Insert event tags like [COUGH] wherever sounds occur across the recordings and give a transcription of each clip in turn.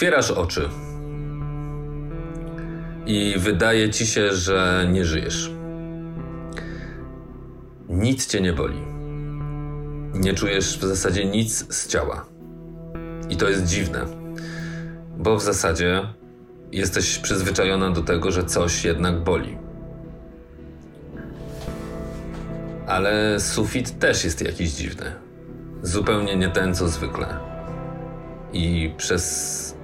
Otwierasz oczy. I wydaje ci się, że nie żyjesz. Nic cię nie boli. Nie czujesz w zasadzie nic z ciała. I to jest dziwne, bo w zasadzie jesteś przyzwyczajona do tego, że coś jednak boli. Ale sufit też jest jakiś dziwny. Zupełnie nie ten, co zwykle. I przez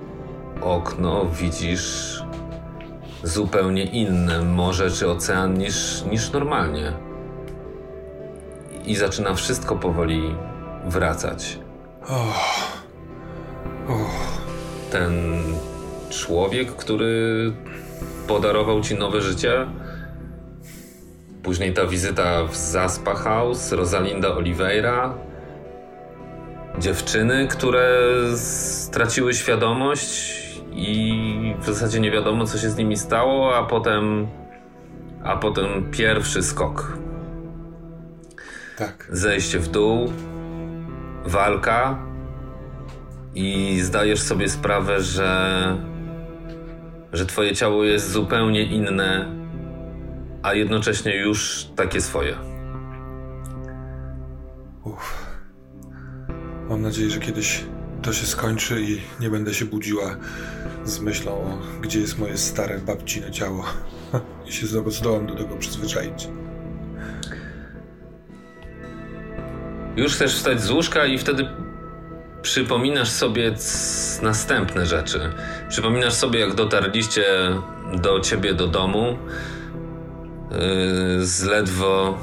okno widzisz zupełnie inne morze czy ocean niż, niż normalnie. I zaczyna wszystko powoli wracać. Ten człowiek, który podarował ci nowe życie. Później ta wizyta w Zaspa House, Rosalinda Oliveira. Dziewczyny, które straciły świadomość i w zasadzie nie wiadomo, co się z nimi stało, a potem, a potem pierwszy skok. Tak. Zejście w dół, walka i zdajesz sobie sprawę, że, że twoje ciało jest zupełnie inne, a jednocześnie już takie swoje. Uff. Mam nadzieję, że kiedyś to się skończy i nie będę się budziła z myślą o gdzie jest moje stare babcine ciało [LAUGHS] i się zdołam do tego przyzwyczaić. Już chcesz wstać z łóżka i wtedy przypominasz sobie następne rzeczy. Przypominasz sobie, jak dotarliście do ciebie do domu yy, z ledwo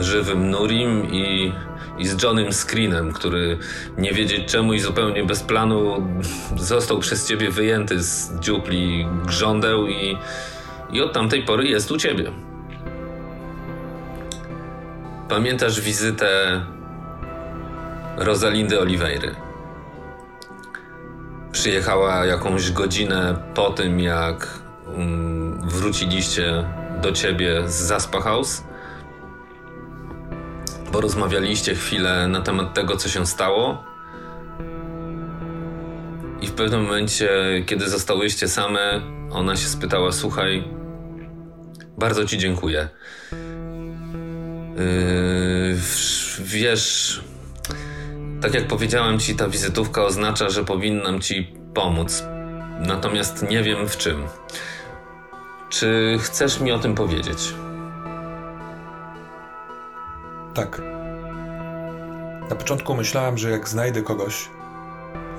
żywym Nurim i, i z Johnem Screenem, który nie wiedzieć czemu i zupełnie bez planu został przez ciebie wyjęty z dziupli grządeł i, i od tamtej pory jest u ciebie. Pamiętasz wizytę Rosalindy Oliveiry. Przyjechała jakąś godzinę po tym, jak mm, wróciliście do ciebie z Zaspa House. Porozmawialiście chwilę na temat tego, co się stało. I w pewnym momencie, kiedy zostałyście same, ona się spytała: Słuchaj, bardzo ci dziękuję. Yy, wiesz, tak jak powiedziałem ci, ta wizytówka oznacza, że powinnam ci pomóc. Natomiast nie wiem w czym. Czy chcesz mi o tym powiedzieć? Tak. Na początku myślałem, że jak znajdę kogoś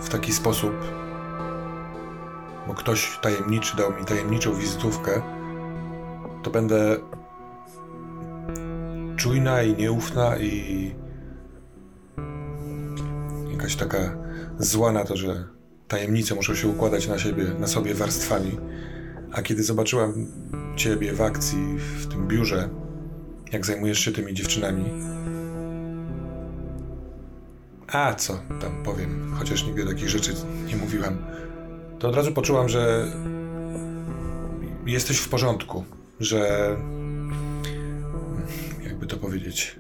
w taki sposób, bo ktoś tajemniczy dał mi tajemniczą wizytówkę, to będę czujna i nieufna i jakaś taka zła na to, że tajemnice muszą się układać na siebie, na sobie warstwami. A kiedy zobaczyłam ciebie w akcji w tym biurze, jak zajmujesz się tymi dziewczynami, a co tam powiem, chociaż nigdy takich rzeczy nie mówiłam, to od razu poczułam, że jesteś w porządku, że jakby to powiedzieć.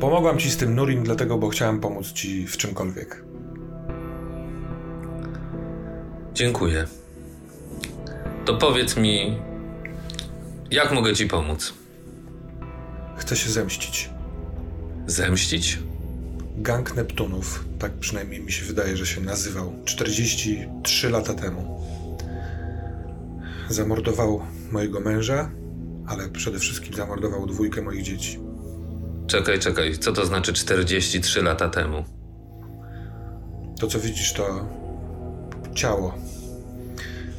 Pomogłam ci z tym Nurim, dlatego, bo chciałam pomóc ci w czymkolwiek. Dziękuję. To powiedz mi, jak mogę ci pomóc? Chcę się zemścić. Zemścić? Gang Neptunów, tak przynajmniej mi się wydaje, że się nazywał, 43 lata temu. Zamordował mojego męża, ale przede wszystkim zamordował dwójkę moich dzieci. Czekaj, czekaj, co to znaczy 43 lata temu? To, co widzisz, to ciało,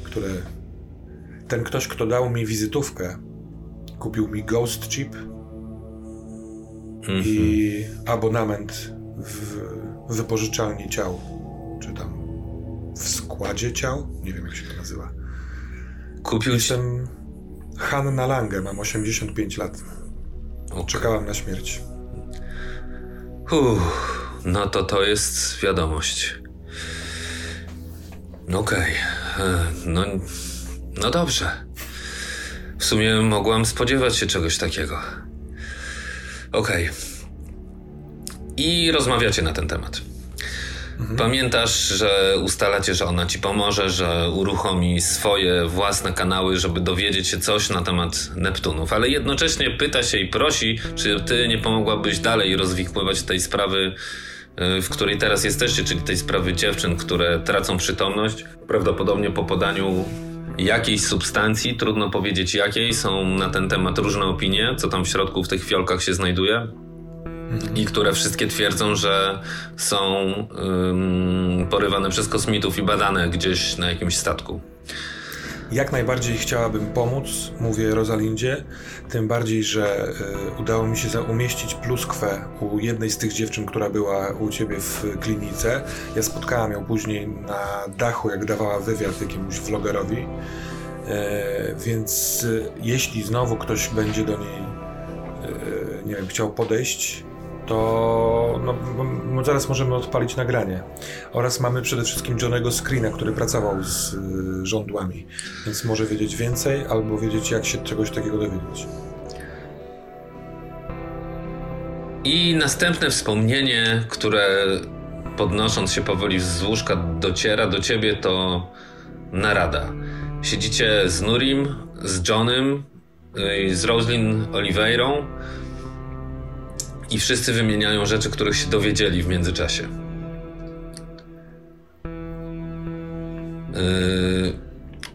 które ten ktoś, kto dał mi wizytówkę, kupił mi ghost chip i abonament w wypożyczalni ciał, czy tam w składzie ciał, nie wiem jak się to nazywa. Kupił. Jestem Hanna Lange, mam 85 lat. Okej. Czekałam na śmierć. Uff, no to to jest wiadomość. Okej, e, no, no dobrze. W sumie mogłam spodziewać się czegoś takiego. Okej. I rozmawiacie na ten temat. Mhm. Pamiętasz, że ustalacie, że ona ci pomoże, że uruchomi swoje własne kanały, żeby dowiedzieć się coś na temat Neptunów, ale jednocześnie pyta się i prosi, czy ty nie pomogłabyś dalej rozwikływać tej sprawy, y, w której teraz jesteście, czyli tej sprawy dziewczyn, które tracą przytomność, prawdopodobnie po podaniu jakiejś substancji, trudno powiedzieć jakiej, są na ten temat różne opinie, co tam w środku w tych fiolkach się znajduje i które wszystkie twierdzą, że są um, porywane przez kosmitów i badane gdzieś na jakimś statku. Jak najbardziej chciałabym pomóc, mówię Rosalindzie, tym bardziej, że y, udało mi się umieścić pluskwę u jednej z tych dziewczyn, która była u ciebie w klinice. Ja spotkałam ją później na dachu, jak dawała wywiad jakiemuś vlogerowi. Y, więc y, jeśli znowu ktoś będzie do niej, nie wiem, chciał podejść, to no, zaraz możemy odpalić nagranie. Oraz mamy przede wszystkim Johnego Screena, który pracował z y, żądłami, więc może wiedzieć więcej albo wiedzieć, jak się czegoś takiego dowiedzieć. I następne wspomnienie, które podnosząc się powoli z łóżka dociera do ciebie, to narada. Siedzicie z Nurim, z Johnem, y, z Roslyn Oliveirą i wszyscy wymieniają rzeczy, których się dowiedzieli w międzyczasie. Yy,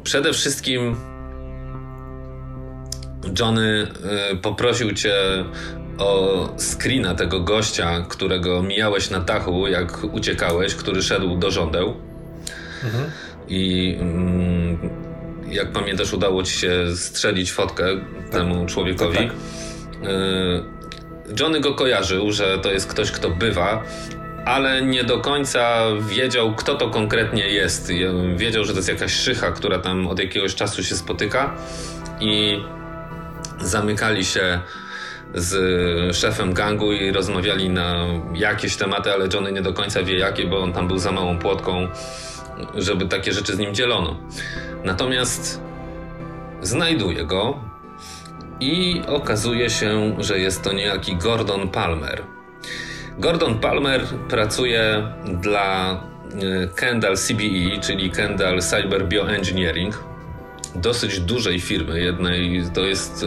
przede wszystkim Johnny yy, poprosił cię o screena tego gościa, którego mijałeś na dachu, jak uciekałeś, który szedł do żądeł. Mhm. I yy, jak pamiętasz, udało ci się strzelić fotkę tak. temu człowiekowi. Tak, tak. Johnny go kojarzył, że to jest ktoś, kto bywa, ale nie do końca wiedział, kto to konkretnie jest. Wiedział, że to jest jakaś szycha, która tam od jakiegoś czasu się spotyka i zamykali się z szefem gangu i rozmawiali na jakieś tematy, ale Johnny nie do końca wie jakie, bo on tam był za małą płotką, żeby takie rzeczy z nim dzielono. Natomiast znajduje go, i okazuje się, że jest to niejaki Gordon Palmer. Gordon Palmer pracuje dla e, Kendall CBE, czyli Kendall Cyber Bioengineering, dosyć dużej firmy, jednej, to jest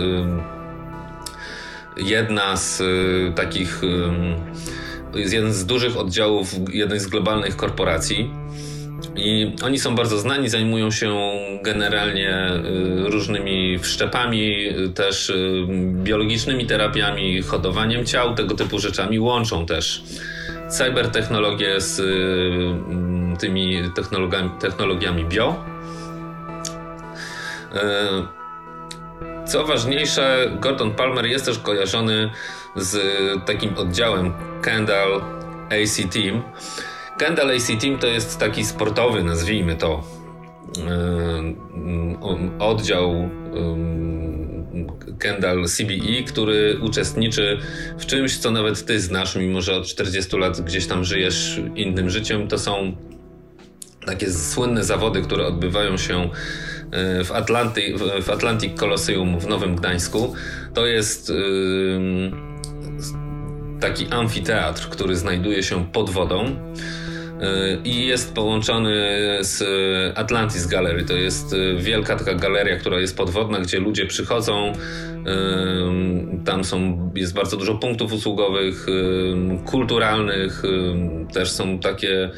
jedna z e, takich, jeden z dużych oddziałów jednej z globalnych korporacji i oni są bardzo znani, zajmują się generalnie y, różnymi wszczepami, y, też y, biologicznymi terapiami, hodowaniem ciał, tego typu rzeczami. Łączą też cybertechnologię z mm, tymi technologiami, technologiami bio. Co ważniejsze, Gordon Palmer jest też kojarzony z takim oddziałem Kendall AC Team Kendall AC Team to jest taki sportowy, nazwijmy to, oddział Kendall CBE, który uczestniczy w czymś, co nawet ty znasz, mimo że od 40 lat gdzieś tam żyjesz innym życiem. To są takie słynne zawody, które odbywają się w, Atlanty, w Atlantic Colosseum w Nowym Gdańsku. To jest taki amfiteatr, który znajduje się pod wodą i jest połączony z Atlantis Gallery. To jest y, wielka taka galeria, która jest podwodna, gdzie ludzie przychodzą. Tam są, jest bardzo dużo punktów usługowych, kulturalnych, też są takie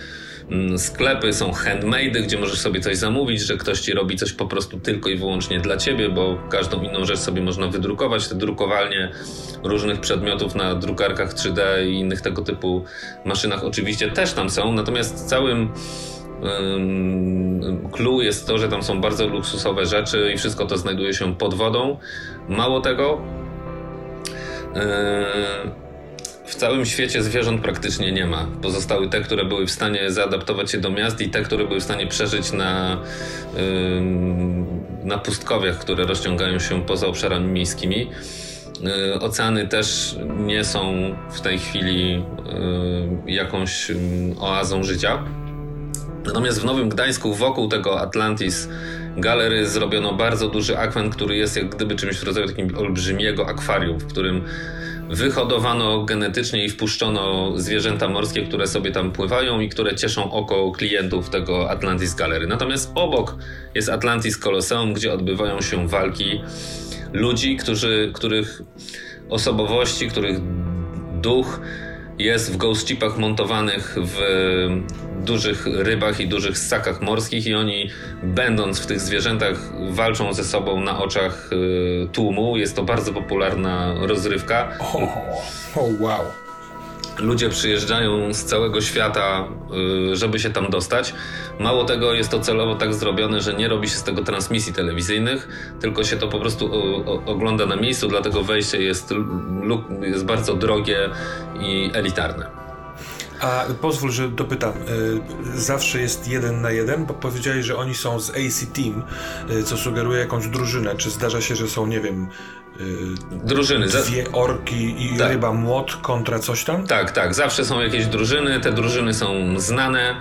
sklepy, są handmade, gdzie możesz sobie coś zamówić, że ktoś ci robi coś po prostu tylko i wyłącznie dla ciebie, bo każdą inną rzecz sobie można wydrukować. Te drukowalnie różnych przedmiotów na drukarkach 3D i innych tego typu maszynach oczywiście też tam są, natomiast całym clue jest to, że tam są bardzo luksusowe rzeczy i wszystko to znajduje się pod wodą. Mało tego, yy, w całym świecie zwierząt praktycznie nie ma. Pozostały te, które były w stanie zaadaptować się do miast i te, które były w stanie przeżyć na, na pustkowiach, które rozciągają się poza obszarami miejskimi. Y, oceany też nie są w tej chwili y, jakąś oazą życia. Natomiast w Nowym Gdańsku wokół tego Atlantis galery zrobiono bardzo duży akwen, który jest jak gdyby czymś w rodzaju takiego olbrzymiego akwarium, w którym wyhodowano genetycznie i wpuszczono zwierzęta morskie, które sobie tam pływają i które cieszą oko klientów tego Atlantis Gallery. Natomiast obok jest Atlantis Colosseum, gdzie odbywają się walki ludzi, którzy, których osobowości, których duch jest w ghost chipach montowanych w dużych rybach i dużych ssakach morskich i oni będąc w tych zwierzętach walczą ze sobą na oczach y, tłumu. Jest to bardzo popularna rozrywka. O, oh, wow. Ludzie przyjeżdżają z całego świata, y, żeby się tam dostać. Mało tego, jest to celowo tak zrobione, że nie robi się z tego transmisji telewizyjnych, tylko się to po prostu ogląda na miejscu, dlatego wejście jest, jest bardzo drogie i elitarne. A pozwól, że dopytam. Y, zawsze jest jeden na jeden, bo powiedziałeś, że oni są z AC Team, y, co sugeruje jakąś drużynę. Czy zdarza się, że są, nie wiem, drużyny. Dwie orki i tak. ryba młot kontra coś tam? Tak, tak. Zawsze są jakieś drużyny. Te drużyny są znane.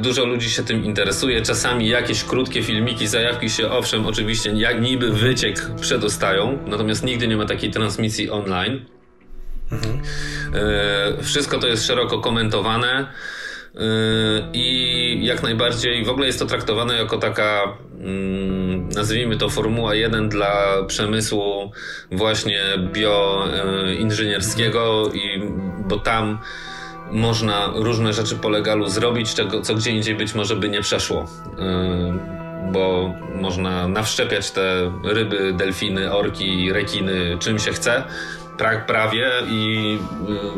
Dużo ludzi się tym interesuje. Czasami jakieś krótkie filmiki, zajawki się, owszem, oczywiście jak niby wyciek przedostają, natomiast nigdy nie ma takiej transmisji online. Mhm. Wszystko to jest szeroko komentowane. E, I jak najbardziej w ogóle jest to traktowane jako taka, mm, nazwijmy to Formuła 1 dla przemysłu właśnie bioinżynierskiego, i, bo tam można różne rzeczy po legalu zrobić, czego, co gdzie indziej być może by nie przeszło. Bo można nawszczepiać te ryby, delfiny, orki, rekiny, czym się chce pra prawie i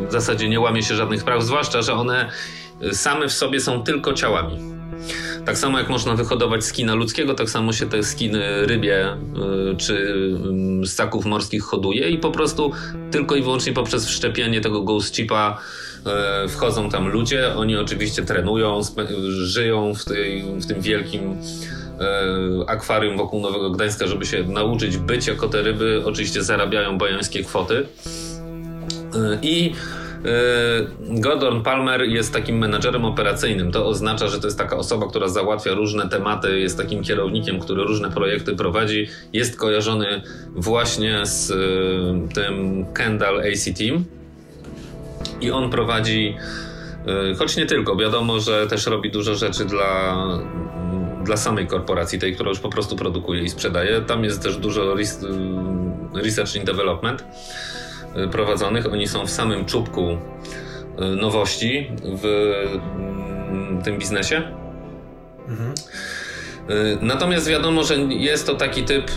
y, w zasadzie nie łamie się żadnych praw, zwłaszcza, że one same w sobie są tylko ciałami. Tak samo jak można wyhodować skina ludzkiego, tak samo się te skiny rybie y, czy ssaków morskich hoduje i po prostu tylko i wyłącznie poprzez wszczepienie tego ghost chipa y, wchodzą tam ludzie. Oni oczywiście trenują, żyją w, tej, w tym wielkim E, akwarium wokół Nowego Gdańska, żeby się nauczyć być jako te ryby. Oczywiście zarabiają bajańskie kwoty. I Gordon Palmer jest takim menadżerem operacyjnym. To oznacza, że to jest taka osoba, która załatwia różne tematy, jest takim kierownikiem, który różne projekty prowadzi. Jest kojarzony właśnie z tym Kendall AC Team. I on prowadzi, choć nie tylko, wiadomo, że też robi dużo rzeczy dla dla samej korporacji, tej, która już po prostu produkuje i sprzedaje. Tam jest też dużo research and development prowadzonych. Oni są w samym czubku y, nowości w mm, tym biznesie. Mhm. Natomiast wiadomo, że jest to taki typ,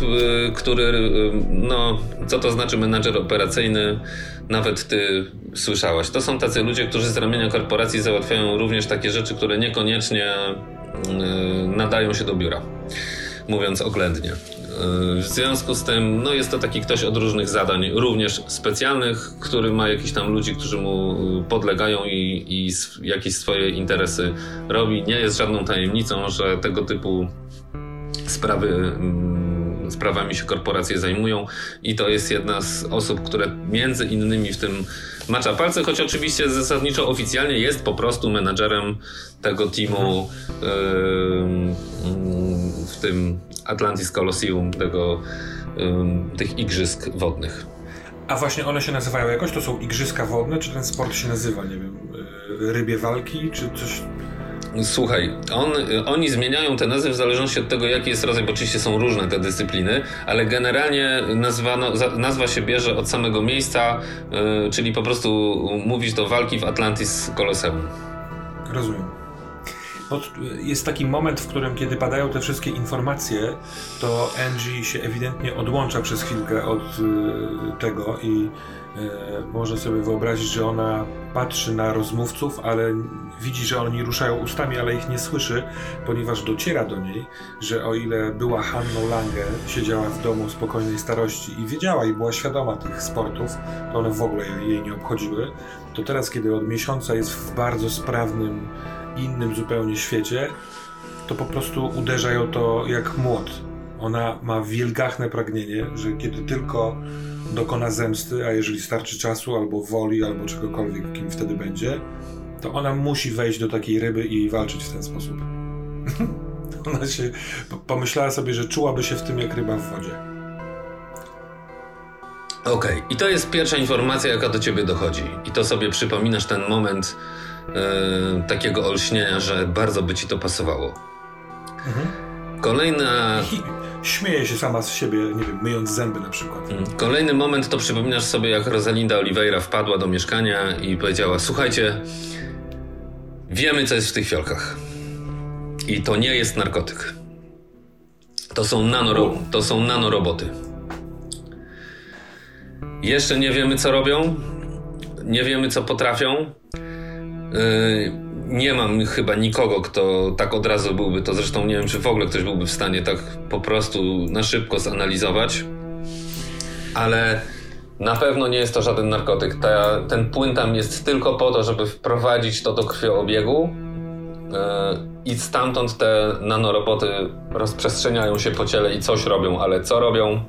który, no, co to znaczy menadżer operacyjny, nawet ty słyszałaś. To są tacy ludzie, którzy z ramienia korporacji załatwiają również takie rzeczy, które niekoniecznie Y, nadają się do biura, mówiąc oględnie. Y, w związku z tym, no jest to taki ktoś od różnych zadań, również specjalnych, który ma jakiś tam ludzi, którzy mu podlegają i, i jakieś swoje interesy robi. Nie jest żadną tajemnicą, że tego typu sprawy mm, sprawami się korporacje zajmują i to jest jedna z osób, które między innymi w tym macza palce, choć oczywiście zasadniczo oficjalnie jest po prostu menadżerem tego teamu w tym Atlantis Colosseum, tego, tych igrzysk wodnych. A właśnie one się nazywają jakoś? To są igrzyska wodne, czy ten sport się nazywa, nie wiem, y, rybie walki, czy coś Słuchaj, on, oni zmieniają te nazwy w zależności od tego, jaki jest rodzaj, bo oczywiście są różne te dyscypliny, ale generalnie nazwano, nazwa się bierze od samego miejsca, yy, czyli po prostu mówisz do walki w Atlantis Colosseum. Rozumiem. Jest taki moment, w którym kiedy padają te wszystkie informacje, to Angie się ewidentnie odłącza przez chwilkę od y, tego i y, może sobie wyobrazić, że ona patrzy na rozmówców, ale widzi, że oni ruszają ustami, ale ich nie słyszy, ponieważ dociera do niej, że o ile była Hanną Lange, siedziała w domu spokojnej starości i wiedziała i była świadoma tych sportów, to one w ogóle jej nie obchodziły, to teraz, kiedy od miesiąca jest w bardzo sprawnym, innym zupełnie świecie, to po prostu uderza ją to jak młot. Ona ma wielgachne pragnienie, że kiedy tylko dokona zemsty, a jeżeli starczy czasu, albo woli, albo czegokolwiek, kim wtedy będzie, to ona musi wejść do takiej ryby i walczyć w ten sposób. [LAUGHS] ona się pomyślała sobie, że czułaby się w tym jak ryba w wodzie. Okej, okay. i to jest pierwsza informacja, jaka do ciebie dochodzi. I to sobie przypominasz ten moment e, takiego olśnienia, że bardzo by ci to pasowało. Mhm. Kolejna. Śmieje się sama z siebie, nie wiem, myjąc zęby na przykład. Mhm. Kolejny moment to przypominasz sobie, jak Rosalinda Oliveira wpadła do mieszkania i powiedziała: Słuchajcie, wiemy, co jest w tych fiolkach. I to nie jest narkotyk. To są, nanoro, to są nanoroboty. Jeszcze nie wiemy, co robią. Nie wiemy, co potrafią. Yy, nie mam chyba nikogo, kto tak od razu byłby to. Zresztą nie wiem, czy w ogóle ktoś byłby w stanie tak po prostu na szybko zanalizować. Ale na pewno nie jest to żaden narkotyk. Ta, ten płyn tam jest tylko po to, żeby wprowadzić to do krwioobiegu. Yy, I stamtąd te nanoroboty rozprzestrzeniają się po ciele i coś robią, ale co robią,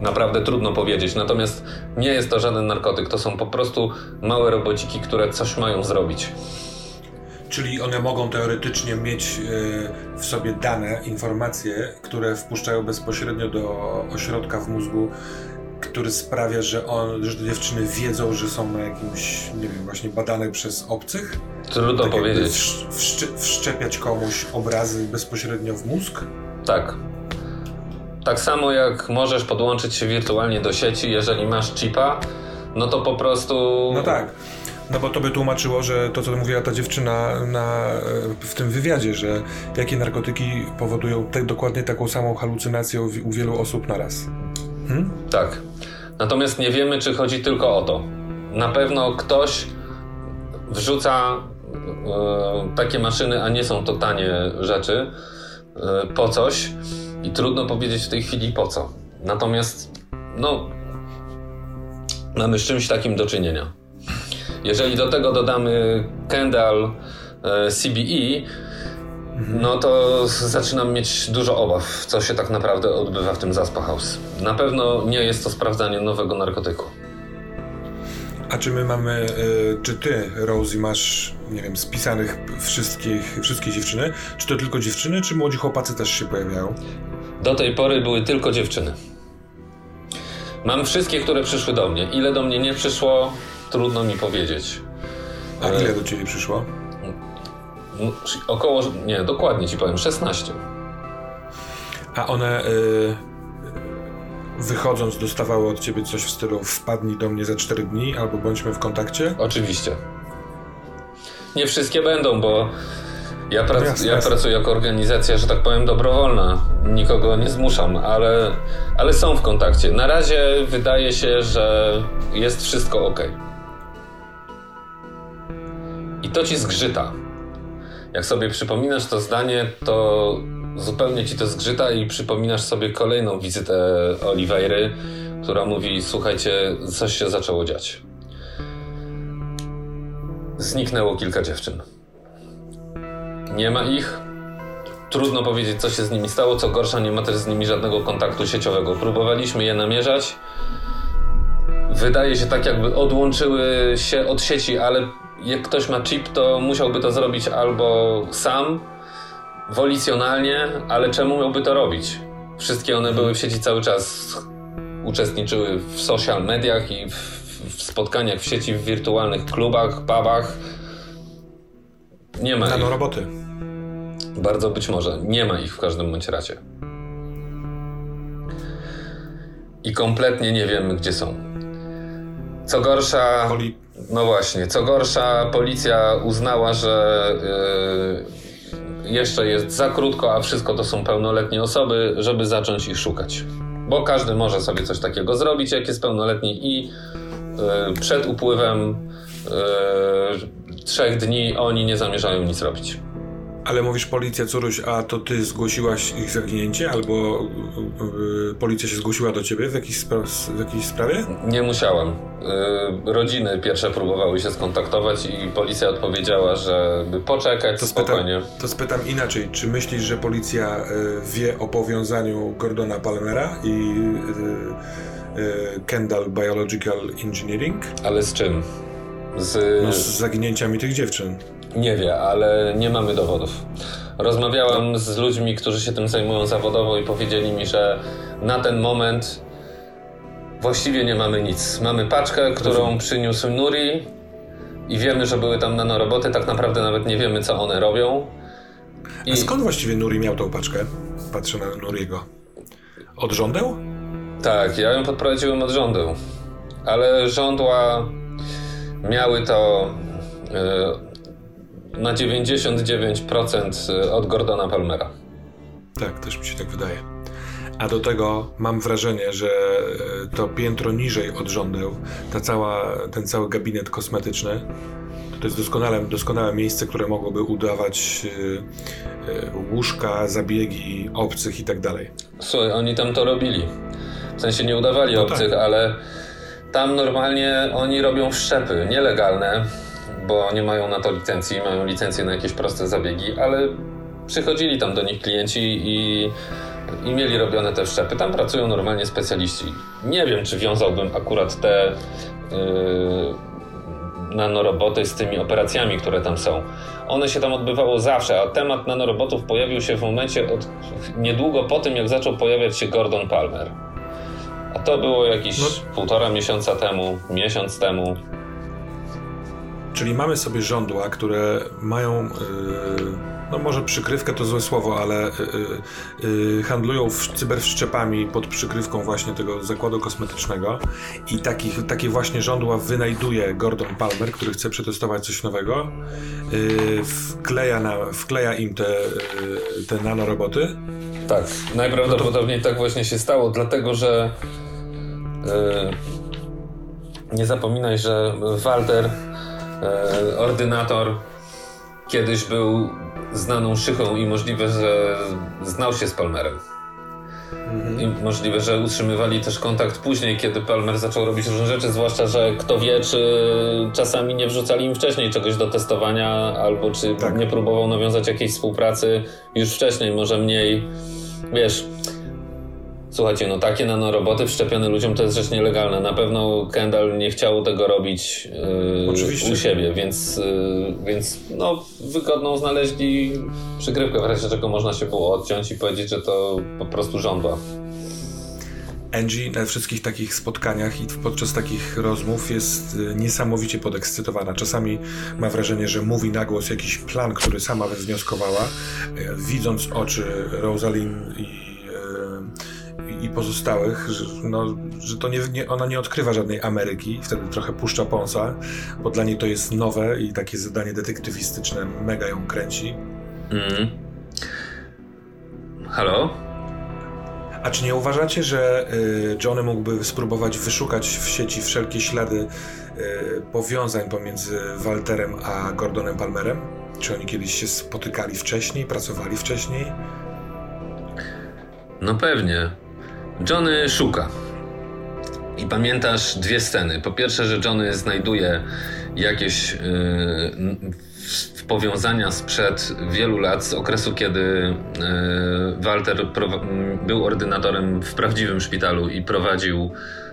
Naprawdę trudno powiedzieć. Natomiast nie jest to żaden narkotyk. To są po prostu małe robociki, które coś mają zrobić. Czyli one mogą teoretycznie mieć e, w sobie dane, informacje, które wpuszczają bezpośrednio do ośrodka w mózgu, który sprawia, że, on, że dziewczyny wiedzą, że są na jakimś, nie wiem, właśnie badane przez obcych. Trudno tak powiedzieć. Wszcz wszczepiać komuś obrazy bezpośrednio w mózg? Tak. Tak samo jak możesz podłączyć się wirtualnie do sieci, jeżeli masz chipa, no to po prostu. No tak. No bo to by tłumaczyło, że to, co mówiła ta dziewczyna na, w tym wywiadzie, że jakie narkotyki powodują te, dokładnie taką samą halucynację u, u wielu osób naraz. Hmm? Tak. Natomiast nie wiemy, czy chodzi tylko o to. Na pewno ktoś wrzuca e, takie maszyny, a nie są to tanie rzeczy, e, po coś i trudno powiedzieć w tej chwili po co. Natomiast, no, mamy z czymś takim do czynienia. Jeżeli do tego dodamy Kendall e, CBE, no to zaczynam mieć dużo obaw, co się tak naprawdę odbywa w tym Zaspa House. Na pewno nie jest to sprawdzanie nowego narkotyku. A czy my mamy, y, czy ty, Rosie, masz, nie wiem, spisanych wszystkich, wszystkie dziewczyny? Czy to tylko dziewczyny, czy młodzi chłopacy też się pojawiają? Do tej pory były tylko dziewczyny. Mam wszystkie, które przyszły do mnie. Ile do mnie nie przyszło, trudno mi powiedzieć. A ile do ciebie przyszło? Około, nie, dokładnie ci powiem, 16. A one y, wychodząc dostawały od ciebie coś w stylu wpadnij do mnie za 4 dni albo bądźmy w kontakcie? Oczywiście. Nie wszystkie będą, bo ja, prac, jasne, ja jasne. pracuję jako organizacja, że tak powiem, dobrowolna. Nikogo nie zmuszam, ale, ale są w kontakcie. Na razie wydaje się, że jest wszystko ok. I to ci zgrzyta. Jak sobie przypominasz to zdanie, to zupełnie ci to zgrzyta i przypominasz sobie kolejną wizytę Oliweiry, która mówi: Słuchajcie, coś się zaczęło dziać. Zniknęło kilka dziewczyn. Nie ma ich. Trudno powiedzieć, co się z nimi stało. Co gorsza, nie ma też z nimi żadnego kontaktu sieciowego. Próbowaliśmy je namierzać. Wydaje się tak, jakby odłączyły się od sieci, ale jak ktoś ma chip, to musiałby to zrobić albo sam, wolicjonalnie, ale czemu miałby to robić? Wszystkie one były w sieci cały czas, uczestniczyły w social mediach i w, w spotkaniach w sieci, w wirtualnych klubach, pubach. Nie ma. Nano roboty. Bardzo być może. Nie ma ich w każdym bądź razie. I kompletnie nie wiemy, gdzie są. Co gorsza. No właśnie, co gorsza, policja uznała, że yy, jeszcze jest za krótko, a wszystko to są pełnoletnie osoby, żeby zacząć ich szukać. Bo każdy może sobie coś takiego zrobić, jak jest pełnoletni, i przed upływem yy, trzech dni oni nie zamierzają nic robić. Ale mówisz policja, Curuś, a to ty zgłosiłaś ich zaginięcie? Albo yy, policja się zgłosiła do ciebie w, jakiejś spra w jakiejś sprawie? Nie musiałem. Yy, rodziny pierwsze próbowały się skontaktować i policja odpowiedziała, żeby poczekać to spokojnie. Spytam, to spytam inaczej. Czy myślisz, że policja yy, wie o powiązaniu Gordona Palmera i Kendall Biological Engineering? Ale z czym? Z... No, z zaginięciami tych dziewczyn. Nie wie, ale nie mamy dowodów. Rozmawiałem z ludźmi, którzy się tym zajmują zawodowo i powiedzieli mi, że na ten moment właściwie nie mamy nic. Mamy paczkę, którą przyniósł Nuri i wiemy, że były tam nanoroboty. Tak naprawdę nawet nie wiemy, co one robią. I... A skąd właściwie Nuri miał tą paczkę? Patrzę na Nuriego. Od żądeł? Tak, ja ją podprowadziłem od żądeł. Ale żądła miały to yy, na 99% od Gordona Palmera. Tak, też mi się tak wydaje. A do tego mam wrażenie, że e, to piętro niżej od żądeł, ta cała, ten cały gabinet kosmetyczny, to jest doskonałe, doskonałe miejsce, które mogłoby udawać yy, łóżka, zabiegi obcych i tak dalej. Słuchaj, oni tam to robili. W sensie nie udawali no obcych, tak. ale tam normalnie oni robią wszczepy nielegalne, bo nie mają na to licencji, mają licencję na jakieś proste zabiegi, ale przychodzili tam do nich klienci i, i mieli robione te wszczepy. Tam pracują normalnie specjaliści. Nie wiem, czy wiązałbym akurat te yy, nanoroboty z tymi operacjami, które tam są. One się tam odbywało zawsze, a temat nanorobotów pojawił się w momencie od, niedługo po tym, jak zaczął pojawiać się Gordon Palmer. A to było jakieś no. półtora miesiąca temu, miesiąc temu. Czyli mamy sobie żądła, które mają, yy, no może przykrywkę to złe słowo, ale yy, yy, handlują w, cyberwszczepami pod przykrywką właśnie tego zakładu kosmetycznego i takich, takie właśnie żądła wynajduje Gordon Palmer, który chce przetestować coś nowego, wkleja, na, wkleja im te, te nanoroboty. Tak, najprawdopodobniej no to... tak właśnie się stało, dlatego że nie zapominaj, że Walter E, ordynator kiedyś był znaną szychą i możliwe, że znał się z Palmerem. Mhm. I możliwe, że utrzymywali też kontakt później, kiedy Palmer zaczął robić różne rzeczy, zwłaszcza, że kto wie, czy czasami nie wrzucali im wcześniej czegoś do testowania, albo czy tak. nie próbował nawiązać jakiejś współpracy już wcześniej, może mniej. Wiesz, Słuchajcie, no takie nanoroboty wszczepione ludziom to jest rzecz nielegalna. Na pewno Kendall nie chciał tego robić yy, u siebie, więc, yy, więc no, wygodną znaleźli przykrywkę, w razie czego można się było odciąć i powiedzieć, że to po prostu żądła. Angie na wszystkich takich spotkaniach i podczas takich rozmów jest y, niesamowicie podekscytowana. Czasami ma wrażenie, że mówi na głos jakiś plan, który sama wywnioskowała, y, widząc oczy Rosalind i i pozostałych, że, no, że to nie, nie, ona nie odkrywa żadnej Ameryki, wtedy trochę puszcza pąsa, bo dla niej to jest nowe i takie zadanie detektywistyczne mega ją kręci. Mm. Halo? A czy nie uważacie, że y, Johnny mógłby spróbować wyszukać w sieci wszelkie ślady y, powiązań pomiędzy Walterem a Gordonem Palmerem? Czy oni kiedyś się spotykali wcześniej, pracowali wcześniej? No pewnie. Johnny szuka. I pamiętasz dwie sceny. Po pierwsze, że Johnny znajduje jakieś yy, powiązania sprzed wielu lat, z okresu, kiedy yy, Walter był ordynatorem w prawdziwym szpitalu i prowadził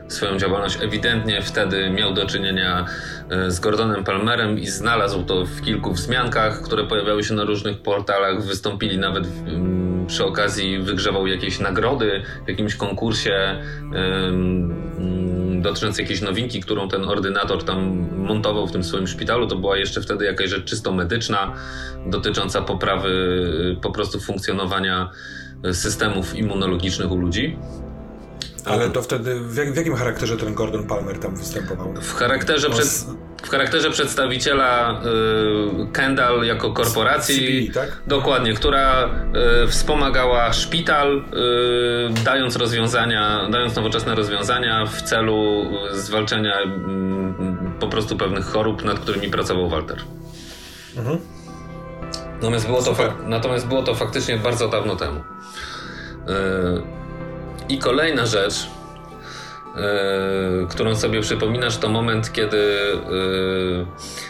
swoją działalność. Ewidentnie wtedy miał do czynienia e, z Gordonem Palmerem i znalazł to w kilku wzmiankach, które pojawiały się na różnych portalach. Wystąpili nawet mm, przy okazji, wygrzewał jakieś nagrody w jakimś konkursie um, dotyczący jakiejś nowinki, którą ten ordynator tam montował w tym swoim szpitalu. To była jeszcze wtedy jakaś rzecz czysto medyczna, dotycząca poprawy e, po prostu funkcjonowania e, systemów immunologicznych u ludzi. Ale to wtedy, w, jak, w, jakim charakterze ten Gordon Palmer tam występował? W charakterze, przed, w charakterze przedstawiciela y, Kendall jako korporacji, tak? dokładnie, która y, wspomagała szpital, y, dając rozwiązania, dając nowoczesne rozwiązania w celu zwalczenia y, po prostu pewnych chorób, nad którymi pracował Walter. Mhm. Natomiast było, to natomiast było to faktycznie bardzo dawno temu. Y, i kolejna rzecz, Yy, którą sobie przypominasz, to moment, kiedy yy,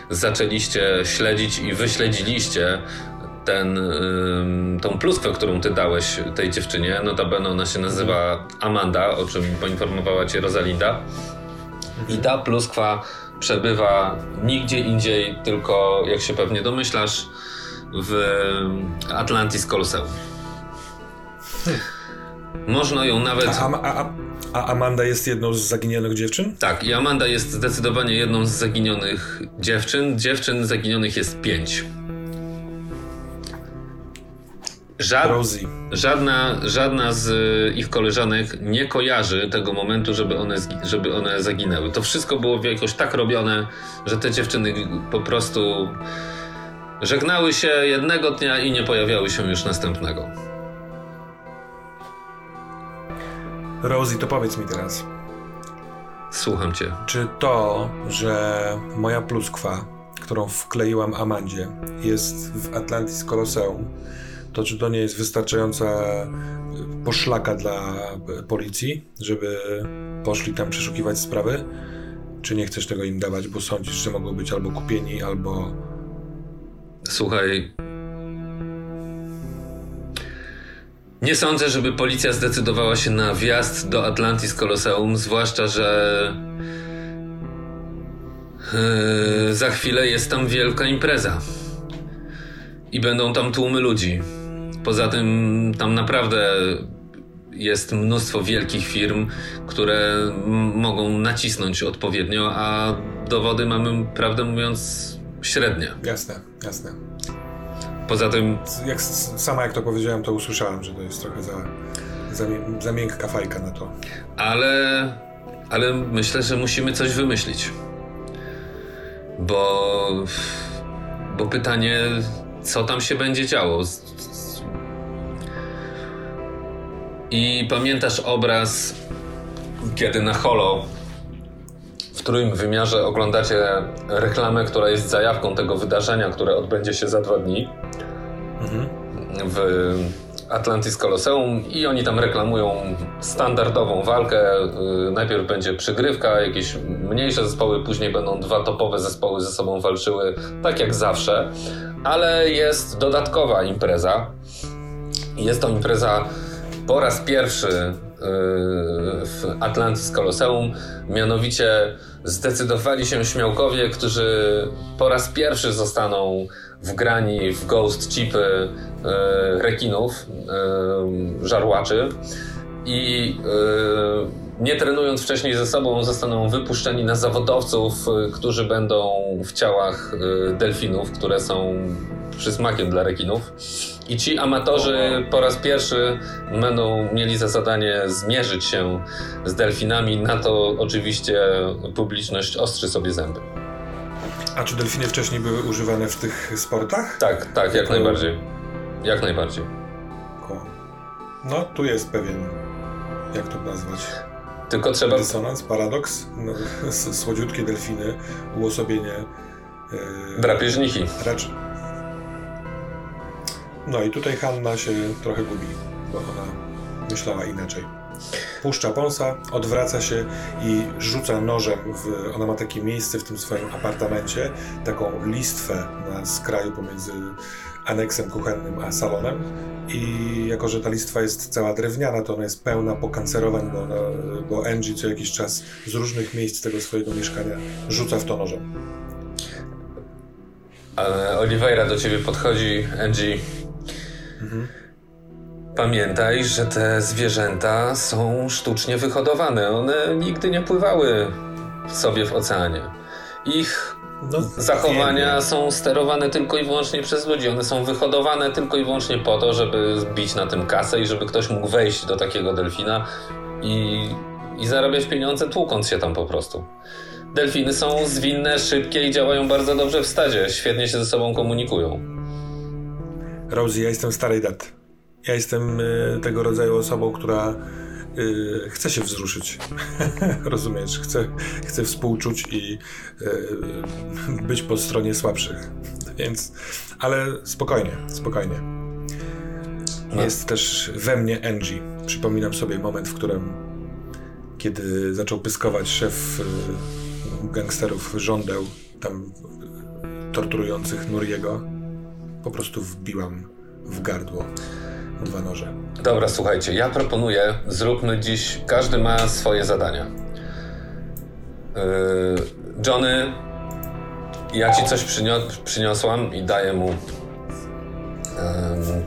zaczęliście śledzić i wyśledziliście ten, yy, tą pluskwę, którą ty dałeś tej dziewczynie. Notabene ona się nazywa Amanda, o czym poinformowała cię Rosalinda. I ta pluskwa przebywa nigdzie indziej, tylko jak się pewnie domyślasz, w Atlantis Coliseum. Można ją nawet. A, a, a, a Amanda jest jedną z zaginionych dziewczyn? Tak, i Amanda jest zdecydowanie jedną z zaginionych dziewczyn. Dziewczyn zaginionych jest pięć. Żad, żadna, żadna z ich koleżanek nie kojarzy tego momentu, żeby one, żeby one zaginęły. To wszystko było jakoś tak robione, że te dziewczyny po prostu żegnały się jednego dnia i nie pojawiały się już następnego. Rosie, to powiedz mi teraz, Słucham cię. czy to, że moja pluskwa, którą wkleiłam Amandzie, jest w Atlantis Colosseum, to czy to nie jest wystarczająca y, poszlaka dla y, policji, żeby poszli tam przeszukiwać sprawy? Czy nie chcesz tego im dawać, bo sądzisz, że mogą być albo kupieni, albo... Słuchaj. Nie sądzę, żeby policja zdecydowała się na wjazd do Atlantis Colosseum, zwłaszcza, że yy, za chwilę jest tam wielka impreza. I będą tam tłumy ludzi. Poza tym tam naprawdę jest mnóstwo wielkich firm, które mogą nacisnąć odpowiednio, a dowody mamy, prawdę mówiąc, średnie. Jasne, jasne. Poza tym Jak, sama jak to powiedziałem, to usłyszałem, że to jest trochę za, za, za miękka fajka na to. Ale, ale myślę, że musimy coś wymyślić. Bo, bo pytanie, co tam się będzie działo. I pamiętasz obraz, kiedy na holo w trójym wymiarze oglądacie reklamę, która jest zajawką tego wydarzenia, które odbędzie się za dwa dni w Atlantis Colosseum i oni tam reklamują standardową walkę. Yy, Najpierw będzie przygrywka, jakieś mniejsze zespoły, później będą dwa topowe zespoły ze sobą walczyły, tak jak zawsze, ale jest dodatkowa impreza. Jest to impreza po raz pierwszy yy, w Atlantis Colosseum, mianowicie zdecydowali się śmiałkowie, którzy po raz pierwszy zostaną wgrani w ghost chipy yy, rekinów, yy, żarłaczy. I yy, nie trenując wcześniej ze sobą zostaną wypuszczeni na zawodowców, yy, którzy będą w ciałach yy, delfinów, które są przysmakiem dla rekinów. I ci amatorzy po raz pierwszy będą mieli za zadanie zmierzyć się z delfinami. Na to oczywiście publiczność ostrzy sobie zęby. A czy delfiny wcześniej były używane w tych sportach? Tak, tak, jak Jako- najbardziej. Jak najbardziej. No, tu jest pewien, jak to nazwać, Tylko trzeba. dysonans, paradoks. No, słodziutkie delfiny, uosobienie... Yy, Drapieżniki. Raczej. No i tutaj Hanna się trochę gubi, bo ona myślała inaczej. Puszcza pąsa, odwraca się i rzuca nożem w... Ona ma takie miejsce w tym swoim apartamencie, taką listwę na skraju pomiędzy aneksem kuchennym a salonem i jako, że ta listwa jest cała drewniana, to ona jest pełna pokancerowań, bo, bo Angie co jakiś czas z różnych miejsc tego swojego mieszkania rzuca w to nożem. Ale Oliveira do ciebie podchodzi, Angie. Pamiętaj, że te zwierzęta są sztucznie wyhodowane. One nigdy nie pływały sobie w oceanie. Ich No, zachowania wiem, są sterowane tylko i wyłącznie przez ludzi. One są wyhodowane tylko i wyłącznie po to, żeby zbić na tym kasę i żeby ktoś mógł wejść do takiego delfina i, i zarabiać pieniądze tłukąc się tam po prostu. Delfiny są zwinne, szybkie i działają bardzo dobrze w stadzie. Świetnie się ze sobą komunikują. Rosie, ja jestem starej daty. Ja jestem y, tego rodzaju osobą, która y, chce się wzruszyć. [LAUGHS] Rozumiesz? Chce, chce współczuć i y, być po stronie słabszych. [LAUGHS] Więc, ale spokojnie, spokojnie. No. Jest też we mnie Angie. Przypominam sobie moment, w którym kiedy zaczął pyskować szef gangsterów żądeł tam torturujących Nuriego, po prostu wbiłam w gardło dwa noże. Dobra, słuchajcie, ja proponuję, zróbmy dziś, każdy ma swoje zadania. Yy, Johnny, ja ci coś przynio- przyniosłam i daję mu ym,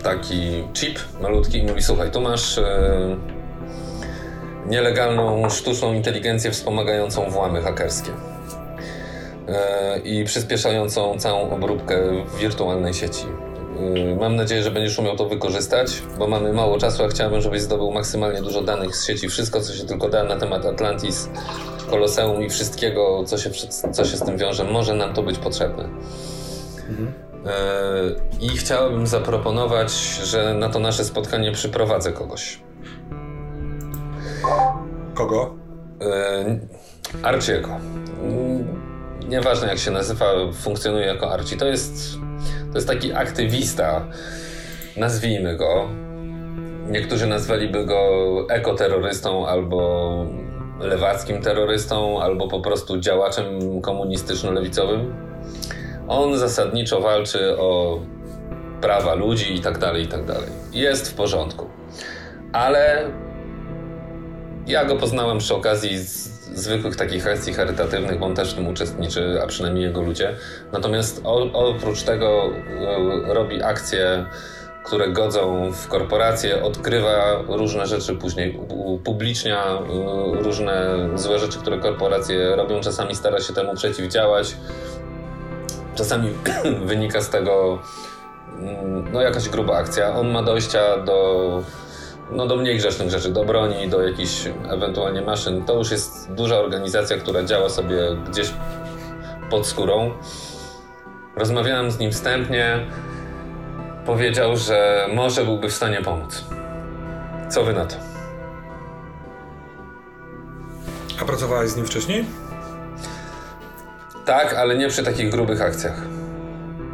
taki chip malutki i mówi, słuchaj, tu masz yy, nielegalną sztuczną inteligencję wspomagającą włamy hakerskie i przyspieszającą całą obróbkę w wirtualnej sieci. E, mam nadzieję, że będziesz umiał to wykorzystać, bo mamy mało czasu, a chciałbym, żebyś zdobył maksymalnie dużo danych z sieci, wszystko, co się tylko da na temat Atlantis, Koloseum i wszystkiego, co się, co się z tym wiąże. Może nam to być potrzebne. Mhm. I chciałbym zaproponować, że na to nasze spotkanie przyprowadzę kogoś. Kogo? Arciego. Nieważne jak się nazywa, funkcjonuje jako Arci. To jest, to jest taki aktywista, nazwijmy go. Niektórzy nazwaliby go ekoterrorystą albo lewackim terrorystą, albo po prostu działaczem komunistyczno-lewicowym. On zasadniczo walczy o prawa ludzi i tak dalej, i tak dalej. Jest w porządku. Ale ja go poznałem przy okazji zwykłych takich akcji charytatywnych, bo on też w tym uczestniczy, a przynajmniej jego ludzie. Natomiast oprócz tego e, robi akcje, które godzą w korporacje, odkrywa różne rzeczy później, upublicznia e, różne złe rzeczy, które korporacje robią. Czasami stara się temu przeciwdziałać. Czasami [CLEARS THROAT] wynika z tego mm, no, jakaś gruba akcja. On ma dojścia do no do mniej grzecznych rzeczy, do broni, do jakichś ewentualnie maszyn. To już jest duża organizacja, która działa sobie gdzieś pod skórą. Rozmawiałem z nim wstępnie. Powiedział, że może byłby w stanie pomóc. Co wy na to? A pracowałeś z nim wcześniej? Tak, ale nie przy takich grubych akcjach.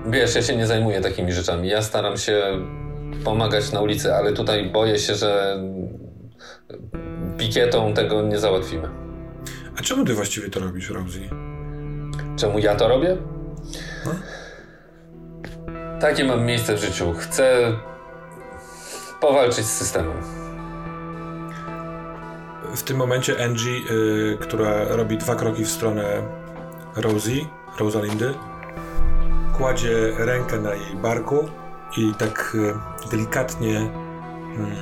Wiesz, ja się nie zajmuję takimi rzeczami. Ja staram się pomagać na ulicy, ale tutaj boję się, że pikietą tego nie załatwimy. A czemu ty właściwie to robisz, Rosie? Czemu ja to robię? No? Takie mam miejsce w życiu. Chcę powalczyć z systemem. W tym momencie Angie, yy, która robi dwa kroki w stronę Rosie, Rosalindy, kładzie rękę na jej barku i tak e, delikatnie, mm,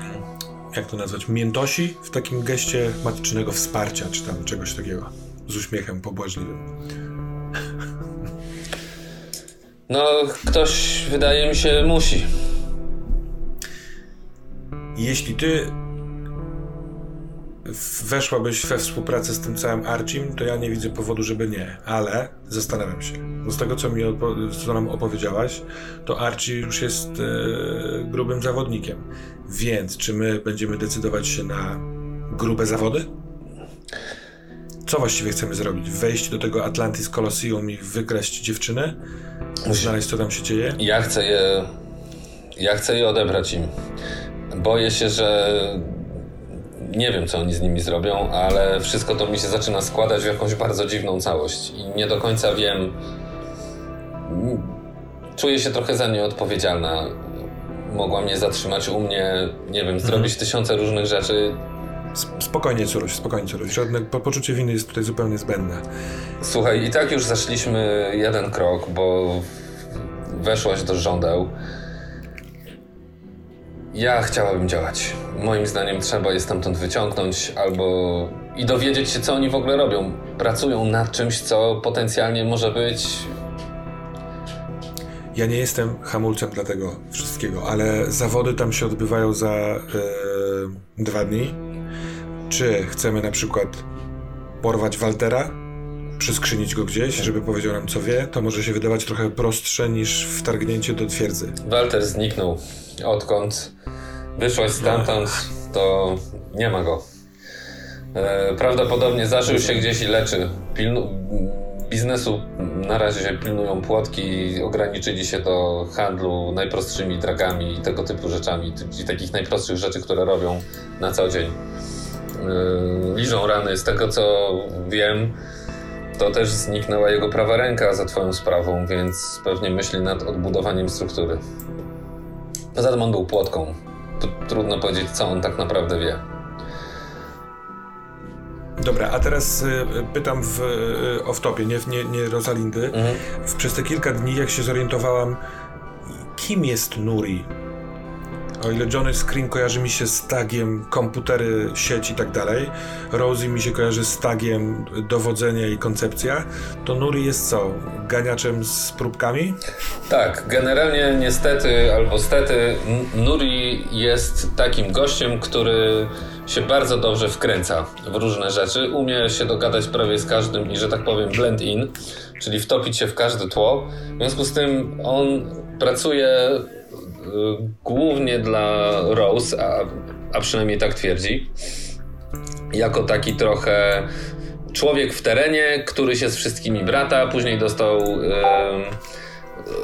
jak to nazwać, miętosi w takim geście matycznego wsparcia, czy tam czegoś takiego, z uśmiechem pobłażliwym. No, ktoś, wydaje mi się, musi. Jeśli ty weszłabyś we współpracę z tym całym Archim, to ja nie widzę powodu, żeby nie, ale zastanawiam się. z tego, co mi co nam opowiedziałaś, to Archie już jest e, grubym zawodnikiem. Więc czy my będziemy decydować się na grube zawody? Co właściwie chcemy zrobić? Wejść do tego Atlantis Colosseum i wykraść dziewczynę? Znaleźć, co tam się dzieje? Ja chcę je... Ja chcę je odebrać im. Boję się, że nie wiem, co oni z nimi zrobią, ale wszystko to mi się zaczyna składać w jakąś bardzo dziwną całość i nie do końca wiem. Czuję się trochę za nie odpowiedzialna. Mogła mnie zatrzymać u mnie, nie wiem, mhm. zrobić tysiące różnych rzeczy. Spokojnie, Curuś, spokojnie, Curuś. Żadne po poczucie winy jest tutaj zupełnie zbędne. Słuchaj, i tak już zaszliśmy jeden krok, bo weszłaś do żądeł. Ja chciałabym działać. Moim zdaniem trzeba je stamtąd wyciągnąć albo i dowiedzieć się, co oni w ogóle robią. Pracują nad czymś, co potencjalnie może być. Ja nie jestem hamulcem dla tego wszystkiego, ale zawody tam się odbywają za yy, dwa dni. Czy chcemy na przykład porwać Waltera, przyskrzynić go gdzieś, żeby powiedział nam, co wie, to może się wydawać trochę prostsze niż wtargnięcie do twierdzy. Walter zniknął. Odkąd wyszłaś stamtąd, to nie ma go. E, prawdopodobnie zażył się gdzieś i leczy. Pilnu biznesu na razie się pilnują płotki ograniczyli się do handlu najprostszymi dragami i tego typu rzeczami, czyli takich najprostszych rzeczy, które robią na co dzień. Yy, liżą rany. Z tego co wiem, to też zniknęła jego prawa ręka za twoją sprawą, więc pewnie myśli nad odbudowaniem struktury. Poza tym on był płotką. trudno powiedzieć, co on tak naprawdę wie. Dobra, a teraz y, pytam w y, off-topie, nie, nie, nie Rosalindy. Mhm. Przez te kilka dni, jak się zorientowałam, kim jest Nuri? O ile Johnny Screen kojarzy mi się z tagiem komputery, sieć i tak dalej, Rosie mi się kojarzy z tagiem dowodzenie i koncepcja, to Nuri jest co? Ganiaczem z próbkami? Tak, generalnie niestety albo stety Nuri jest takim gościem, który się bardzo dobrze wkręca w różne rzeczy, umie się dogadać prawie z każdym i że tak powiem blend in, czyli wtopić się w każde tło. W związku z tym on pracuje głównie dla Rose, a, a przynajmniej tak twierdzi, jako taki trochę człowiek w terenie, który się z wszystkimi brata, później dostał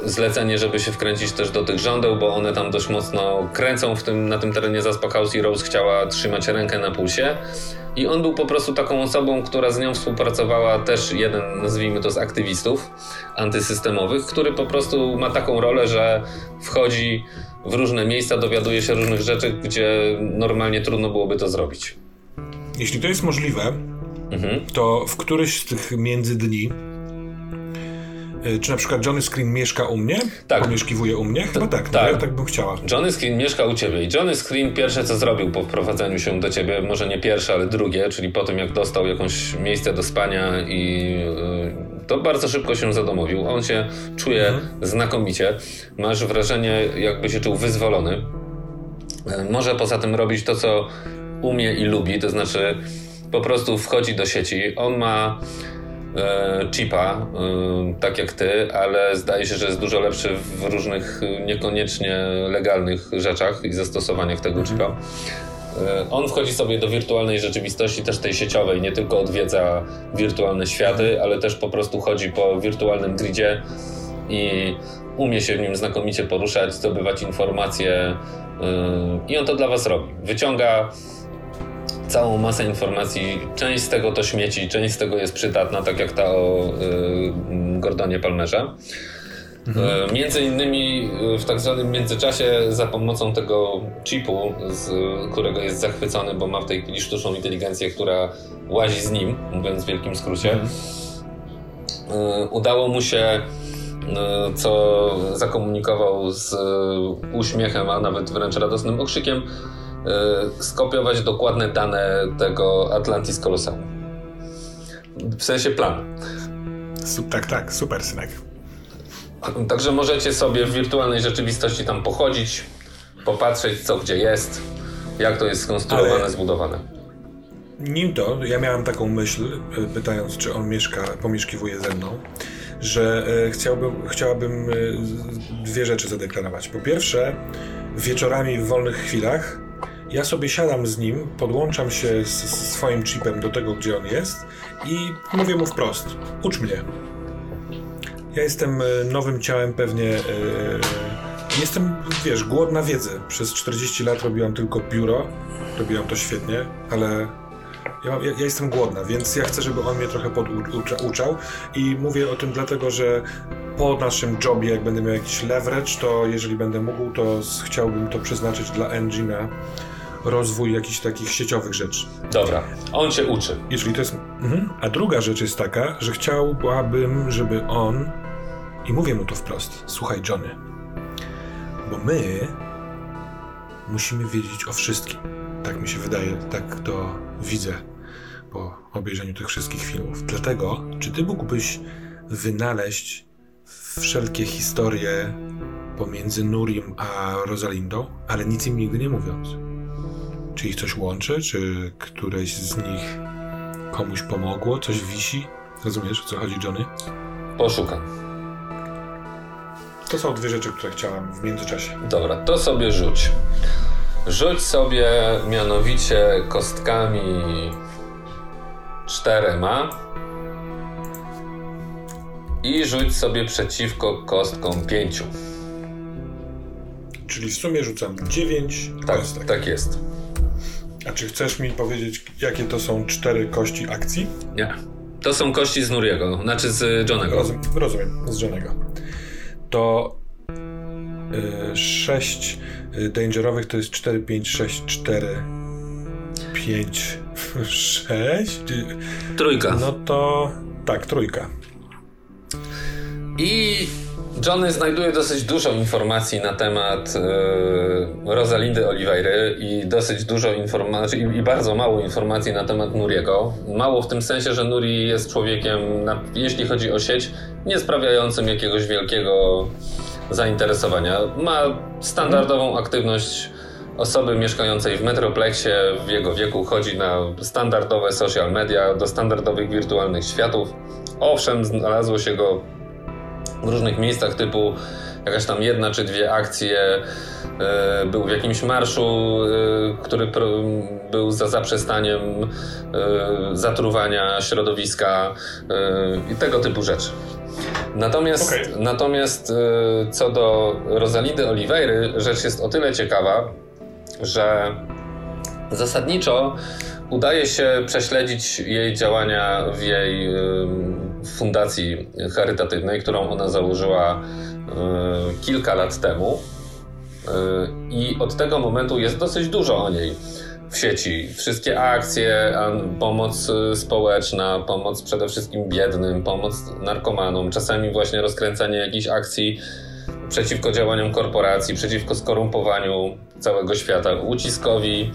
zlecenie, żeby się wkręcić też do tych rządeł, bo one tam dość mocno kręcą w tym, na tym terenie Zaspa i Rose chciała trzymać rękę na pulsie. I on był po prostu taką osobą, która z nią współpracowała, też jeden, nazwijmy to, z aktywistów antysystemowych, który po prostu ma taką rolę, że wchodzi w różne miejsca, dowiaduje się różnych rzeczy, gdzie normalnie trudno byłoby to zrobić. Jeśli to jest możliwe, mhm. to w któryś z tych międzydni Y, czy na przykład Johnny Screen mieszka u mnie? Tak. Pomieszkiwuje u mnie? Chyba tak, tak. No, ja tak bym chciała. Johnny Screen mieszka u ciebie i Johnny Screen pierwsze co zrobił po wprowadzeniu się do ciebie, może nie pierwsze, ale drugie, czyli po tym jak dostał jakąś miejsce do spania i yy, to bardzo szybko się zadomowił. On się czuje mhm. znakomicie. Masz wrażenie jakby się czuł wyzwolony. Yy, może poza tym robić to, co umie i lubi, to znaczy po prostu wchodzi do sieci. On ma chipa, e, tak jak ty, ale zdaje się, że jest dużo lepszy w różnych niekoniecznie legalnych rzeczach i zastosowaniach tego chipa. E, on wchodzi sobie do wirtualnej rzeczywistości, też tej sieciowej, nie tylko odwiedza wirtualne światy, ale też po prostu chodzi po wirtualnym gridzie i umie się w nim znakomicie poruszać, zdobywać informacje e, i on to dla was robi. Wyciąga całą masę informacji. Część z tego to śmieci, część z tego jest przydatna, tak jak ta o y, Gordonie Palmerze. Mhm. Między innymi y, w tak zwanym międzyczasie za pomocą tego chipu, z którego jest zachwycony, bo ma w tej chwili sztuczną inteligencję, która łazi z nim, mówiąc w wielkim skrócie, mhm. Y, udało mu się co zakomunikował z uśmiechem, a nawet wręcz radosnym okrzykiem, skopiować dokładne dane tego Atlantis Colosseum. W sensie planu. Tak, tak, super synek. Także możecie sobie w wirtualnej rzeczywistości tam pochodzić, popatrzeć co gdzie jest, jak to jest skonstruowane, Ale... zbudowane. Nim to, ja miałem taką myśl, y, pytając, czy on mieszka, pomieszkiwuje ze mną, że y, chciałbym, chciałabym dwie rzeczy zadeklarować. Po pierwsze, wieczorami w wolnych chwilach ja sobie siadam z nim, podłączam się z, swoim chipem do tego, gdzie on jest i mówię mu wprost: ucz mnie. Ja jestem e, nowym ciałem pewnie. E, jestem, wiesz, głodna wiedzy. Przez 40 lat robiłam tylko biuro. Robiłam to świetnie, ale ja, ja, ja, jestem głodna, więc ja chcę, żeby on mnie trochę poduczał i mówię o tym dlatego, że po naszym jobie, jak będę miał jakiś leverage, to jeżeli będę mógł, to chciałbym to przeznaczyć dla Engina rozwój jakichś takich sieciowych rzeczy. Dobra, on cię uczy. Jeżeli to jest... Mhm. A druga rzecz jest taka, że chciałbym, żeby on... I mówię mu to wprost. Słuchaj, Johnny, bo my musimy wiedzieć o wszystkim. Tak mi się wydaje, tak to widzę po obejrzeniu tych wszystkich filmów. Dlatego, czy ty mógłbyś wynaleźć wszelkie historie pomiędzy Nurim a Rosalindą, ale nic im nigdy nie mówiąc? Czy ich coś łączy? Czy któreś z nich komuś pomogło? Coś wisi? Rozumiesz, o co chodzi, Johnny? Poszukam. To są dwie rzeczy, które chciałem w międzyczasie. Dobra, to sobie rzuć. Rzuć sobie mianowicie kostkami czterema i rzuć sobie przeciwko kostkom pięciu. Czyli w sumie rzucam dziewięć tak, kostek. Tak jest. A czy chcesz mi powiedzieć, jakie to są cztery kości akcji? Nie. To są kości z Nuriego, znaczy z Johnego. Rozumiem, rozumiem z Johnego. To y, sześć y, dangerowych to jest 4, 5, 6, 4, 5, 6. Trójka. No to tak, trójka. I Johnny znajduje dosyć dużo informacji na temat e, Rosalindy Oliveira i dosyć dużo informacji i, i, bardzo mało informacji na temat Nuriego. Mało w tym sensie, że Nuri jest człowiekiem, na, jeśli chodzi o sieć, nie sprawiającym jakiegoś wielkiego zainteresowania. Ma standardową aktywność osoby mieszkającej w Metroplexie w jego wieku chodzi na standardowe social media, do standardowych wirtualnych światów. Owszem, znalazło się go w różnych miejscach typu jakaś tam jedna czy dwie akcje. E, był w jakimś marszu, e, który był za zaprzestaniem e, zatruwania środowiska i tego typu rzeczy. Natomiast, okay. natomiast co do Rosalindy Oliveira, rzecz jest o tyle ciekawa, że zasadniczo udaje się prześledzić jej działania w jej fundacji charytatywnej, którą ona założyła kilka lat temu. I od tego momentu jest dosyć dużo o niej w sieci. Wszystkie akcje, pomoc społeczna, pomoc przede wszystkim biednym, pomoc narkomanom, czasami właśnie rozkręcanie jakichś akcji przeciwko działaniom korporacji, przeciwko skorumpowaniu całego świata, uciskowi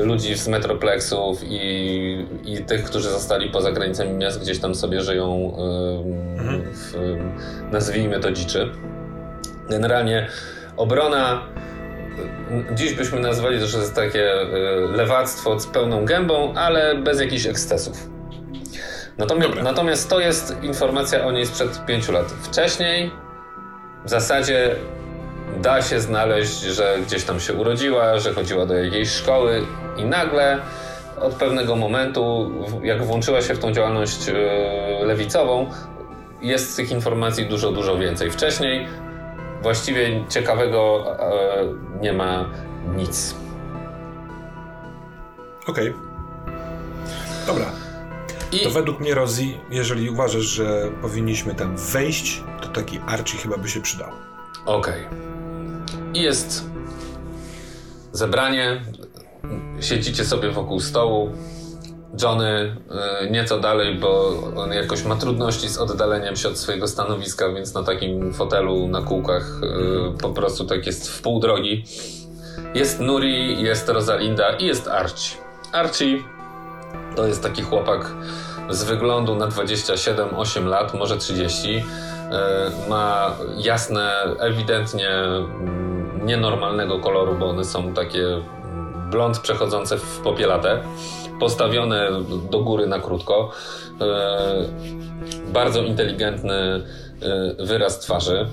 y, ludzi z metroplexów i, i tych, którzy zostali poza granicami miast, gdzieś tam sobie żyją, mhm. w, nazwijmy to dziczy. Generalnie obrona Dziś byśmy nazwali to, że jest takie y, lewactwo z pełną gębą, ale bez jakichś ekscesów. Natomiast, natomiast to jest informacja o niej sprzed pięciu lat. Wcześniej w zasadzie da się znaleźć, że gdzieś tam się urodziła, że chodziła do jakiejś szkoły i nagle od pewnego momentu, jak włączyła się w tą działalność e, lewicową, jest tych informacji dużo, dużo więcej. Wcześniej właściwie ciekawego e, nie ma nic. Okej. Okay. Dobra. I... To według mnie, Rozi, jeżeli uważasz, że powinniśmy tam wejść, to taki Archie chyba by się przydał. Okej. Okay. I jest zebranie. Siedzicie sobie wokół stołu. Johnny y, nieco dalej, bo on jakoś ma trudności z oddaleniem się od swojego stanowiska, więc na takim fotelu na kółkach y, po prostu tak jest w pół drogi. Jest Nuri, jest Rosalinda i jest Archie. Archie to jest taki chłopak z wyglądu na 27-8 lat, może 30. E, ma jasne, ewidentnie mm, nienormalnego koloru, bo one są takie blond przechodzące w popielatę, postawione do góry na krótko. E, bardzo inteligentny e, wyraz twarzy.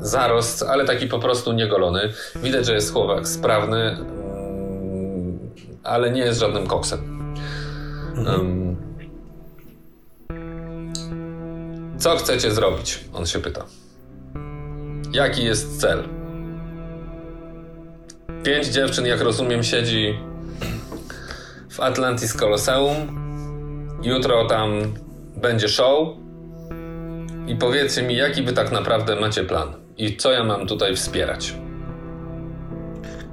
Zarost, ale taki po prostu niegolony. Widać, że jest chłopak sprawny, mm, ale nie jest żadnym koksem. Mhm. Co chcecie zrobić? On się pyta. Jaki jest cel? Pięć dziewczyn, jak rozumiem, siedzi w Atlantis Colosseum. Jutro tam będzie show. I powiedzcie mi, jaki wy tak naprawdę macie plan? I co ja mam tutaj wspierać?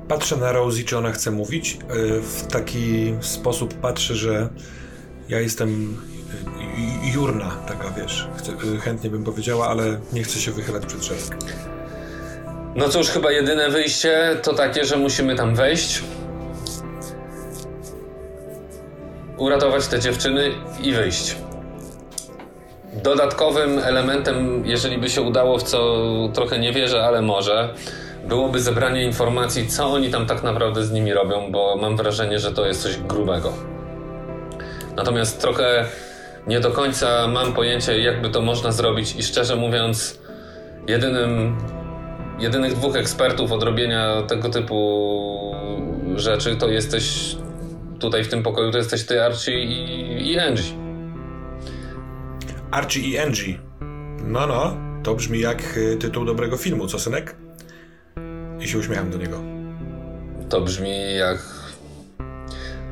Patrzę na Rosie, czy ona chce mówić. E, w taki sposób patrzę, że ja jestem e, jurna, taka wiesz. E, chętnie bym powiedziała, ale nie chcę się wychylać przed szereg. No cóż, chyba jedyne wyjście to takie, że musimy tam wejść, uratować te dziewczyny i wyjść. Dodatkowym elementem, jeżeli by się udało, w co trochę nie wierzę, ale może, byłoby zebranie informacji, co oni tam tak naprawdę z nimi robią, bo mam wrażenie, że to jest coś grubego. Natomiast trochę nie do końca mam pojęcie, jakby to można zrobić, i szczerze mówiąc, jedynym, jedynych dwóch ekspertów od robienia tego typu rzeczy to jesteś tutaj w tym pokoju, to jesteś ty, Archie i, i Angie. Archie i Angie. No, no, to brzmi jak y, tytuł dobrego filmu, co synek? I się uśmiecham do niego. To brzmi jak.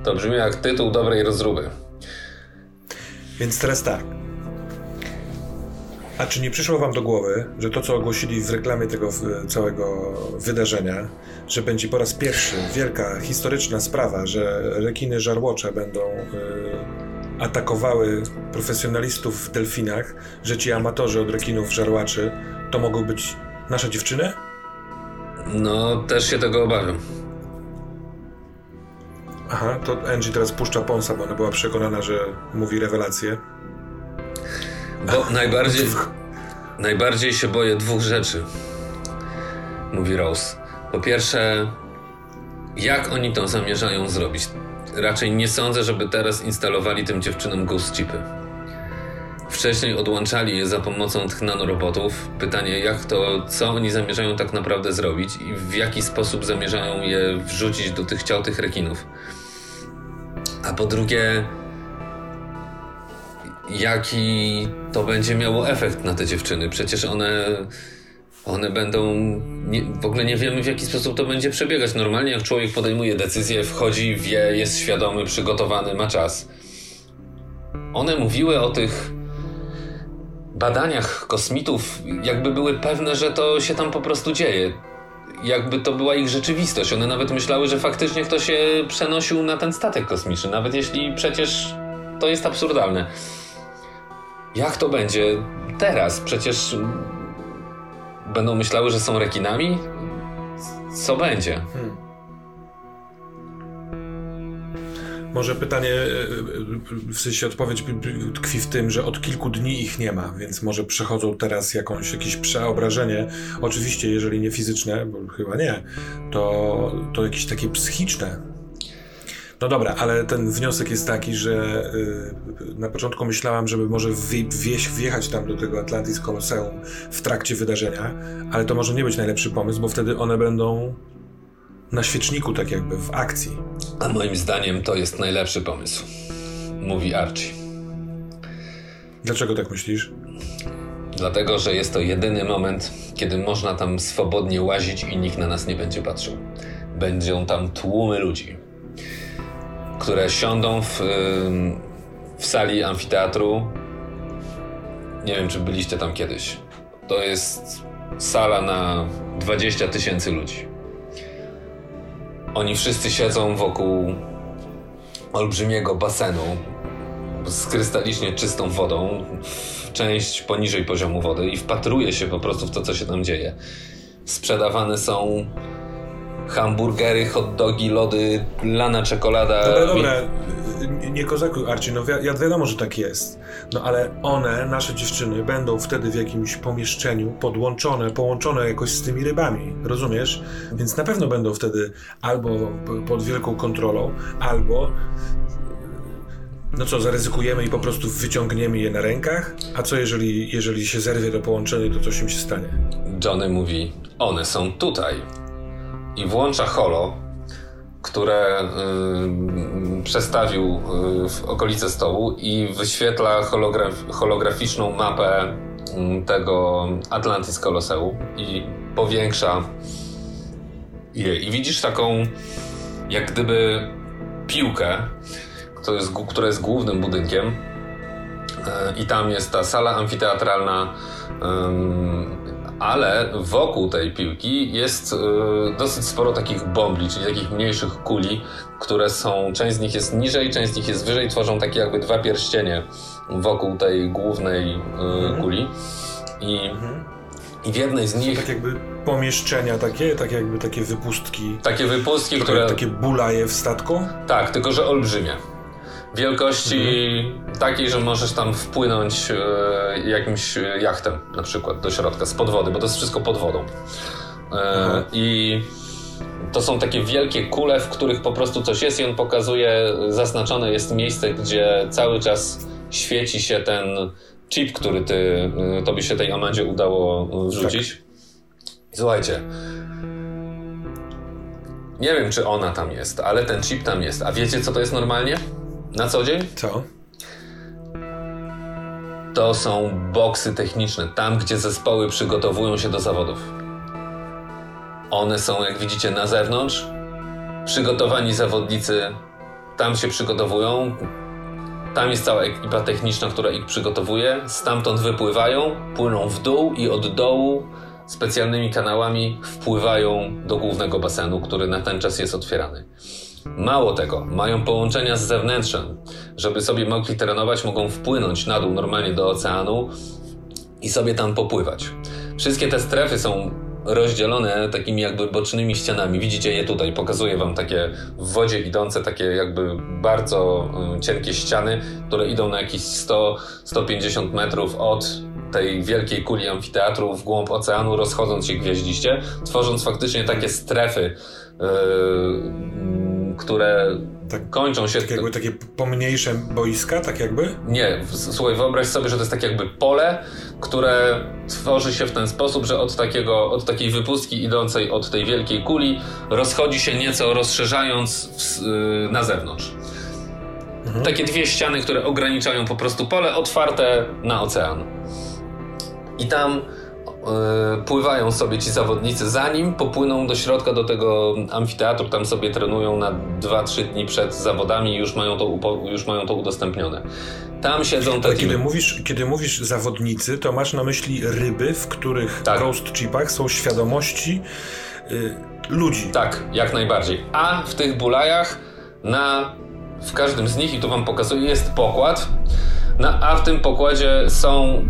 To brzmi jak tytuł dobrej rozruby. Więc teraz tak. A czy nie przyszło wam do głowy, że to, co ogłosili w reklamie tego całego wydarzenia, że będzie po raz pierwszy wielka, historyczna sprawa, że rekiny żarłocze będą y, atakowały profesjonalistów w delfinach, że ci amatorzy od rekinów żarłaczy to mogą być nasze dziewczyny? No, też się tego obawiam. Aha, to Angie teraz puszcza Ponsa, bo ona była przekonana, że mówi rewelację. Bo najbardziej, najbardziej się boję dwóch rzeczy, mówi Rose. Po pierwsze, jak oni to zamierzają zrobić? Raczej nie sądzę, żeby teraz instalowali tym dziewczynom ghost chipy. Wcześniej odłączali je za pomocą tych nanorobotów. Pytanie, jak to, co oni zamierzają tak naprawdę zrobić i w jaki sposób zamierzają je wrzucić do tych ciał tych rekinów. A po drugie, jaki to będzie miało efekt na te dziewczyny. Przecież one, one będą. Nie, w ogóle nie wiemy, w jaki sposób to będzie przebiegać. Normalnie, jak człowiek podejmuje decyzję, wchodzi, wie, jest świadomy, przygotowany, ma czas. One mówiły o tych badaniach kosmitów, jakby były pewne, że to się tam po prostu dzieje. Jakby to była ich rzeczywistość. One nawet myślały, że faktycznie ktoś się przenosił na ten statek kosmiczny, nawet jeśli przecież to jest absurdalne. Jak to będzie teraz? Przecież będą myślały, że są rekinami? Co będzie? Hmm. Może pytanie, e, e, w sensie odpowiedź tkwi w tym, że od kilku dni ich nie ma, więc może przechodzą teraz jakąś, jakieś przeobrażenie. Oczywiście, jeżeli nie fizyczne, bo chyba nie, to, to jakieś takie psychiczne. No dobra, ale ten wniosek jest taki, że y, na początku myślałam, żeby może wjechać tam do tego Atlantis Colosseum w trakcie wydarzenia, ale to może nie być najlepszy pomysł, bo wtedy one będą na świeczniku, tak jakby w akcji. A moim zdaniem to jest najlepszy pomysł, mówi Archie. Dlaczego tak myślisz? Dlatego, że jest to jedyny moment, kiedy można tam swobodnie łazić i nikt na nas nie będzie patrzył. Będą tam tłumy ludzi, które siądą w, w sali amfiteatru. Nie wiem, czy byliście tam kiedyś. To jest sala na 20 tysięcy ludzi. Oni wszyscy siedzą wokół olbrzymiego basenu z krystalicznie czystą wodą, część poniżej poziomu wody i wpatruje się po prostu w to, co się tam dzieje. Sprzedawane są hamburgery, hot dogi, lody, lana czekolada. Dobra, dobra, nie kozakuj Arci, no wi wiadomo, że tak jest. No ale one, nasze dziewczyny, będą wtedy w jakimś pomieszczeniu podłączone, połączone jakoś z tymi rybami, rozumiesz? Więc na pewno będą wtedy albo pod wielką kontrolą, albo no co, zaryzykujemy i po prostu wyciągniemy je na rękach? A co jeżeli, jeżeli się zerwie to połączenie, to coś im się stanie? Johnny mówi, one są tutaj i włącza holo, które y, przestawił y, w okolice stołu i wyświetla holograf holograficzną mapę y, tego Atlantis Colosseum i powiększa je. I widzisz taką jak gdyby piłkę, która jest, która jest głównym budynkiem y, i tam jest ta sala amfiteatralna ale wokół tej piłki jest y, dosyć sporo takich bombli, czyli takich mniejszych kuli, które są, część z nich jest niżej, część z nich jest wyżej, tworzą takie jakby dwa pierścienie wokół tej głównej y, mhm. kuli. I, mhm. I w jednej z nich. tak jakby pomieszczenia takie, tak jakby takie wypustki. Takie wypustki, które. Takie bulaje w statku? Tak, tylko że olbrzymie wielkości mhm. takiej, że możesz tam wpłynąć e, jakimś jachtem na przykład do środka, z wody, bo to jest wszystko pod wodą. E, I to są takie wielkie kule, w których po prostu coś jest i on pokazuje, zaznaczone jest miejsce, gdzie cały czas świeci się ten chip, który ty, e, tobie się tej Amandzie udało wrzucić. Tak. Słuchajcie, nie wiem, czy ona tam jest, ale ten chip tam jest. A wiecie, co to jest normalnie? Na co dzień? Co? To są boksy techniczne, tam gdzie zespoły przygotowują się do zawodów. One są, jak widzicie, na zewnątrz. Przygotowani zawodnicy tam się przygotowują. Tam jest cała ekipa techniczna, która ich przygotowuje. Stamtąd wypływają, płyną w dół i od dołu specjalnymi kanałami wpływają do głównego basenu, który na ten czas jest otwierany. Mało tego, mają połączenia z zewnętrzem. Żeby sobie mogli trenować, mogą wpłynąć na dół normalnie do oceanu i sobie tam popływać. Wszystkie te strefy są rozdzielone takimi jakby bocznymi ścianami. Widzicie je tutaj, pokazuję wam takie w wodzie idące, takie jakby bardzo y, cienkie ściany, które idą na jakieś 100-150 metrów od tej wielkiej kuli amfiteatru w głąb oceanu, rozchodząc się gwieździście, tworząc faktycznie takie strefy, yy, które tak, kończą się... Tak jakby takie pomniejsze boiska, tak jakby? Nie, słuchaj, wyobraź sobie, że to jest tak jakby pole, które tworzy się w ten sposób, że od, takiego, od takiej wypustki idącej od tej wielkiej kuli rozchodzi się nieco rozszerzając w, yy, na zewnątrz. Mhm. Takie dwie ściany, które ograniczają po prostu pole otwarte na ocean. I tam pływają sobie ci zawodnicy, zanim popłyną do środka do tego amfiteatru, tam sobie trenują na 2-3 dni przed zawodami i już mają to, już mają to udostępnione. Tam siedzą takie. Kiedy mówisz, kiedy mówisz zawodnicy, to masz na myśli ryby, w których tak. roast chipach są świadomości yy, ludzi. Tak, jak najbardziej. A w tych bulajach na w każdym z nich, i tu wam pokazuję, jest pokład. Na, a w tym pokładzie są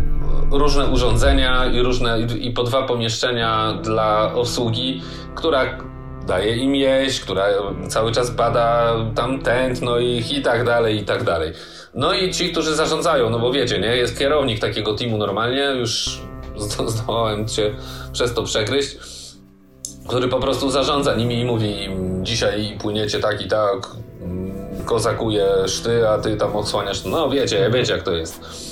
różne urządzenia i różne i po dwa pomieszczenia dla obsługi, która daje im jeść, która cały czas bada tam tętno ich i tak dalej, i tak dalej. No i ci, którzy zarządzają, no bo wiecie, nie? Jest kierownik takiego teamu normalnie, już [LAUGHS] zdołałem się przez to przegryźć, który po prostu zarządza nimi i mówi im, dzisiaj płyniecie tak i tak, mm, kozakuje szty, a ty tam odsłaniasz, no wiecie, wiecie jak to jest.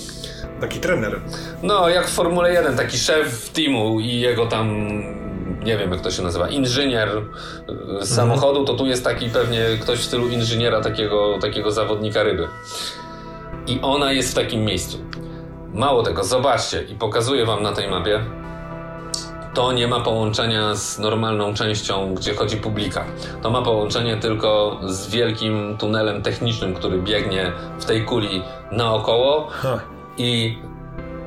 Taki trener. No, jak w Formule 1, taki szef teamu i jego tam, nie wiem jak to się nazywa, inżynier z mhm. samochodu, to tu jest taki pewnie ktoś w stylu inżyniera, takiego, takiego zawodnika ryby. I ona jest w takim miejscu. Mało tego, zobaczcie i pokazuję wam na tej mapie. To nie ma połączenia z normalną częścią, gdzie chodzi publika. To ma połączenie tylko z wielkim tunelem technicznym, który biegnie w tej kuli naokoło. I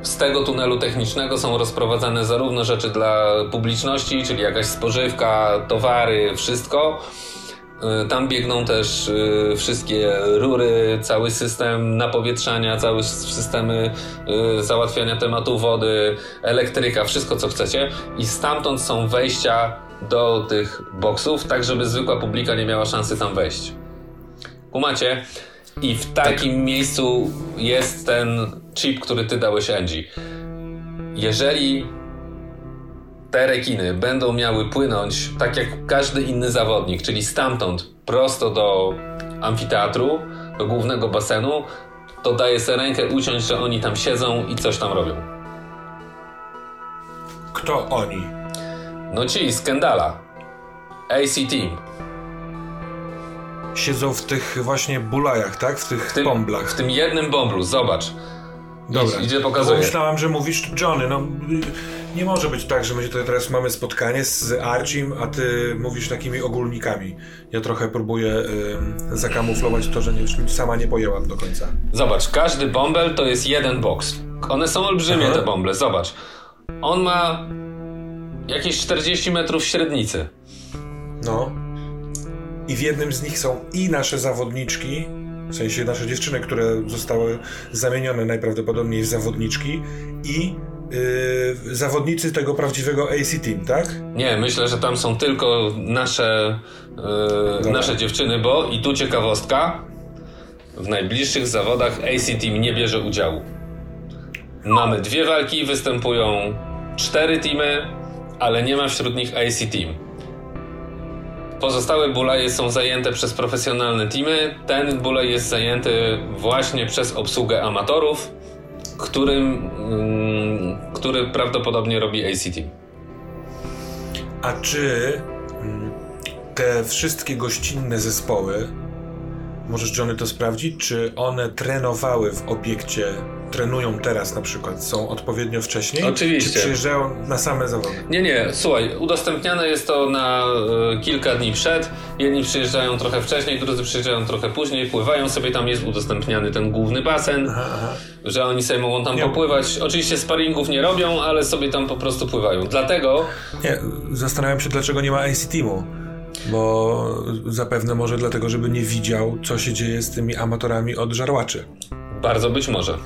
z tego tunelu technicznego są rozprowadzane zarówno rzeczy dla publiczności, czyli jakaś spożywka, towary, wszystko. Y, tam biegną też y, wszystkie rury, cały system napowietrzania, cały systemy y, załatwiania tematu wody, elektryka, wszystko co chcecie. I stamtąd są wejścia do tych boksów, tak żeby zwykła publika nie miała szansy tam wejść. Kumacie? I w takim tak. miejscu jest ten chip, który ty dałeś Angie. Jeżeli te rekiny będą miały płynąć tak jak każdy inny zawodnik, czyli stamtąd prosto do amfiteatru, do głównego basenu, to daje sobie rękę uciąć, że oni tam siedzą i coś tam robią. Kto oni? No ci z Kendala. AC Team siedzą w tych właśnie bulajach, tak? W tych w tym, bomblach. W tym jednym bomblu, zobacz. Dobra. Idzie pokazuje. Myślałam, że mówisz Johnny, no nie może być tak, że my tutaj teraz mamy spotkanie z Archim, a ty mówisz takimi ogólnikami. Ja trochę próbuję y, zakamuflować to, że nie, sama nie pojęłam do końca. Zobacz, każdy bąbel to jest jeden boks. One są olbrzymie Aha. te bąble, zobacz. On ma jakieś 40 metrów średnicy. No. I w jednym z nich są i nasze zawodniczki, w sensie nasze dziewczyny, które zostały zamienione najprawdopodobniej w zawodniczki i yy, zawodnicy tego prawdziwego AC Team, tak? Nie, myślę, że tam są tylko nasze, yy, nasze dziewczyny, bo i tu ciekawostka, w najbliższych zawodach AC Team nie bierze udziału. Mamy dwie walki, występują cztery teamy, ale nie ma wśród nich AC Team. Pozostałe bulaje są zajęte przez profesjonalne teamy. Ten bulej jest zajęty właśnie przez obsługę amatorów, którym, mm, który prawdopodobnie robi ACT. A czy mm, te wszystkie gościnne zespoły, możesz Johnny to sprawdzić, czy one trenowały w obiekcie trenują teraz na przykład, są odpowiednio wcześniej? Oczywiście. Czy przyjeżdżają na same zawody? Nie, nie, słuchaj, udostępniane jest to na y, kilka dni przed. Jedni przyjeżdżają trochę wcześniej, drudzy przyjeżdżają trochę później, pływają sobie, tam jest udostępniany ten główny basen, aha, aha. że oni sobie mogą tam nie. popływać. Oczywiście sparingów nie robią, ale sobie tam po prostu pływają. Dlatego... Nie, zastanawiam się, dlaczego nie ma AC Teamu Bo zapewne może dlatego, żeby nie widział, co się dzieje z tymi amatorami od żarłaczy. Bardzo być może.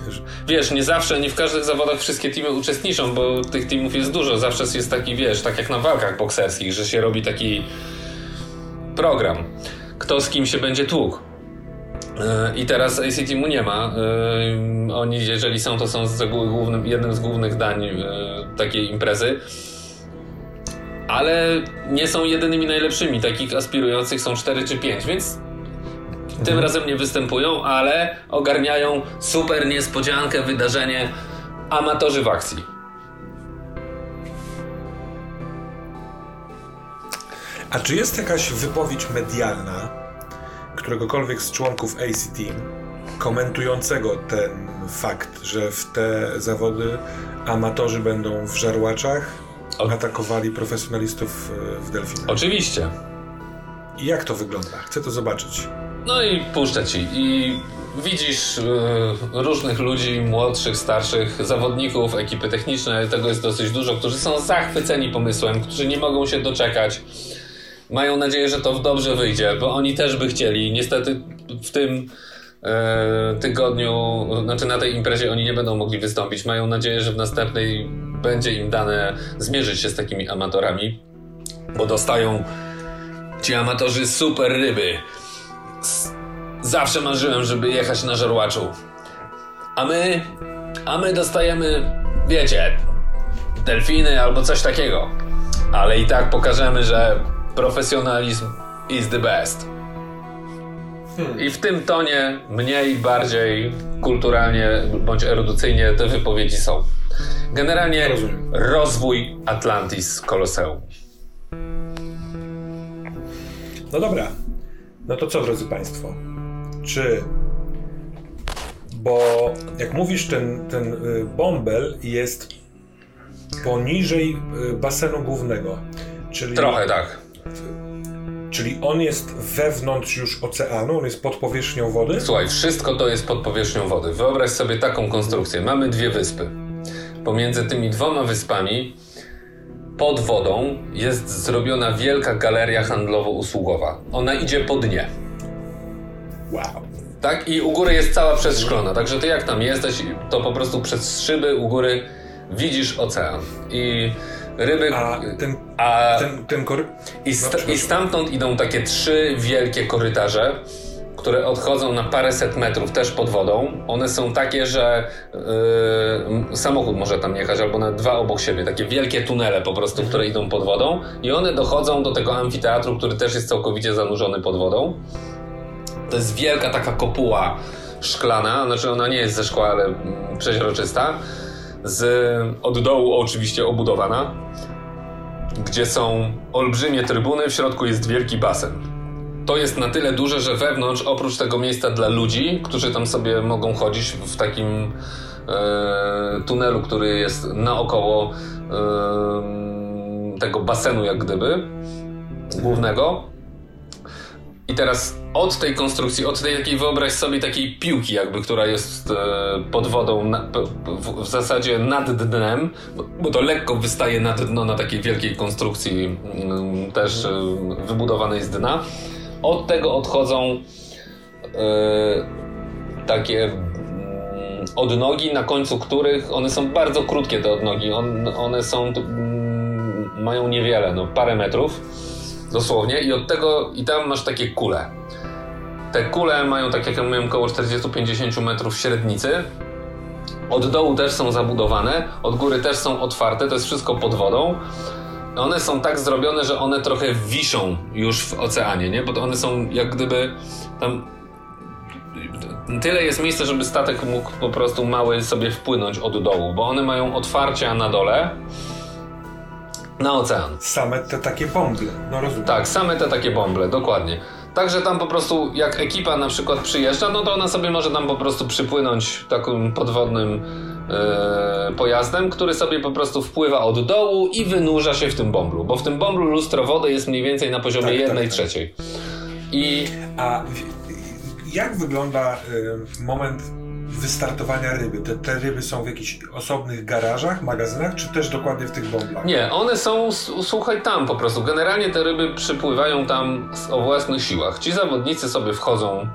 Wiesz, nie zawsze, nie w każdych zawodach wszystkie teamy uczestniczą, bo tych teamów jest dużo. Zawsze jest taki, wiesz, tak jak na walkach bokserskich, że się robi taki program. Kto z kim się będzie tłukł. E, I teraz AC Teamu nie ma. E, oni, jeżeli są, to są z reguły głównym, jednym z głównych dań e, takiej imprezy. Ale nie są jedynymi najlepszymi. Takich aspirujących są 4 czy 5, więc tym mhm. razem nie występują, ale ogarniają super niespodziankę, wydarzenie amatorzy w akcji. A czy jest jakaś wypowiedź medialna któregokolwiek z członków ACT komentującego ten fakt, że w te zawody amatorzy będą w żarłaczach atakowali profesjonalistów e, w delfinach? Oczywiście. I jak to wygląda? Chcę to zobaczyć. No i puszczę ci. I widzisz y, różnych ludzi, młodszych, starszych, zawodników, ekipy techniczne, tego jest dosyć dużo, którzy są zachwyceni pomysłem, którzy nie mogą się doczekać. Mają nadzieję, że to dobrze wyjdzie, bo oni też by chcieli. Niestety w tym tygodniu, znaczy na tej imprezie oni nie będą mogli wystąpić. Mają nadzieję, że w następnej będzie im dane zmierzyć się z takimi amatorami, bo dostają ci amatorzy super ryby Zawsze marzyłem, żeby jechać na żarłaczu. A my, a my dostajemy, wiecie, delfiny albo coś takiego. Ale i tak pokażemy, że profesjonalizm is the best. I w tym tonie, mniej, bardziej kulturalnie bądź erudycyjnie te wypowiedzi są. Generalnie Rozumiem. rozwój Atlantis Koloseum. No dobra. No to co, drodzy Państwo? czy bo jak mówisz, ten, ten y, bąbel jest poniżej y, basenu głównego. Czyli, Trochę tak. Czyli on jest wewnątrz już oceanu, on jest pod powierzchnią wody? Słuchaj, wszystko to jest pod powierzchnią wody. Wyobraź sobie taką konstrukcję. Mamy dwie wyspy. Pomiędzy tymi dwoma wyspami pod wodą jest zrobiona wielka galeria handlowo-usługowa. Ona idzie po dnie. Wow. Tak? I u góry jest cała przeszklona. Także ty jak tam jesteś, to po prostu przez szyby u góry widzisz ocean. I ryby. A ten. A, ten, ten kory... I, no, I stamtąd idą takie trzy wielkie korytarze, które odchodzą na paręset metrów też pod wodą. One są takie, że yy, samochód może tam jechać, albo na dwa obok siebie. Takie wielkie tunele po prostu, które idą pod wodą. I one dochodzą do tego amfiteatru, który też jest całkowicie zanurzony pod wodą. To jest wielka taka kopuła szklana, znaczy ona nie jest ze szkła, ale przeźroczysta, z, od dołu oczywiście obudowana, gdzie są olbrzymie trybuny, w środku jest wielki basen. To jest na tyle duże, że wewnątrz, oprócz tego miejsca dla ludzi, którzy tam sobie mogą chodzić w takim e, tunelu, który jest naokoło e, tego basenu, jak gdyby, głównego, i teraz od tej konstrukcji, od tej takiej, wyobraź sobie takiej piłki jakby, która jest e, pod wodą na, w, w, zasadzie nad dnem, bo, to lekko wystaje nad dno na takiej wielkiej konstrukcji mm, też e, wybudowanej z dna. Od tego odchodzą e, takie mm, odnogi, na końcu których one są bardzo krótkie te odnogi. On, one są, mm, mają niewiele, no parę metrów Dosłownie. I od tego, i tam masz takie kule. Te kule mają, tak jak ja mówiłem, około 40-50 metrów średnicy. Od dołu też są zabudowane, od góry też są otwarte, to jest wszystko pod wodą. One są tak zrobione, że one trochę wiszą już w oceanie, nie? Bo one są jak gdyby tam tyle jest miejsca, żeby statek mógł po prostu mały sobie wpłynąć od dołu, bo one mają otwarcia na dole na ocean. Same te takie bąble, no rozumiem. Tak, same te takie bąble, dokładnie. Także tam po prostu, jak ekipa na przykład przyjeżdża, no to ona sobie może tam po prostu przypłynąć takim podwodnym e, pojazdem, który sobie po prostu wpływa od dołu i wynurza się w tym bąblu, bo w tym bąblu lustro wody jest mniej więcej na poziomie tak, 1 tak, tak, trzeciej. I... A jak wygląda y, moment wystartowania ryby? Te, te ryby są w jakichś osobnych garażach, magazynach, czy też dokładnie w tych bąblach? Nie, one są, słuchaj, tam po prostu. Generalnie te ryby przypływają tam o własnych siłach. Ci zawodnicy sobie wchodzą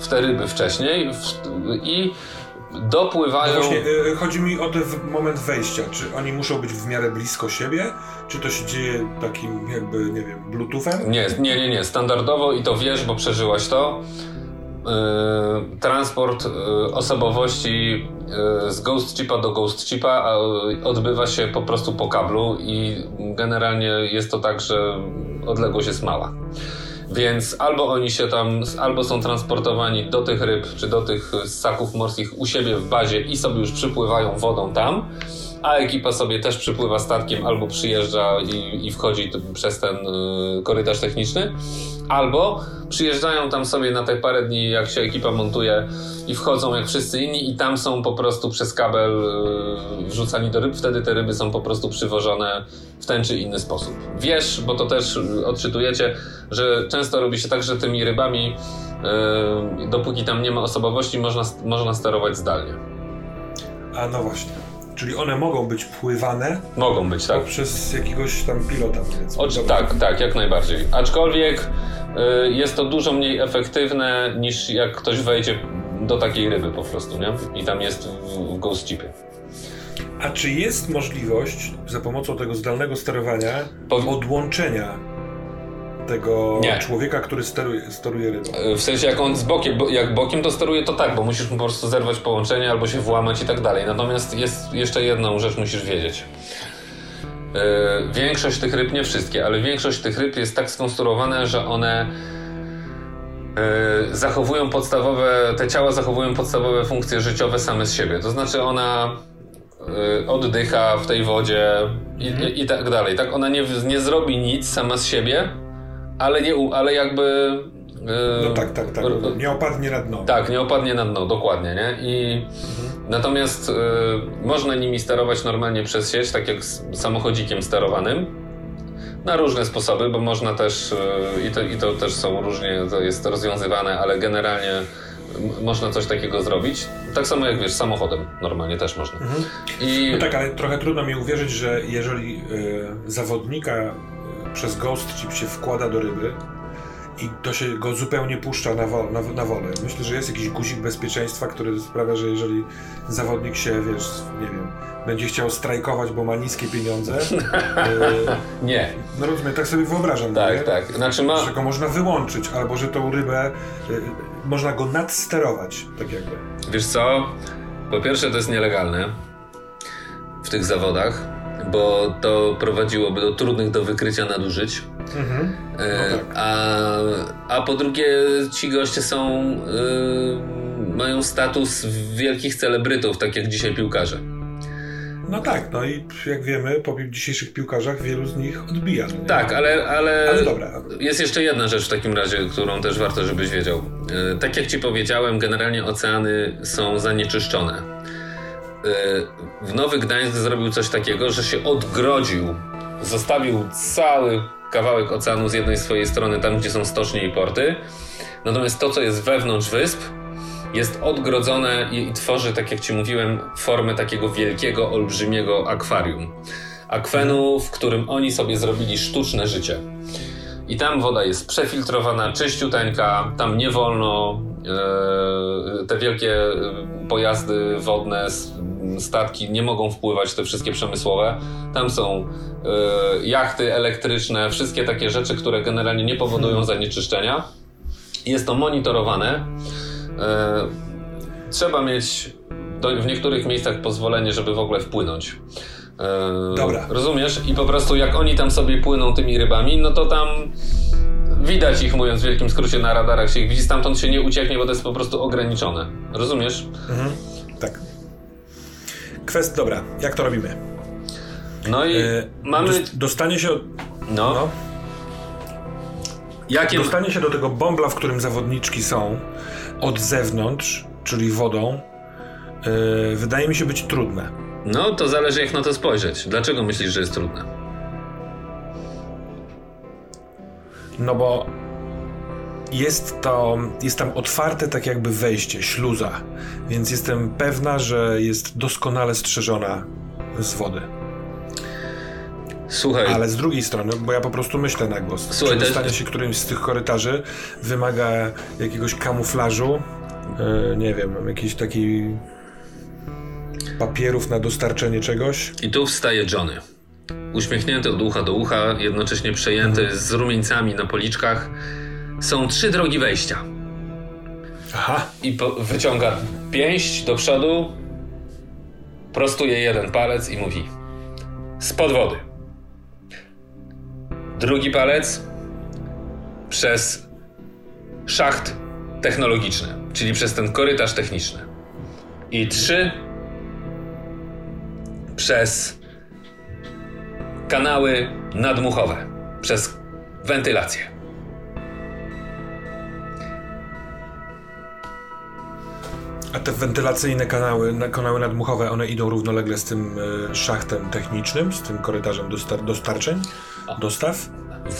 w te ryby wcześniej w, i dopływają. No właśnie, y, chodzi mi o ten moment wejścia. Czy oni muszą być w miarę blisko siebie? Czy to się dzieje takim jakby, nie wiem, bluetoothem? Nie, nie, nie, nie. Standardowo i to wiesz, bo przeżyłaś to. Yy, transport yy, osobowości yy, z Ghost Chipa do Ghost Chipa odbywa się po prostu po kablu i generalnie jest to tak, że odległość jest mała. Więc albo oni się tam, albo są transportowani do tych ryb, czy do tych ssaków morskich u siebie w bazie i sobie już przypływają wodą tam, a ekipa sobie też przypływa statkiem albo przyjeżdża i, i wchodzi przez ten y, korytarz techniczny, albo przyjeżdżają tam sobie na te parę dni, jak się ekipa montuje i wchodzą jak wszyscy inni i tam są po prostu przez kabel y, wrzucani do ryb, wtedy te ryby są po prostu przywożone w ten czy inny sposób. Wiesz, bo to też odczytujecie, że często robi się tak, że tymi rybami y, dopóki tam nie ma osobowości, można, można sterować zdalnie. A no właśnie. Czyli one mogą być pływane? Mogą być, tak. Przez jakiegoś tam pilota, powiedzmy. tak, tak, jak najbardziej. Aczkolwiek y, jest to dużo mniej efektywne niż jak ktoś wejdzie do takiej ryby po prostu, nie? I tam jest w, w Ghost Chipie. A czy jest możliwość za pomocą tego zdalnego sterowania po... odłączenia tego nie. człowieka, który steruje, steruje rybą. W sensie jak on z bokiem, jak bokiem to steruje, to tak, bo musisz mu po prostu zerwać połączenie albo się włamać i tak dalej. Natomiast jest jeszcze jedną rzecz musisz wiedzieć. Yy, większość tych ryb, nie wszystkie, ale większość tych ryb jest tak skonstruowane, że one yy, zachowują podstawowe, te ciała zachowują podstawowe funkcje życiowe same z siebie. To znaczy ona oddycha w tej wodzie i, mhm. i, i, tak dalej. Tak ona nie, nie zrobi nic sama z siebie, ale, nie, ale jakby... Yy, no tak, tak, tak. Nie opadnie na dno. Tak, nie opadnie na dno, dokładnie, nie? I mhm. natomiast yy, można nimi sterować normalnie przez sieć, tak jak z samochodzikiem sterowanym. Na różne sposoby, bo można też, yy, i, to, i to też są różnie, to jest rozwiązywane, ale generalnie można coś takiego zrobić. Tak samo jak wiesz, samochodem normalnie też można. Mhm. I... No tak, ale trochę trudno mi uwierzyć, że jeżeli y, zawodnika przez Ghost Chip się wkłada do ryby i to się go zupełnie puszcza na, wo na, na wolę. Myślę, że jest jakiś guzik bezpieczeństwa, który sprawia, że jeżeli zawodnik się, wiesz, nie wiem, będzie chciał strajkować, bo ma niskie pieniądze. Yy, [LAUGHS] nie. No rozumiem, tak sobie wyobrażam. Tak, nie? tak. Znaczy ma... Że go można wyłączyć, albo że tą rybę yy, można go nadsterować, tak jakby. Wiesz co? Po pierwsze, to jest nielegalne w tych zawodach bo to prowadziłoby do trudnych do wykrycia nadużyć. Mhm. E, no tak. a, a po drugie, ci goście są, y, mają status wielkich celebrytów, tak jak dzisiaj piłkarze. No tak, no i jak wiemy, po dzisiejszych piłkarzach wielu z nich odbija. No tak, ale, ale, ale dobra. jest jeszcze jedna rzecz w takim razie, którą też warto, żebyś wiedział. E, tak jak ci powiedziałem, generalnie oceany są zanieczyszczone w Nowy Gdańsk zrobił coś takiego, że się odgrodził, zostawił cały kawałek oceanu z jednej swojej strony, tam gdzie są stocznie i porty. Natomiast to, co jest wewnątrz wysp, jest odgrodzone i, i tworzy, tak jak ci mówiłem, formę takiego wielkiego, olbrzymiego akwarium. Akwenu, w którym oni sobie zrobili sztuczne życie. I tam woda jest przefiltrowana, czyściuteńka, tam nie wolno te wielkie e, pojazdy wodne, statki nie mogą wpływać, te wszystkie przemysłowe. Tam są e, jachty elektryczne, wszystkie takie rzeczy, które generalnie nie powodują hmm. zanieczyszczenia. Jest to monitorowane. Trzeba mieć w niektórych miejscach pozwolenie, żeby w ogóle wpłynąć. Eee, Dobra. Rozumiesz? I po prostu jak oni tam sobie płyną tymi rybami, no to tam widać ich, mówiąc w wielkim skrócie, na radarach się ich widzi, stamtąd się nie ucieknie, bo to jest po prostu ograniczone. Rozumiesz? Mhm. Tak. Kwest, dobra, jak to robimy? No i e, mamy... Dostanie się... No. no. Jakie... Dostanie się do tego bąbla, w którym zawodniczki są, od zewnątrz, czyli wodą, yy, wydaje mi się być trudne. No, to zależy jak na to spojrzeć. Dlaczego myślisz, że jest trudne? No bo jest to, jest tam otwarte tak jakby wejście, śluza, więc jestem pewna, że jest doskonale strzeżona z wody. Słuchaj. Ale z drugiej strony, bo ja po prostu myślę na głos. Słuchaj, Przedostanie też... się którymś z tych korytarzy wymaga jakiegoś kamuflażu, yy, nie wiem, jakiś taki papierów na dostarczenie czegoś. I tu wstaje Johnny. Uśmiechnięty od ucha do ucha, jednocześnie przejęty mhm. z rumieńcami na policzkach. Są trzy drogi wejścia. Aha. I wyciąga pięść do przodu, prostuje jeden palec i mówi: Spod wody. Drugi palec przez szacht technologiczny, czyli przez ten korytarz techniczny. I trzy przez kanały nadmuchowe, przez wentylację. A te wentylacyjne kanały, kanały nadmuchowe, one idą równolegle z tym e, szachtem technicznym, z tym korytarzem dostar dostarczeń, dostaw?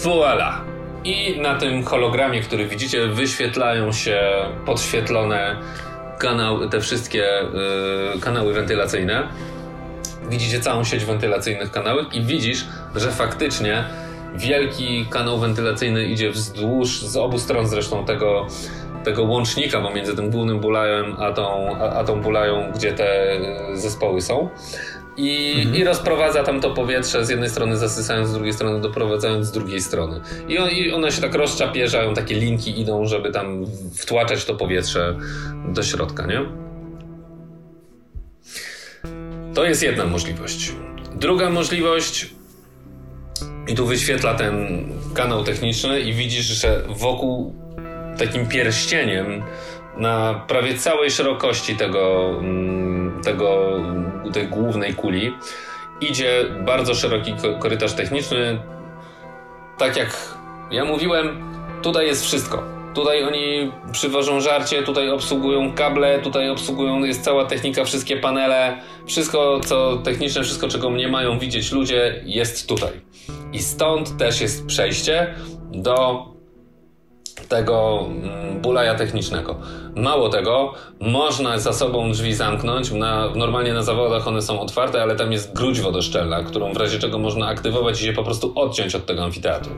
Voila! I na tym hologramie, który widzicie, wyświetlają się podświetlone kanał, te wszystkie y, kanały wentylacyjne. Widzicie całą sieć wentylacyjnych kanałów i widzisz, że faktycznie wielki kanał wentylacyjny idzie wzdłuż, z obu stron zresztą tego tego łącznika pomiędzy tym głównym bulajem a tą, a, a tą bulają, gdzie te e, zespoły są. I, mhm. I rozprowadza tam to powietrze z jednej strony zasysając, z drugiej strony doprowadzając z drugiej strony. I, on, i one się tak rozczapierzają, takie linki idą, żeby tam wtłaczać to powietrze do środka, nie? To jest jedna możliwość. Druga możliwość i tu wyświetla ten kanał techniczny i widzisz, że wokół takim pierścieniem na prawie całej szerokości tego, mm, tego, tej głównej kuli idzie bardzo szeroki korytarz techniczny. Tak jak ja mówiłem, tutaj jest wszystko. Tutaj oni przywożą żarcie, tutaj obsługują kable, tutaj obsługują, jest cała technika, wszystkie panele, wszystko co techniczne, wszystko czego nie mają widzieć ludzie jest tutaj. I stąd też jest przejście do tego mm, bulaja technicznego. Mało tego, można za sobą drzwi zamknąć. Na, normalnie na zawodach one są otwarte, ale tam jest gruć wodoszczelna, którą w razie czego można aktywować i się po prostu odciąć od tego amfiteatru.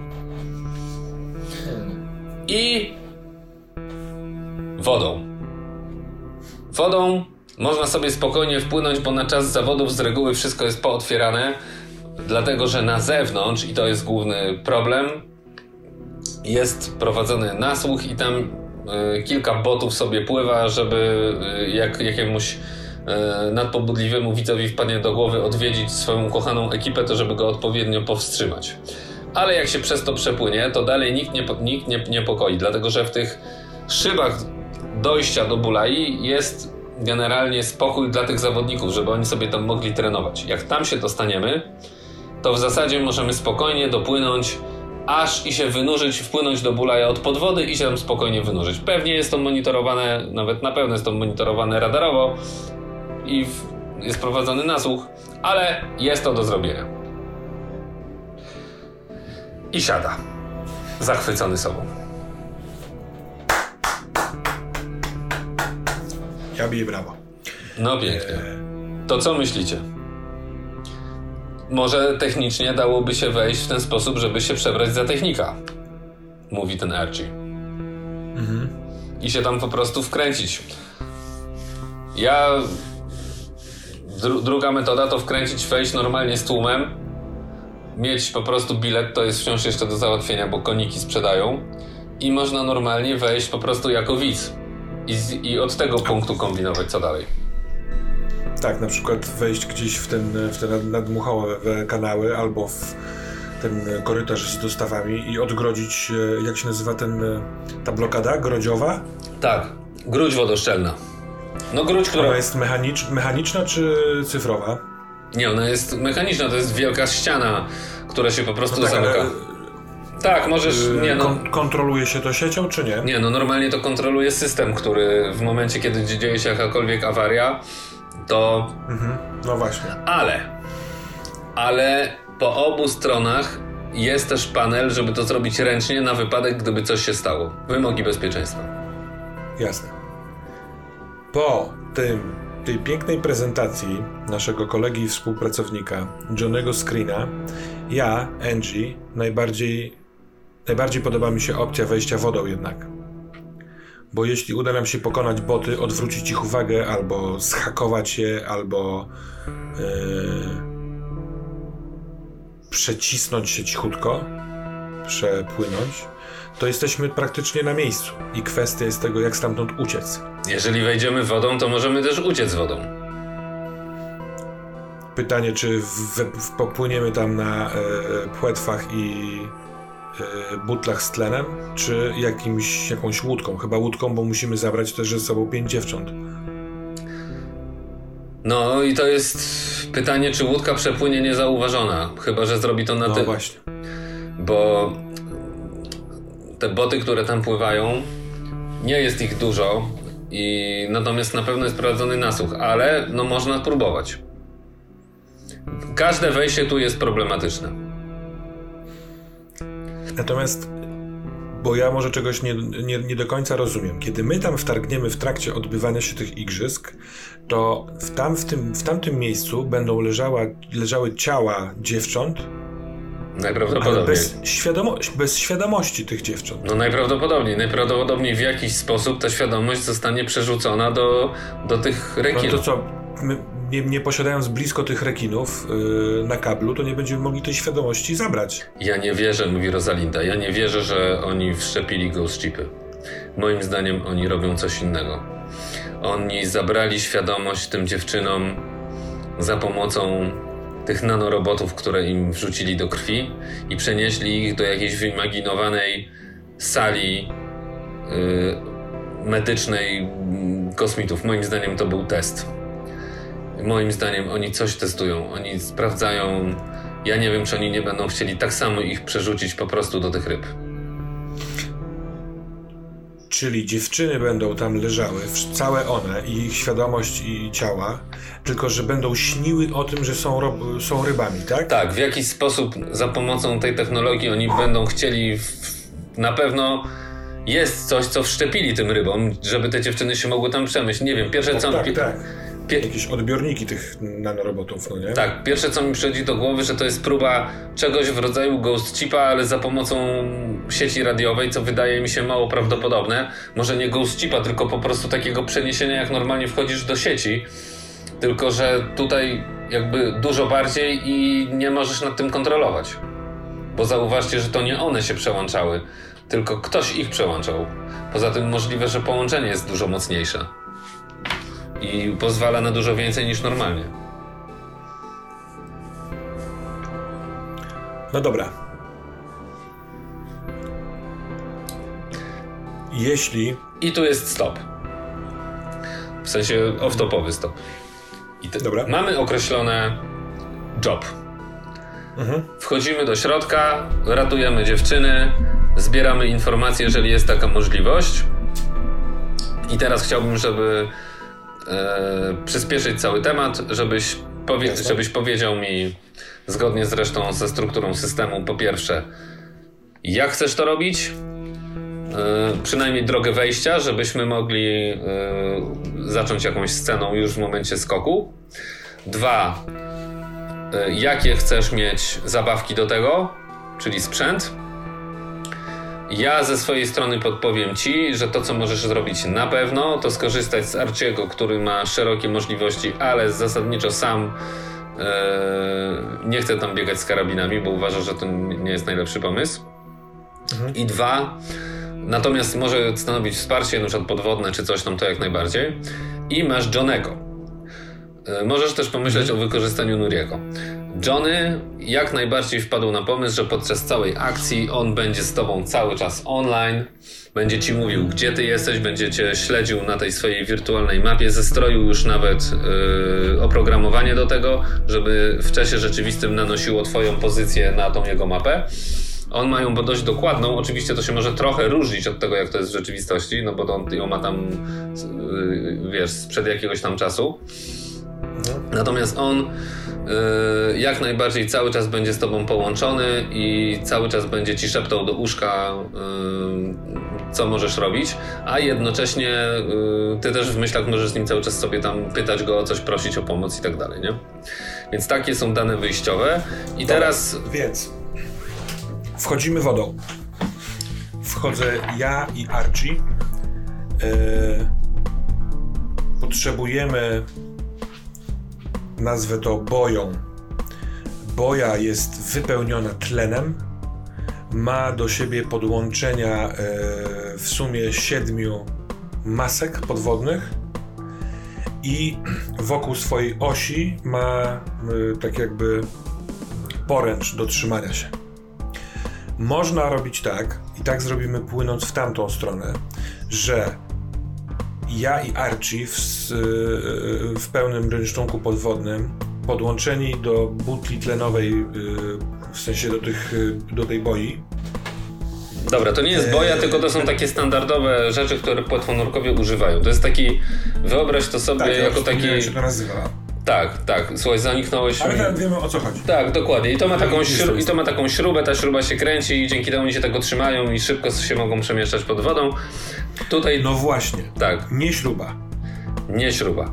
I wodą. Wodą można sobie spokojnie wpłynąć, bo na czas zawodów z reguły wszystko jest pootwierane, dlatego że na zewnątrz, i to jest główny problem, jest prowadzony nasłuch i tam y, kilka botów sobie pływa, żeby y, jak jakiemuś y, nadpobudliwemu widzowi wpadnie do głowy odwiedzić swoją ukochaną ekipę, to żeby go odpowiednio powstrzymać. Ale jak się przez to przepłynie, to dalej nikt nie, nikt nie niepokoi, dlatego że w tych szybach dojścia do Bulai jest generalnie spokój dla tych zawodników, żeby oni sobie tam mogli trenować. Jak tam się dostaniemy, to w zasadzie możemy spokojnie dopłynąć aż i się wynurzyć, wpłynąć do Bulaja od podwody i się tam spokojnie wynurzyć. Pewnie jest to monitorowane, nawet na pewno jest to monitorowane radarowo i jest prowadzony nasłuch, ale jest to do zrobienia. I siada, zachwycony sobą. Ja biję brawo. No pięknie. To co myślicie? Może technicznie dałoby się wejść w ten sposób, żeby się przebrać za technika. Mówi ten Archie. Mhm. I się tam po prostu wkręcić. Ja. Dru druga metoda to wkręcić, wejść normalnie z tłumem. Mieć po prostu bilet, to jest wciąż jeszcze do załatwienia, bo koniki sprzedają. I można normalnie wejść po prostu jako widz. I, i od tego punktu kombinować, co dalej. Tak, na przykład wejść gdzieś w, ten, w te nadmuchowe kanały albo w ten korytarz z dostawami i odgrodzić, e, jak się nazywa ten, e, ta blokada grodziowa? Tak, gruć wodoszczelna. No gruć, która... Ona jest mechanicz, mechaniczna czy cyfrowa? Nie, ona jest mechaniczna, to jest wielka ściana, która się po prostu no tak, zamyka. Ale... Tak, możesz. Y, nie, no. Kon kontroluje się to siecią, czy nie? Nie, no normalnie to kontroluje system, który w momencie, kiedy dzieje się jakakolwiek awaria, to. Mhm. No właśnie. Ale. Ale po obu stronach jest też panel, żeby to zrobić ręcznie na wypadek, gdyby coś się stało. Wymogi bezpieczeństwa. Jasne. Po tym, tej pięknej prezentacji naszego kolegi i współpracownika Johnego Screena, ja, Angie, najbardziej, najbardziej podoba mi się opcja wejścia wodą jednak. Bo jeśli uda nam się pokonać boty, odwrócić ich uwagę, albo zhakować je, albo yy, przecisnąć się cichutko, przepłynąć, to jesteśmy praktycznie na miejscu. I kwestia jest tego, jak stamtąd uciec. Jeżeli wejdziemy wodą, to możemy też uciec wodą. Pytanie, czy w, w, popłyniemy tam na e, płetwach i e, butlach z tlenem, czy jakimś, jakąś łódką? Chyba łódką, bo musimy zabrać też ze sobą pięć dziewcząt. No i to jest pytanie, czy łódka przepłynie niezauważona. Chyba, że zrobi to na No tyle. właśnie. Bo te boty, które tam pływają, nie jest ich dużo. I natomiast na pewno jest prowadzony nasłuch, ale no można próbować. Każde wejście tu jest problematyczne. Natomiast, bo ja może czegoś nie, nie, nie do końca rozumiem. Kiedy my tam wtargniemy w trakcie odbywania się tych igrzysk, to w, tam, w, tym, w tamtym miejscu będą leżała, leżały ciała dziewcząt, ale Najprawdopodobniej. bez, świadomo, bez świadomości tych dziewcząt. No najprawdopodobniej. Najprawdopodobniej w jakiś sposób ta świadomość zostanie przerzucona do, do tych No rekinów. to co, my, nie, nie posiadając blisko tych rekinów yy, na kablu, to nie będziemy mogli tej świadomości zabrać. Ja nie wierzę, mówi Rosalinda. Ja nie wierzę, że oni wszczepili ghost chipy. Moim zdaniem oni robią coś innego. Oni zabrali świadomość tym dziewczynom za pomocą tych nanorobotów, które im wrzucili do krwi i przenieśli ich do jakiejś wyimaginowanej sali yy, medycznej mm, kosmitów. Moim zdaniem to był test. Moim zdaniem oni coś testują. Oni sprawdzają. Ja nie wiem, czy oni nie będą chcieli tak samo ich przerzucić po prostu do tych ryb. Czyli dziewczyny będą tam leżały, całe one i ich świadomość i ciała, tylko że będą śniły o tym, że są, ro, są rybami, tak? Tak, w jakiś sposób za pomocą tej technologii oni będą chcieli. W, na pewno jest coś, co wszczepili tym rybom, żeby te dziewczyny się mogły tam przemyśleć. Nie wiem, pierwsze co. tak, tak. Pie- Jakieś odbiorniki tych nanorobotów, no nie? Tak, pierwsze co mi przychodzi do głowy, że to jest próba czegoś w rodzaju ghost chipa, ale za pomocą sieci radiowej, co wydaje mi się mało prawdopodobne. Może nie ghost chipa, tylko po prostu takiego przeniesienia, jak normalnie wchodzisz do sieci. Tylko, że tutaj jakby dużo bardziej i nie możesz nad tym kontrolować. Bo zauważcie, że to nie one się przełączały, tylko ktoś ich przełączał. Poza tym możliwe, że połączenie jest dużo mocniejsze. I pozwala na dużo więcej niż normalnie. No dobra. Jeśli I tu jest stop. W sensie off-topowy stop. I te, Dobra. Mamy określone job. Mhm. Wchodzimy do środka, ratujemy dziewczyny, zbieramy informacje, jeżeli jest taka możliwość. I teraz chciałbym, żeby przyspieszyć cały temat, żebyś, powie, żebyś powiedział mi, zgodnie zresztą ze strukturą systemu, po pierwsze, jak chcesz to robić, E, przynajmniej drogę wejścia, żebyśmy mogli e, zacząć jakąś sceną już w momencie skoku. Dwa, e, jakie chcesz mieć zabawki do tego, czyli sprzęt. Ja ze swojej strony podpowiem Ci, że to, co możesz zrobić na pewno, to skorzystać z Arciego, który ma szerokie możliwości, ale zasadniczo sam e, nie chce tam biegać z karabinami, bo uważa, że to nie jest najlepszy pomysł. I dwa, natomiast może stanowić wsparcie, przykład podwodne czy coś tam, to jak najbardziej. I masz Johnego. E, Możesz też pomyśleć o wykorzystaniu Nuriego. Johnny jak najbardziej wpadł na pomysł, że podczas całej akcji on będzie z tobą cały czas online, będzie ci mówił, gdzie ty jesteś, będzie cię śledził na tej swojej wirtualnej mapie, zestroił już nawet yy, oprogramowanie do tego, żeby w czasie rzeczywistym nanosiło twoją pozycję na tą jego mapę. On ma ją dość dokładną, oczywiście to się może trochę różnić od tego, jak to jest w rzeczywistości, no bo on ją ma tam, yy, wiesz, sprzed jakiegoś tam czasu. Natomiast on jak najbardziej cały czas będzie z tobą połączony i cały czas będzie ci szeptał do uszka, y, co możesz robić, a jednocześnie y, ty też w myślach możesz z nim cały czas sobie tam pytać go o coś, prosić o pomoc i tak dalej, nie? Więc takie są dane wyjściowe. I teraz. Więc wchodzimy wodą. Wchodzę ja i Archie. Yy, potrzebujemy nazwę to boją. Boja jest wypełniona tlenem. Ma do siebie podłączenia yy, w sumie siedmiu masek podwodnych i wokół swojej osi ma y, tak jakby poręcz do trzymania się. Można robić tak, i tak zrobimy płynąc w tamtą stronę, że ja i Archie w, y, w pełnym rynsztunku podwodnym, podłączeni do butli tlenowej, y, w sensie do, tych, do tej boi, Dobra, to nie jest boja, eee, tylko to są takie standardowe rzeczy, które płetwonurkowie używają. To jest taki, wyobraź to sobie tak, jako taki... Jak się to nazywa. Tak, tak, słuchaj, zaniknąłeś Ale nawet wiemy o co chodzi. Tak, dokładnie. I to, ma taką śru- I to ma taką śrubę, ta śruba się kręci i dzięki temu oni się tego trzymają i szybko się mogą przemieszczać pod wodą. Tutaj... No właśnie. Tak. Nie śruba. Nie śruba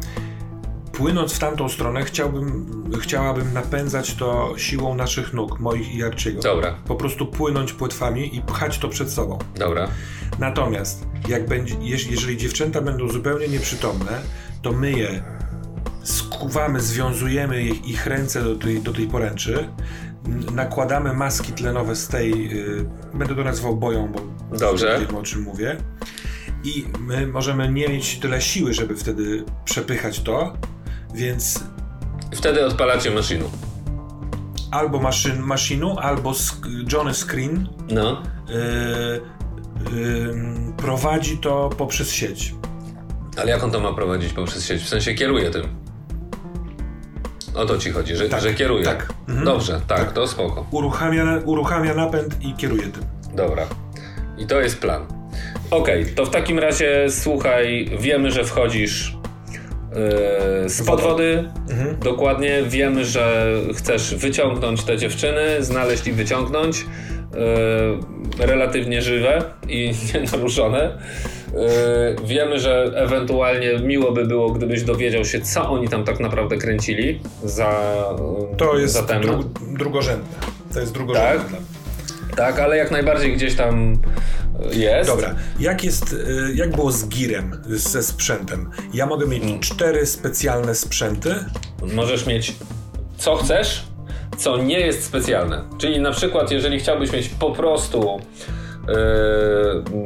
płynąc w tamtą stronę, chciałbym, chciałabym napędzać to siłą naszych nóg, moich i Arciego. Dobra. Po prostu płynąć płetwami i pchać to przed sobą. Dobra. Natomiast, jak będzie, jeżeli dziewczęta będą zupełnie nieprzytomne, to my je skuwamy, związujemy ich, ich ręce do tej, do tej poręczy, nakładamy maski tlenowe z tej, yy, będę to nazywał boją, bo Dobrze. wiem o czym mówię. I my możemy nie mieć tyle siły, żeby wtedy przepychać to, więc... Wtedy odpalacie maszynu. Albo maszyn, maszynu, albo sk Johnny Screen no. Yy, yy, prowadzi to poprzez sieć. Ale jak on to ma prowadzić poprzez sieć? W sensie kieruje tym. O to ci chodzi, że, tak, że kieruje. Tak. Mhm. Dobrze, tak, tak, to spoko. Uruchamia, uruchamia napęd i kieruje tym. Dobra. I to jest plan. Okej, okay, to w takim razie słuchaj, wiemy, że wchodzisz Yy, z podwody. Mhm. Dokładnie wiemy, że chcesz wyciągnąć te dziewczyny, znaleźć i wyciągnąć. Yy, relatywnie żywe i [LAUGHS] nienaruszone. Yy, wiemy, że ewentualnie miło by było, gdybyś dowiedział się, co oni tam tak naprawdę kręcili za To jest za. Dru drugorzędne. To jest drugorzędne. Tak? tak, ale jak najbardziej gdzieś tam jest. Dobra, jak jest, y, jak było z girem, ze sprzętem? Ja mogę mieć hmm. cztery specjalne sprzęty. Możesz mieć co chcesz, co nie jest specjalne. Czyli na przykład, jeżeli chciałbyś mieć po prostu Yy,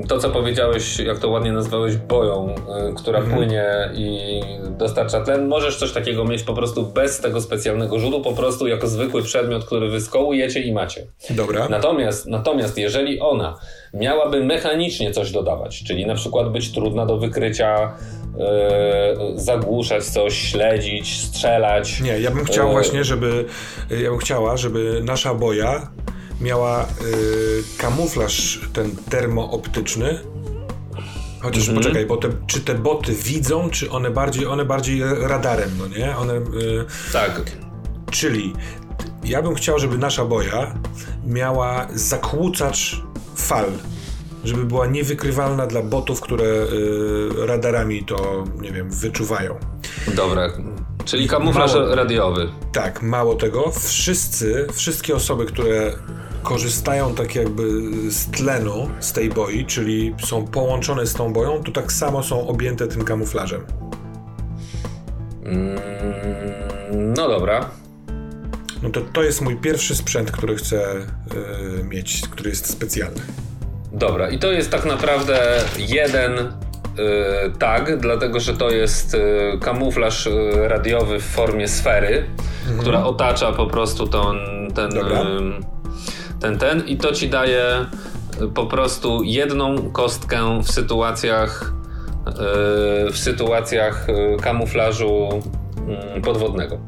to, co powiedziałeś, jak to ładnie nazwałeś, boją, yy, która mhm. płynie i dostarcza tlen, możesz coś takiego mieć po prostu bez tego specjalnego rzutu, po prostu jako zwykły przedmiot, który wyskołujecie i macie. Dobra. Natomiast, natomiast jeżeli ona miałaby mechanicznie coś dodawać, czyli na przykład być trudna do wykrycia, Yy, zagłuszać coś, śledzić, strzelać. Nie, ja bym chciał yy. właśnie, żeby ja bym chciała, żeby nasza boja miała y, kamuflaż ten termooptyczny. Chociaż mhm. poczekaj, bo te, czy te boty widzą, czy one bardziej, one bardziej radarem, no nie? One, y, tak. Czyli ja bym chciał, żeby nasza boja miała zakłócacz fal, żeby była niewykrywalna dla botów, które y, radarami to, nie wiem, wyczuwają. Dobra, czyli kamuflaż mało, radiowy. Tak, mało tego, wszyscy, wszystkie osoby, które korzystają tak jakby z tlenu z tej boi, czyli są połączone z tą boją, to tak samo są objęte tym kamuflażem. Mm, no dobra. No to, to jest mój pierwszy sprzęt, który chcę y, mieć, który jest specjalny. Dobra, i to jest tak naprawdę jeden y, tag, dlatego że to jest y, kamuflaż y, radiowy w formie sfery, mhm. która otacza po prostu ten, ten ten, ten i to ci daje e, po prostu jedną kostkę w sytuacjach e, w sytuacjach e, kamuflażu mm, podwodnego.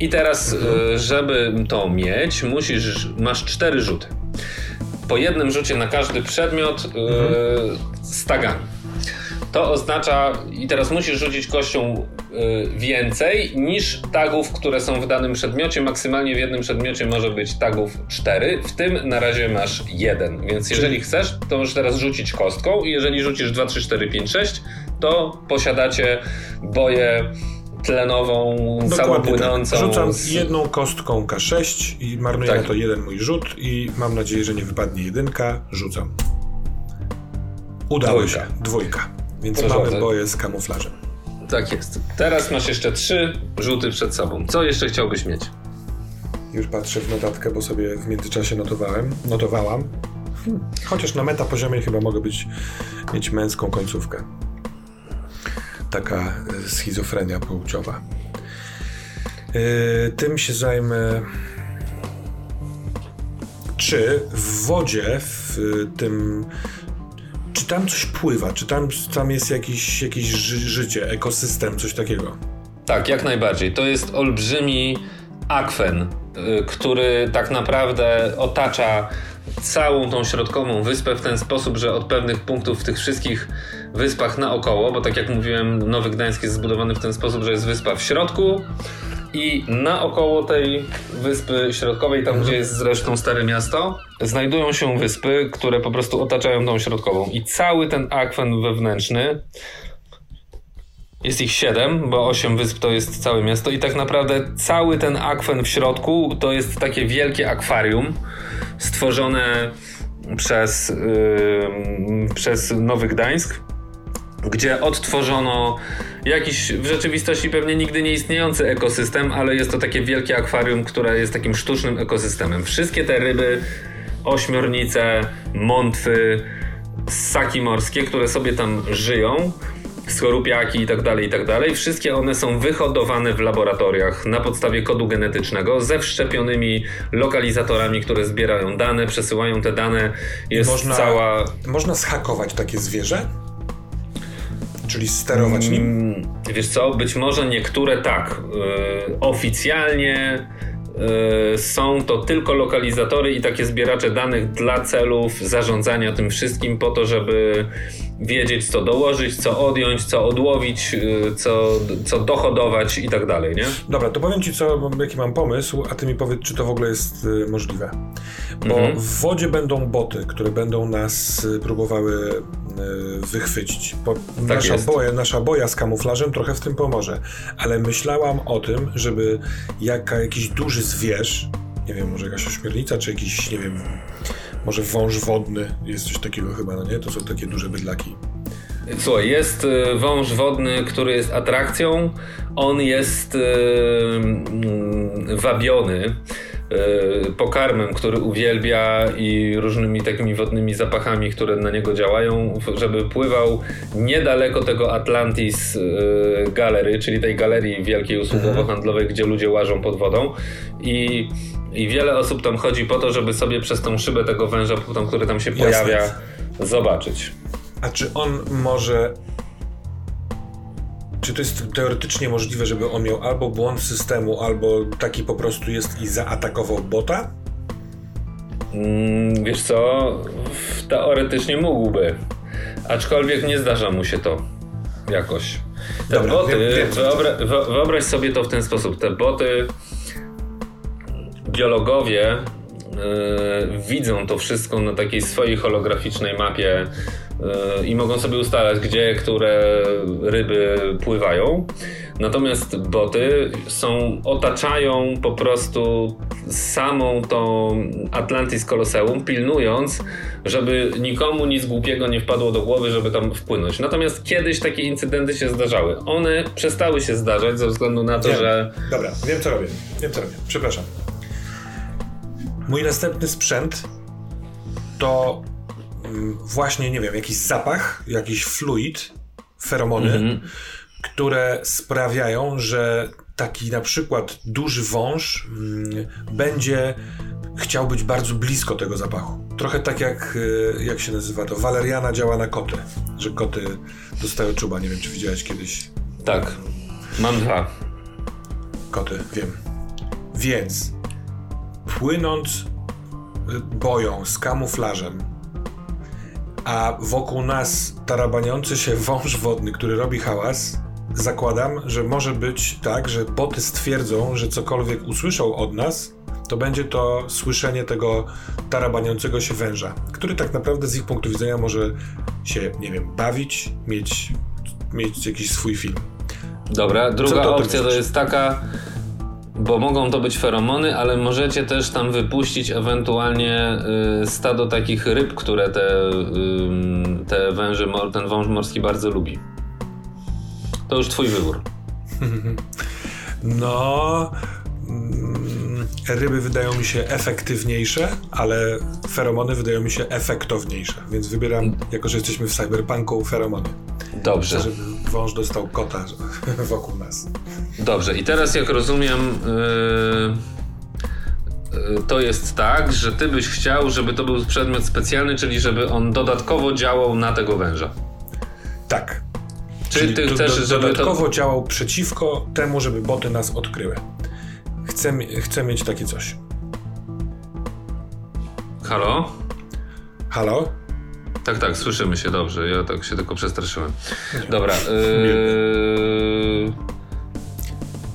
I teraz, żeby to mieć, musisz, masz cztery rzuty. Po jednym rzucie na każdy przedmiot mhm. z tagami. To oznacza, i teraz musisz rzucić kością y, więcej niż tagów, które są w danym przedmiocie. Maksymalnie w jednym przedmiocie może być tagów 4, w tym na razie masz jeden. Więc jeżeli chcesz, to możesz teraz rzucić kostką i jeżeli rzucisz 2, 3, 4, 5, 6, to posiadacie boję tlenową, całopłynącą. Tak. Rzucam z... jedną kostką K6 i marnuję tak. na to jeden mój rzut i mam nadzieję, że nie wypadnie jedynka. Rzucam. Udało Dwójka. się. Dwójka. Więc Proszę mamy boję z kamuflażem. Tak jest. Teraz masz jeszcze trzy rzuty przed sobą. Co jeszcze chciałbyś mieć? Już patrzę w notatkę, bo sobie w międzyczasie notowałem. Notowałam. Hmm. Chociaż na meta poziomie chyba mogę być, mieć męską końcówkę. Taka e, schizofrenia płciowa. Yy, tym się zajmę. Czy w wodzie, w tym czy tam coś pływa? Czy tam, tam jest jakiś, jakieś ży życie, ekosystem, coś takiego? Tak, jak najbardziej. To jest olbrzymi akwen, y, który tak naprawdę otacza całą tą środkową wyspę w ten sposób, że od pewnych punktów w tych wszystkich wyspach naokoło, bo tak jak mówiłem, Nowy Gdańsk jest zbudowany w ten sposób, że jest wyspa w środku, i naokoło tej wyspy środkowej, tam gdzie jest zresztą Stare Miasto, znajdują się wyspy, które po prostu otaczają tą środkową. I cały ten akwen wewnętrzny jest ich siedem, bo osiem wysp to jest całe miasto i tak naprawdę cały ten akwen w środku to jest takie wielkie akwarium stworzone przez, yy, przez Nowy Gdańsk gdzie odtworzono jakiś w rzeczywistości pewnie nigdy nie istniejący ekosystem, ale jest to takie wielkie akwarium, które jest takim sztucznym ekosystemem. Wszystkie te ryby, ośmiornice, mątwy, ssaki morskie, które sobie tam żyją, skorupiaki i tak dalej, i tak dalej. Wszystkie one są wyhodowane w laboratoriach na podstawie kodu genetycznego ze wszczepionymi lokalizatorami, które zbierają dane, przesyłają te dane. Jest można, cała... Można zhakować takie zwierzę? Czyli sterować nim? Mm, wiesz co, być może niektóre tak. Yy, oficjalnie yy, są to tylko lokalizatory i takie zbieracze danych dla celów zarządzania tym wszystkim po to, żeby wiedzieć co dołożyć, co odjąć, co odłowić, yy, co, co dohodować i tak dalej, nie? Dobra, to powiem ci co, jaki mam pomysł, a ty mi powiedz, czy to w ogóle jest y, możliwe. Bo mhm. w wodzie będą boty, które będą nas y, próbowały y, wychwycić. Bo tak nasza, boja, nasza boja z kamuflażem trochę w tym pomoże. Ale myślałam o tym, żeby jaka, jakiś duży zwierz, nie wiem, może jakaś ośmiornica, czy jakiś, nie wiem, może wąż wodny, jest coś takiego chyba, no nie? To są takie duże bydlaki. Słuchaj, jest y, wąż wodny, który jest atrakcją. On jest yy, wabiony E, pokarmem, który uwielbia i różnymi takimi wodnymi zapachami, które na niego działają, żeby pływał niedaleko tego Atlantis Gallery, czyli tej galerii wielkiej usługowo-handlowej, gdzie ludzie łażą pod wodą i i wiele osób tam chodzi po to, żeby sobie przez tą szybę tego węża, który tam się pojawia, Jasne. zobaczyć. A czy on może czy to jest teoretycznie możliwe, żeby on miał albo błąd systemu, albo taki po prostu jest i zaatakował bota? Mm, wiesz co, teoretycznie mógłby. Aczkolwiek nie zdarza mu się to jakoś. Te Dobra, boty, wiem, wiem, wyobra wyobraź sobie to w ten sposób. Te boty, biologowie yy, widzą to wszystko na takiej swojej holograficznej mapie i mogą sobie ustalać, gdzie które ryby pływają. Natomiast boty są, otaczają po prostu samą tą Atlantis Koloseum, pilnując, żeby nikomu nic głupiego nie wpadło do głowy, żeby tam wpłynąć. Natomiast kiedyś takie incydenty się zdarzały. One przestały się zdarzać ze względu na to, wiem. że. Dobra, wiem co robię. Wiem co robię. Przepraszam. Mój następny sprzęt to właśnie, nie wiem, jakiś zapach, jakiś fluid, feromony, mm -hmm. które sprawiają, że taki na przykład duży wąż mm, będzie chciał być bardzo blisko tego zapachu. Trochę tak jak, e, jak się nazywa to, waleriana działa na koty, że koty dostają czuba, nie wiem czy widziałeś kiedyś. Tak, mam dwa. Koty, wiem. Więc płynąc boją z kamuflażem a wokół nas tarabaniący się [LAUGHS] wąż wodny, który robi hałas, zakładam, że może być tak, że boty stwierdzą, że cokolwiek usłyszą od nas, to będzie to słyszenie tego tarabaniącego się węża, który tak naprawdę z ich punktu widzenia może się, nie wiem, bawić, mieć, mieć jakiś swój film. Dobra, druga opcja to jest taka, bo mogą to być feromony, ale możecie też tam wypuścić ewentualnie y, stado takich ryb, które te, te węże, ten wąż morski bardzo lubi. To już twój wybór. No, mm, ryby wydają mi się efektywniejsze, ale feromony wydają mi się efektowniejsze, więc wybieram, jako że jesteśmy w cyberpunku, feromony. Dobrze. Żeby wąż dostał kota [LAUGHS] wokół nas. Dobrze, i teraz jak rozumiem, yy, to jest tak, że ty byś chciał, żeby to był przedmiot specjalny, czyli żeby on dodatkowo działał na tego węża. Tak. Czy Czyli ty chcesz, do, do, żeby dodatkowo to... działał przeciwko temu, żeby boty nas odkryły. Chcę, chcę mieć takie coś. Halo? Halo? Tak, tak, słyszymy się dobrze. Ja tak się tylko przestraszyłem. Dobra. Yy...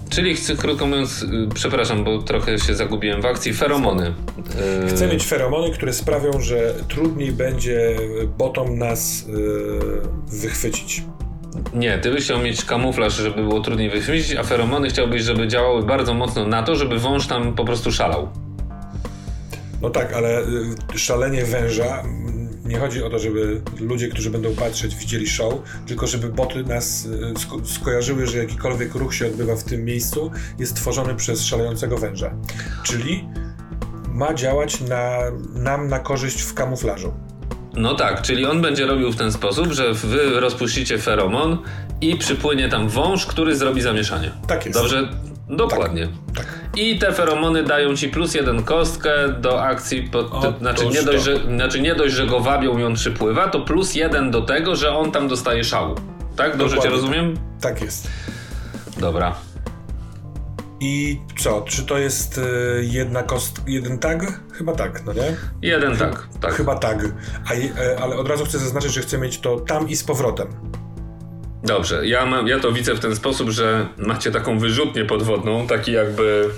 Czyli chcę, krótko mówiąc, yy, przepraszam, bo trochę się zagubiłem w akcji, feromony. Yy... Chcę mieć feromony, które sprawią, że trudniej będzie botom nas yy, wychwycić. Nie, ty byś chciał mieć kamuflaż, żeby było trudniej wychwycić, a feromony chciałbyś, żeby działały bardzo mocno na to, żeby wąż tam po prostu szalał. No tak, ale y, szalenie węża nie chodzi o to, żeby ludzie, którzy będą patrzeć, widzieli show, tylko żeby boty nas y, sko skojarzyły, że jakikolwiek ruch się odbywa w tym miejscu, jest tworzony przez szalejącego węża. Czyli ma działać na, nam na korzyść w kamuflażu. No tak, czyli on będzie robił w ten sposób, że wy rozpuścicie feromon i przypłynie tam wąż, który zrobi zamieszanie. Tak jest. Dobrze? Dokładnie. Tak, tak. I te feromony dają ci plus jeden kostkę do akcji. Pod, o, znaczy, nie dość, że, znaczy nie dość, że go wabią i on przypływa, to plus jeden do tego, że on tam dostaje szału. Tak? Dobrze Dokładnie. cię rozumiem? Tak jest. Dobra. I co? Czy to jest y, jedna kost, jeden tag? Chyba tak, no nie? Jeden tag, tak. Chyba tag. A, y, ale od razu chcę zaznaczyć, że chcę mieć to tam i z powrotem. Dobrze, ja, mam, ja to widzę w ten sposób, że macie taką wyrzutnię podwodną, taki jakby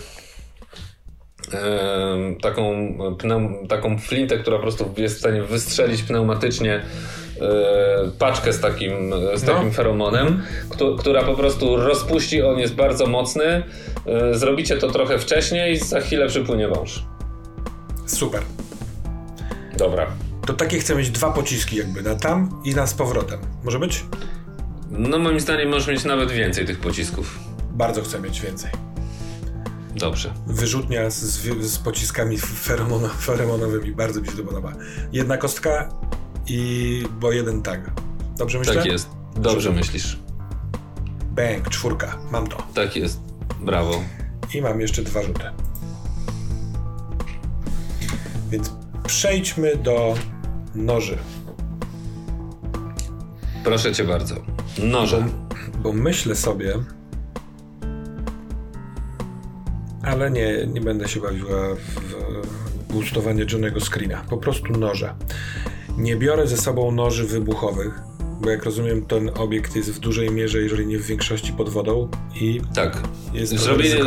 e, taką, pneum, taką flintę, która po prostu jest w stanie wystrzelić pneumatycznie e, paczkę z takim, z no. takim feromonem, mm. która po prostu rozpuści, on jest bardzo mocny. E, zrobicie to trochę wcześniej, za chwilę przypłynie wąż. Super. Dobra. To takie chcę mieć dwa pociski jakby, na tam i na z powrotem. Może być? No moim zdaniem możesz mieć nawet więcej tych pocisków. Bardzo chcę mieć więcej. Dobrze. Wyrzutnia z, z pociskami feromono, feromonowymi. Bardzo mi się to podoba. Jedna kostka i bo jeden tag. Dobrze myślę? Tak jest. Dobrze myślisz. Bang, czwórka. Mam to. Tak jest. Brawo. I mam jeszcze dwa rzuty. Więc przejdźmy do noży. Proszę cię bardzo. Noże. Bo, bo myślę sobie, ale nie, nie będę się bawiła w boostowanie Johnego Screena. Po prostu noże. Nie biorę ze sobą noży wybuchowych, bo jak rozumiem, ten obiekt jest w dużej mierze, jeżeli nie w większości pod wodą i tak. jest zrobienie.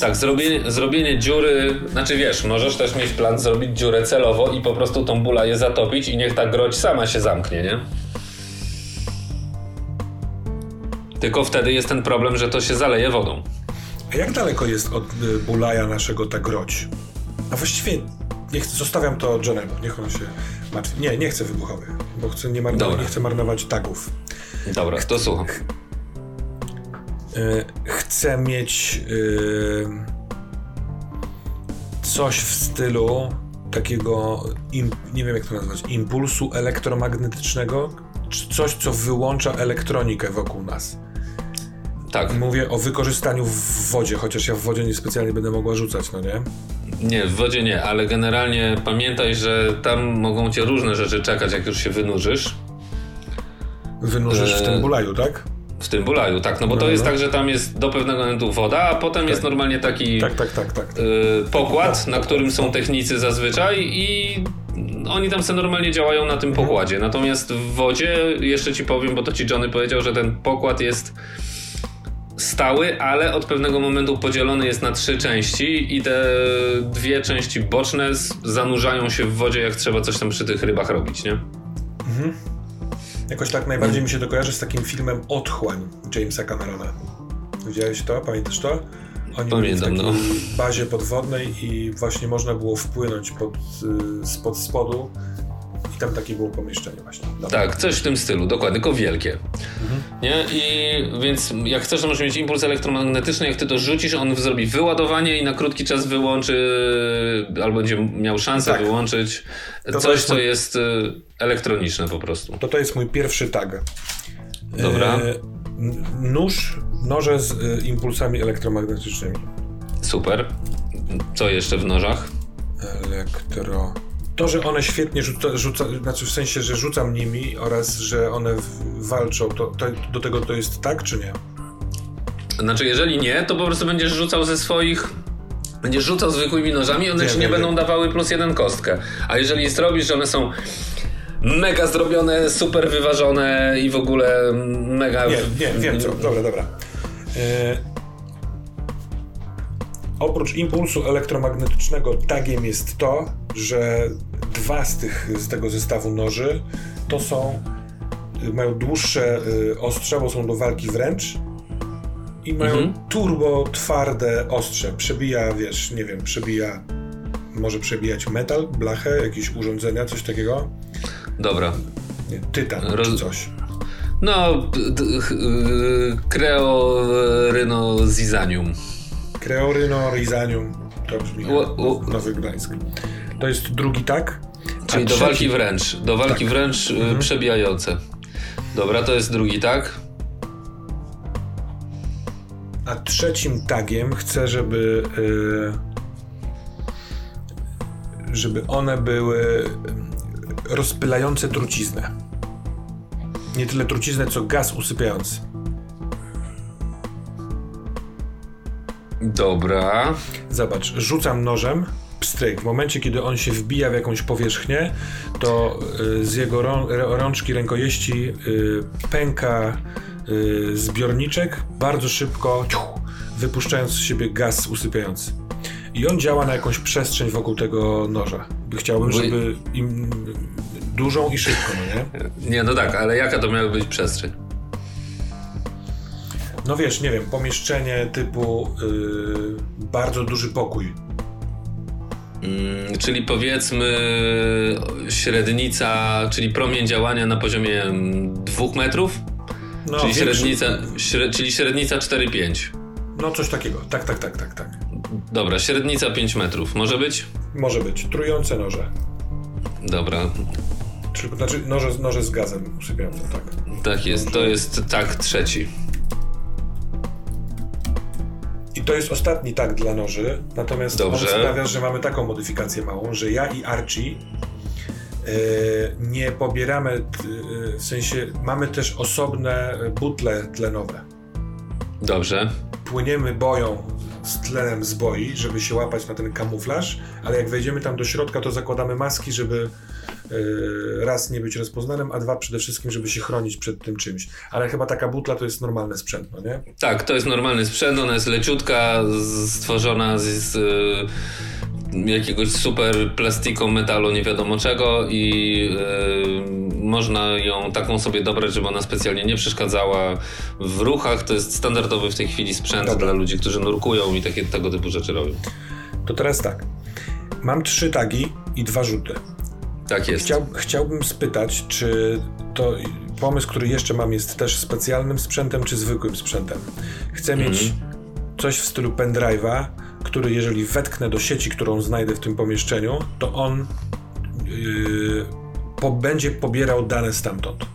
Tak, zrobienie, zrobienie dziury, znaczy wiesz, możesz też mieć plan zrobić dziurę celowo i po prostu tą bula je zatopić i niech ta groć sama się zamknie, nie? Tylko wtedy jest ten problem, że to się zaleje wodą. A jak daleko jest od y, Bulaja naszego ta groć? A właściwie nie chcę, zostawiam to Johnego, niech on się martwi. Nie, nie chcę wybuchowych, bo chcę, nie, marnować, nie chcę marnować tagów. Dobra, to słucham. Ch y, chcę mieć y, coś w stylu takiego, nie wiem jak to nazwać, impulsu elektromagnetycznego, coś, co wyłącza elektronikę wokół nas. Tak. Mówię o wykorzystaniu w wodzie, chociaż ja w wodzie nie specjalnie będę mogła rzucać, no nie? Nie, w wodzie nie, ale generalnie pamiętaj, że tam mogą cię różne rzeczy czekać, jak już się wynurzysz. Wynurzysz e... w tym bulaju, tak? W tym bulaju, tak, no bo no, to jest no. tak, że tam jest do pewnego momentu woda, a potem tak. jest normalnie taki tak, tak, tak, tak. Y, pokład, na którym są technicy zazwyczaj i oni tam sobie normalnie działają na tym pokładzie. Natomiast w wodzie, jeszcze ci powiem, bo to ci Johnny powiedział, że ten pokład jest stały, ale od pewnego momentu podzielony jest na trzy części i te dwie części boczne zanurzają się w wodzie, jak trzeba coś tam przy tych rybach robić, nie? Mhm. Jakoś tak najbardziej mi się to kojarzy z takim filmem Otchłań Jamesa Camerona. Widziałeś to? Pamiętasz to? Oni Pamiętam, byli w takiej no. bazie podwodnej i właśnie można było wpłynąć pod, y, spod spodu i tam takie było pomieszczenie właśnie. Tak, coś w tym stylu, dokładnie, tylko wielkie. Mhm. Nie? I więc jak chcesz, to możesz mieć impuls elektromagnetyczny, jak ty to rzucisz, on zrobi wyładowanie i na krótki czas wyłączy, albo będzie miał szansę tak. wyłączyć to coś, co jest y, elektroniczne po prostu. To to jest mój pierwszy tag. Dobra. E, nóż, noże z y, impulsami elektromagnetycznymi. Super. Co jeszcze w nożach? Elektro. To, że one świetnie rzuca, rzuca, znaczy w sensie, że rzucam nimi oraz, że one walczą, to, to, do tego to jest tak, czy nie? Znaczy, jeżeli nie, to po prostu będziesz rzucał ze swoich będziesz rzucał zwykłymi nożami, one nie, ci nie, nie będą dawały plus jeden kostkę. A jeżeli zrobisz, że one są mega zrobione, super wyważone i w ogóle mega... Nie, nie, wiem co. Dobra, dobra. E... Oprócz impulsu elektromagnetycznego tagiem jest to, że dwa z, tych, z tego zestawu noży to są mają dłuższe y, ostrza, bo są do walki wręcz i mają mhm. turbo twarde ostrze. Przebija, wiesz, nie wiem, przebija może przebijać metal, blachę, jakieś urządzenia, coś takiego. Dobra. Nie, tytan Roz... czy coś. No, kreorynozizanium. Kreorynozizanium. To brzmi Nowy Gdańsk. To jest drugi tak? Czyli do walki wręcz. Do walki tak. wręcz y, mhm. przebijające. Dobra, to jest drugi tak. A trzecim tagiem chcę, żeby. Yy, żeby one były rozpylające truciznę. Nie tyle truciznę, co gaz usypiający. Dobra. Zobacz, rzucam nożem, pstryk. W momencie, kiedy on się wbija w jakąś powierzchnię, to y, z jego rączki, rękojeści y, pęka y, zbiorniczek bardzo szybko, wypuszczając z siebie gaz usypiający. I on działa na jakąś przestrzeń wokół tego noża. Chciałbym, żeby im dużą i szybko, no nie? Nie, no tak, ale jaka to miała być przestrzeń? No wiesz, nie wiem, pomieszczenie typu yy, bardzo duży pokój. Mm, czyli powiedzmy średnica, czyli promień działania na poziomie dwóch metrów? No, czyli, średnica, śred, czyli średnica 4-5. No coś takiego, tak, tak, tak, tak, tak. Dobra, średnica 5 metrów. Może być? Może być. Trujące noże. Dobra. Czyli, znaczy noże, noże z gazem usypiające, tak. Tak jest, to jest tak trzeci. To jest ostatni tak dla noży, natomiast Dobrze. on sprawia, że mamy taką modyfikację małą, że ja i Archie yy, nie pobieramy, yy, w sensie mamy też osobne butle tlenowe. Dobrze. Płyniemy boją z tlenem zboi, żeby się łapać na ten kamuflaż, ale jak wejdziemy tam do środka, to zakładamy maski, żeby yy, raz nie być rozpoznanym, a dwa przede wszystkim, żeby się chronić przed tym czymś. Ale chyba taka butla to jest normalny sprzęt, no nie? Tak, to jest normalny sprzęt, ona jest leciutka, stworzona z, z jakiegoś super plastiku, metalu, nie wiadomo czego i yy, można ją taką sobie dobrać, żeby ona specjalnie nie przeszkadzała w ruchach. To jest standardowy w tej chwili sprzęt Dobra. dla ludzi, którzy nurkują i takie tego typu rzeczy robią. To teraz tak. Mam trzy tagi i dwa rzuty. Tak jest. Chciał, chciałbym spytać, czy to pomysł, który jeszcze mam, jest też specjalnym sprzętem, czy zwykłym sprzętem. Chcę mm. mieć coś w stylu pendrive'a, który jeżeli wetknę do sieci, którą znajdę w tym pomieszczeniu, to on yy, po, będzie pobierał dane stamtąd.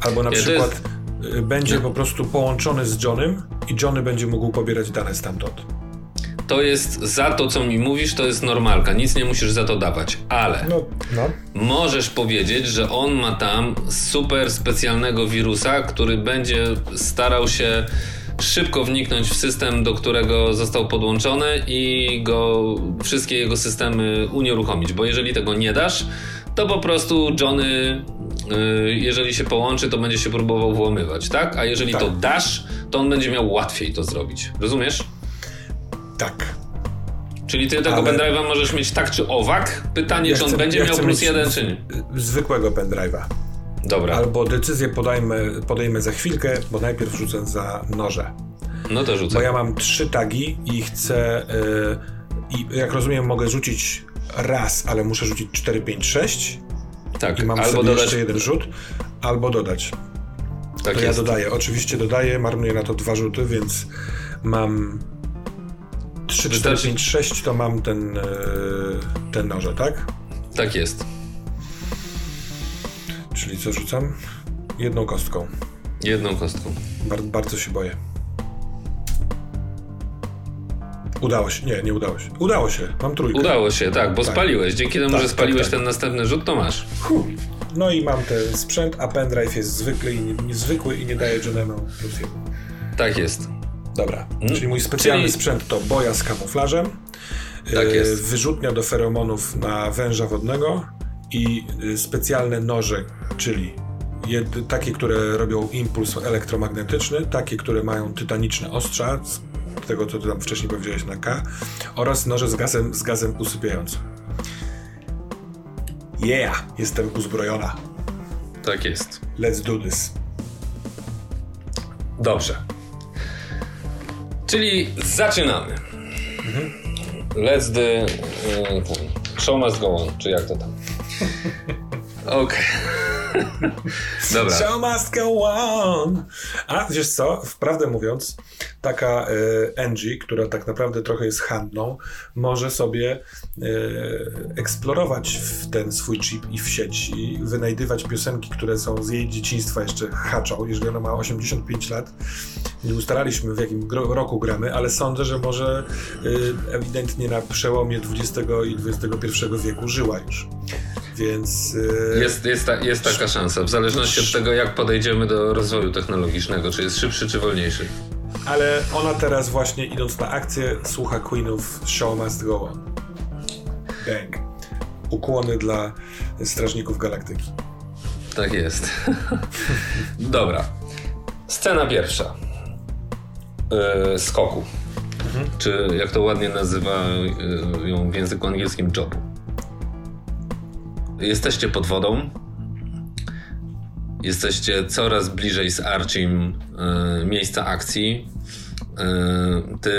Albo na przykład jest... yy, będzie po prostu połączony z Johnem i Johnny będzie mógł pobierać dane stamtąd. To jest za to, co mi mówisz, to jest normalka. Nic nie musisz za to dawać, ale no, no. możesz powiedzieć, że on ma tam super specjalnego wirusa, który będzie starał się szybko wniknąć w system, do którego został podłączony i go, wszystkie jego systemy unieruchomić, bo jeżeli tego nie dasz, to po prostu Johnny, y, jeżeli się połączy, to będzie się próbował włamywać, tak? A jeżeli Tak. to dasz, to on będzie miał łatwiej to zrobić. Rozumiesz? Tak. Czyli ty tego Ale- pendrive'a możesz mieć tak czy owak. Pytanie, Ja czy on chcę- będzie ja miał plus jeden, czy nie. Zwykłego pendrive'a. Dobra, Albo decyzję podajmy, podejmę za chwilkę, bo najpierw rzucę za noże. no to Bo rzucę. ja mam trzy tagi i chcę. y, I jak rozumiem, mogę rzucić raz, ale muszę rzucić 4, 5, 6. Tak, I mam albo dodać. jeszcze jeden rzut, albo dodać. Tak to ja jest. dodaję. Oczywiście dodaję, marnuję na to dwa rzuty, więc mam 3, 4, Wystarczy- 5, 6 to mam ten, y, ten noże, tak? Tak jest. Czyli co rzucam? Jedną kostką. Jedną kostką. Bar bardzo się boję. Udało się. Nie, nie udało się. Udało się. Mam trójkę. Udało się, tak, bo Tak. spaliłeś. Dzięki temu, Tak, że tak, spaliłeś tak. ten następny rzut, to masz. Huh. No i mam ten sprzęt, a pendrive jest zwykły i nie, niezwykły i nie daje Johnemu plus jeden. Tak jest. Dobra. Mm, Czyli mój specjalny czyli- sprzęt to boja z kamuflażem, Tak e, jest. wyrzutnia do feromonów na węża wodnego i e, specjalne noże, czyli jed, takie, które robią impuls elektromagnetyczny, takie, które mają tytaniczne ostrza, z tego co ty tam wcześniej powiedziałeś na K, oraz noże z gazem, z gazem usypiającym. Yeah! Jestem uzbrojona. Tak jest. Let's do this. Dobrze. Czyli zaczynamy. Let's the... y, ten, show must go on, czy jak to tam? Okej. [LAUGHS] Dobra. Show must go on. A wiesz co, wprawdę mówiąc, taka e, Angie, która tak naprawdę trochę jest handlą, może sobie e, eksplorować w ten swój chip i w sieć i wynajdywać piosenki, które są z jej dzieciństwa jeszcze haczą, jeżeli ona ma 85 lat. Nie ustalaliśmy w jakim roku gramy, ale sądzę, że może e, ewidentnie na przełomie XX i XXI wieku żyła już. Więc e, Jest, jest, ta, jest taka szansa, w zależności od tego, jak podejdziemy do rozwoju technologicznego, czy jest szybszy, czy wolniejszy. Ale ona teraz właśnie idąc na akcję słucha Queenów Show Must Go On. Bang. Ukłony dla Strażników Galaktyki. Tak jest. [LAUGHS] Dobra. Scena pierwsza. Yy, skoku. Czy jak to ładnie nazywa ją w języku angielskim jobu. Jesteście pod wodą. Jesteście coraz bliżej z Archim yy, miejsca akcji. Yy, Ty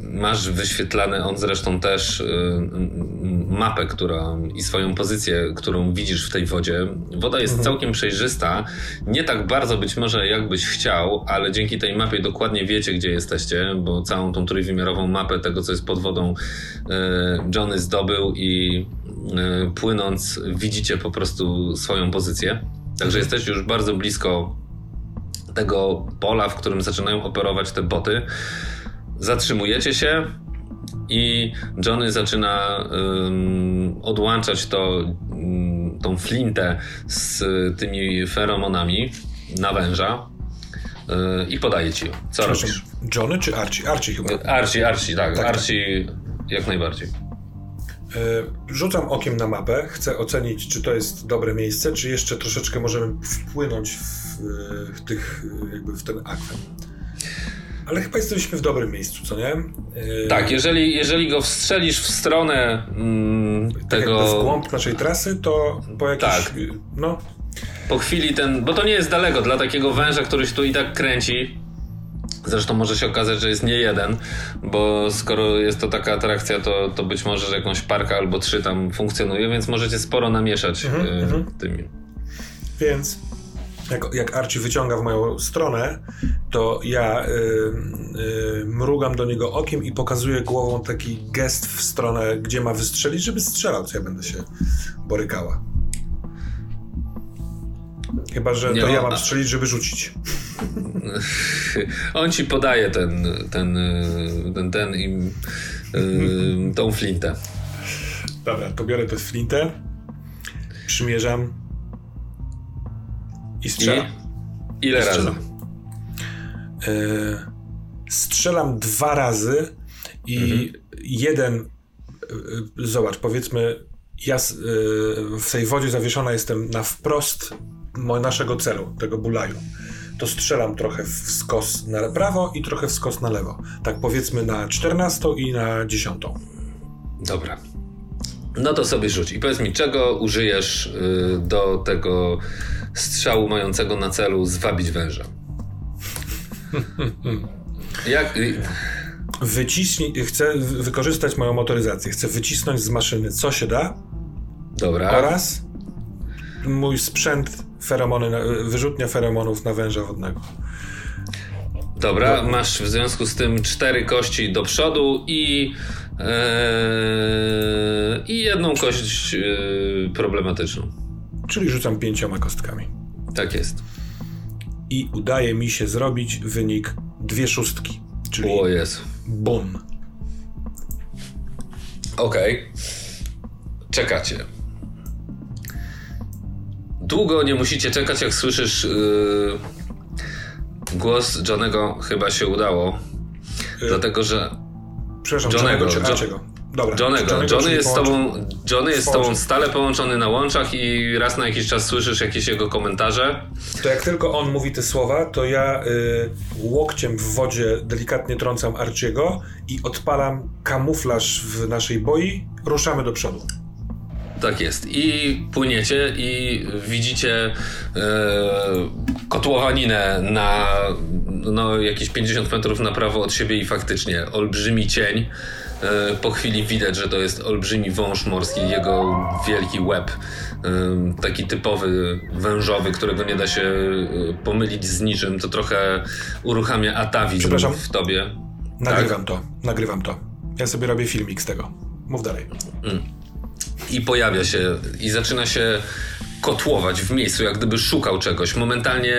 masz wyświetlane, on zresztą też mm, mapę, która i swoją pozycję, którą widzisz w tej wodzie. Woda jest całkiem przejrzysta. Nie tak bardzo być może jakbyś chciał, ale dzięki tej mapie dokładnie wiecie, gdzie jesteście, bo całą tą trójwymiarową mapę tego, co jest pod wodą, Johnny zdobył i płynąc widzicie po prostu swoją pozycję. Także jesteście już bardzo blisko tego pola, w którym zaczynają operować te boty. Zatrzymujecie się i Johnny zaczyna ym, odłączać to, ym, tą flintę z tymi feromonami na węża yy, i podaje ci ją. Co robisz? Johnny czy Archie? Archie chyba. Archie, Archie, tak, Tak, tak. Archie jak najbardziej. E, Rzucam okiem na mapę. Chcę ocenić, czy to jest dobre miejsce, czy jeszcze troszeczkę możemy wpłynąć w, w tych, jakby w ten akwen. Ale chyba jesteśmy w dobrym miejscu, co nie? E, Tak, jeżeli, jeżeli go wstrzelisz w stronę mm, Tak tego... w głąb naszej trasy, to po jakiś... Tak. No, Po chwili ten, bo to nie jest daleko dla takiego węża, który się tu i tak kręci. Zresztą może się okazać, że jest nie jeden, bo skoro jest to taka atrakcja, to, to być może, że jakąś parka albo trzy tam funkcjonuje, więc możecie sporo namieszać Mhm, y, mhm. tymi. Więc jak, jak Archie wyciąga w moją stronę, to ja y, y, mrugam do niego okiem i pokazuję głową taki gest w stronę, gdzie ma wystrzelić, żeby strzelał, co ja będę się borykała. Chyba, że Nie, to ja mam strzelić, żeby rzucić. [LAUGHS] On ci podaje ten, ten, ten, ten im, y, tą flintę. Dobra, to biorę tę flintę, przymierzam i I strzelam. ile razy? Strzelam. Y, strzelam dwa razy i mhm. jeden, y, zobacz, powiedzmy, ja w tej wodzie zawieszona jestem na wprost naszego celu, tego bulaju. To strzelam trochę w skos na prawo i trochę w skos na lewo. Tak powiedzmy na 14 i na 10. Dobra. No to sobie rzuć i powiedz mi, czego użyjesz y, do tego strzału mającego na celu zwabić węża? [LAUGHS] Jak... Wyciśnij, chcę wykorzystać moją motoryzację. Chcę wycisnąć z maszyny co się da. Dobra. Oraz mój sprzęt feromony, wyrzutnia feromonów na węża wodnego. Dobra, masz w związku z tym cztery kości do przodu i Eee, I jedną kość yy, problematyczną. Czyli rzucam pięcioma kostkami. Tak jest. I udaje mi się zrobić wynik dwie szóstki. Czyli o jest. Bum. Okej. Okay. Czekacie. Długo nie musicie czekać, jak słyszysz yy, głos Johnego. Chyba się udało. Yy. Dlatego, że Przepraszam, Johnego, Archiego? Dobra. Johnego. Johnnego Johnny jest, z tobą, Johnny jest z tobą stale połączony na łączach i raz na jakiś czas słyszysz jakieś jego komentarze. To jak tylko on mówi te słowa, to ja y, łokciem w wodzie delikatnie trącam Archiego i odpalam kamuflaż w naszej boi. Ruszamy do przodu. Tak jest. I płyniecie i widzicie e, kotłowaninę na no, jakieś 50 metrów na prawo od siebie i faktycznie olbrzymi cień. E, po chwili widać, że to jest olbrzymi wąż morski, jego wielki łeb, e, taki typowy wężowy, którego nie da się pomylić z niczym. To trochę uruchamia atawizm w tobie. Nagrywam tak? to, nagrywam to. Ja sobie robię filmik z tego. Mów dalej. Mm i pojawia się i zaczyna się kotłować w miejscu, jak gdyby szukał czegoś. Momentalnie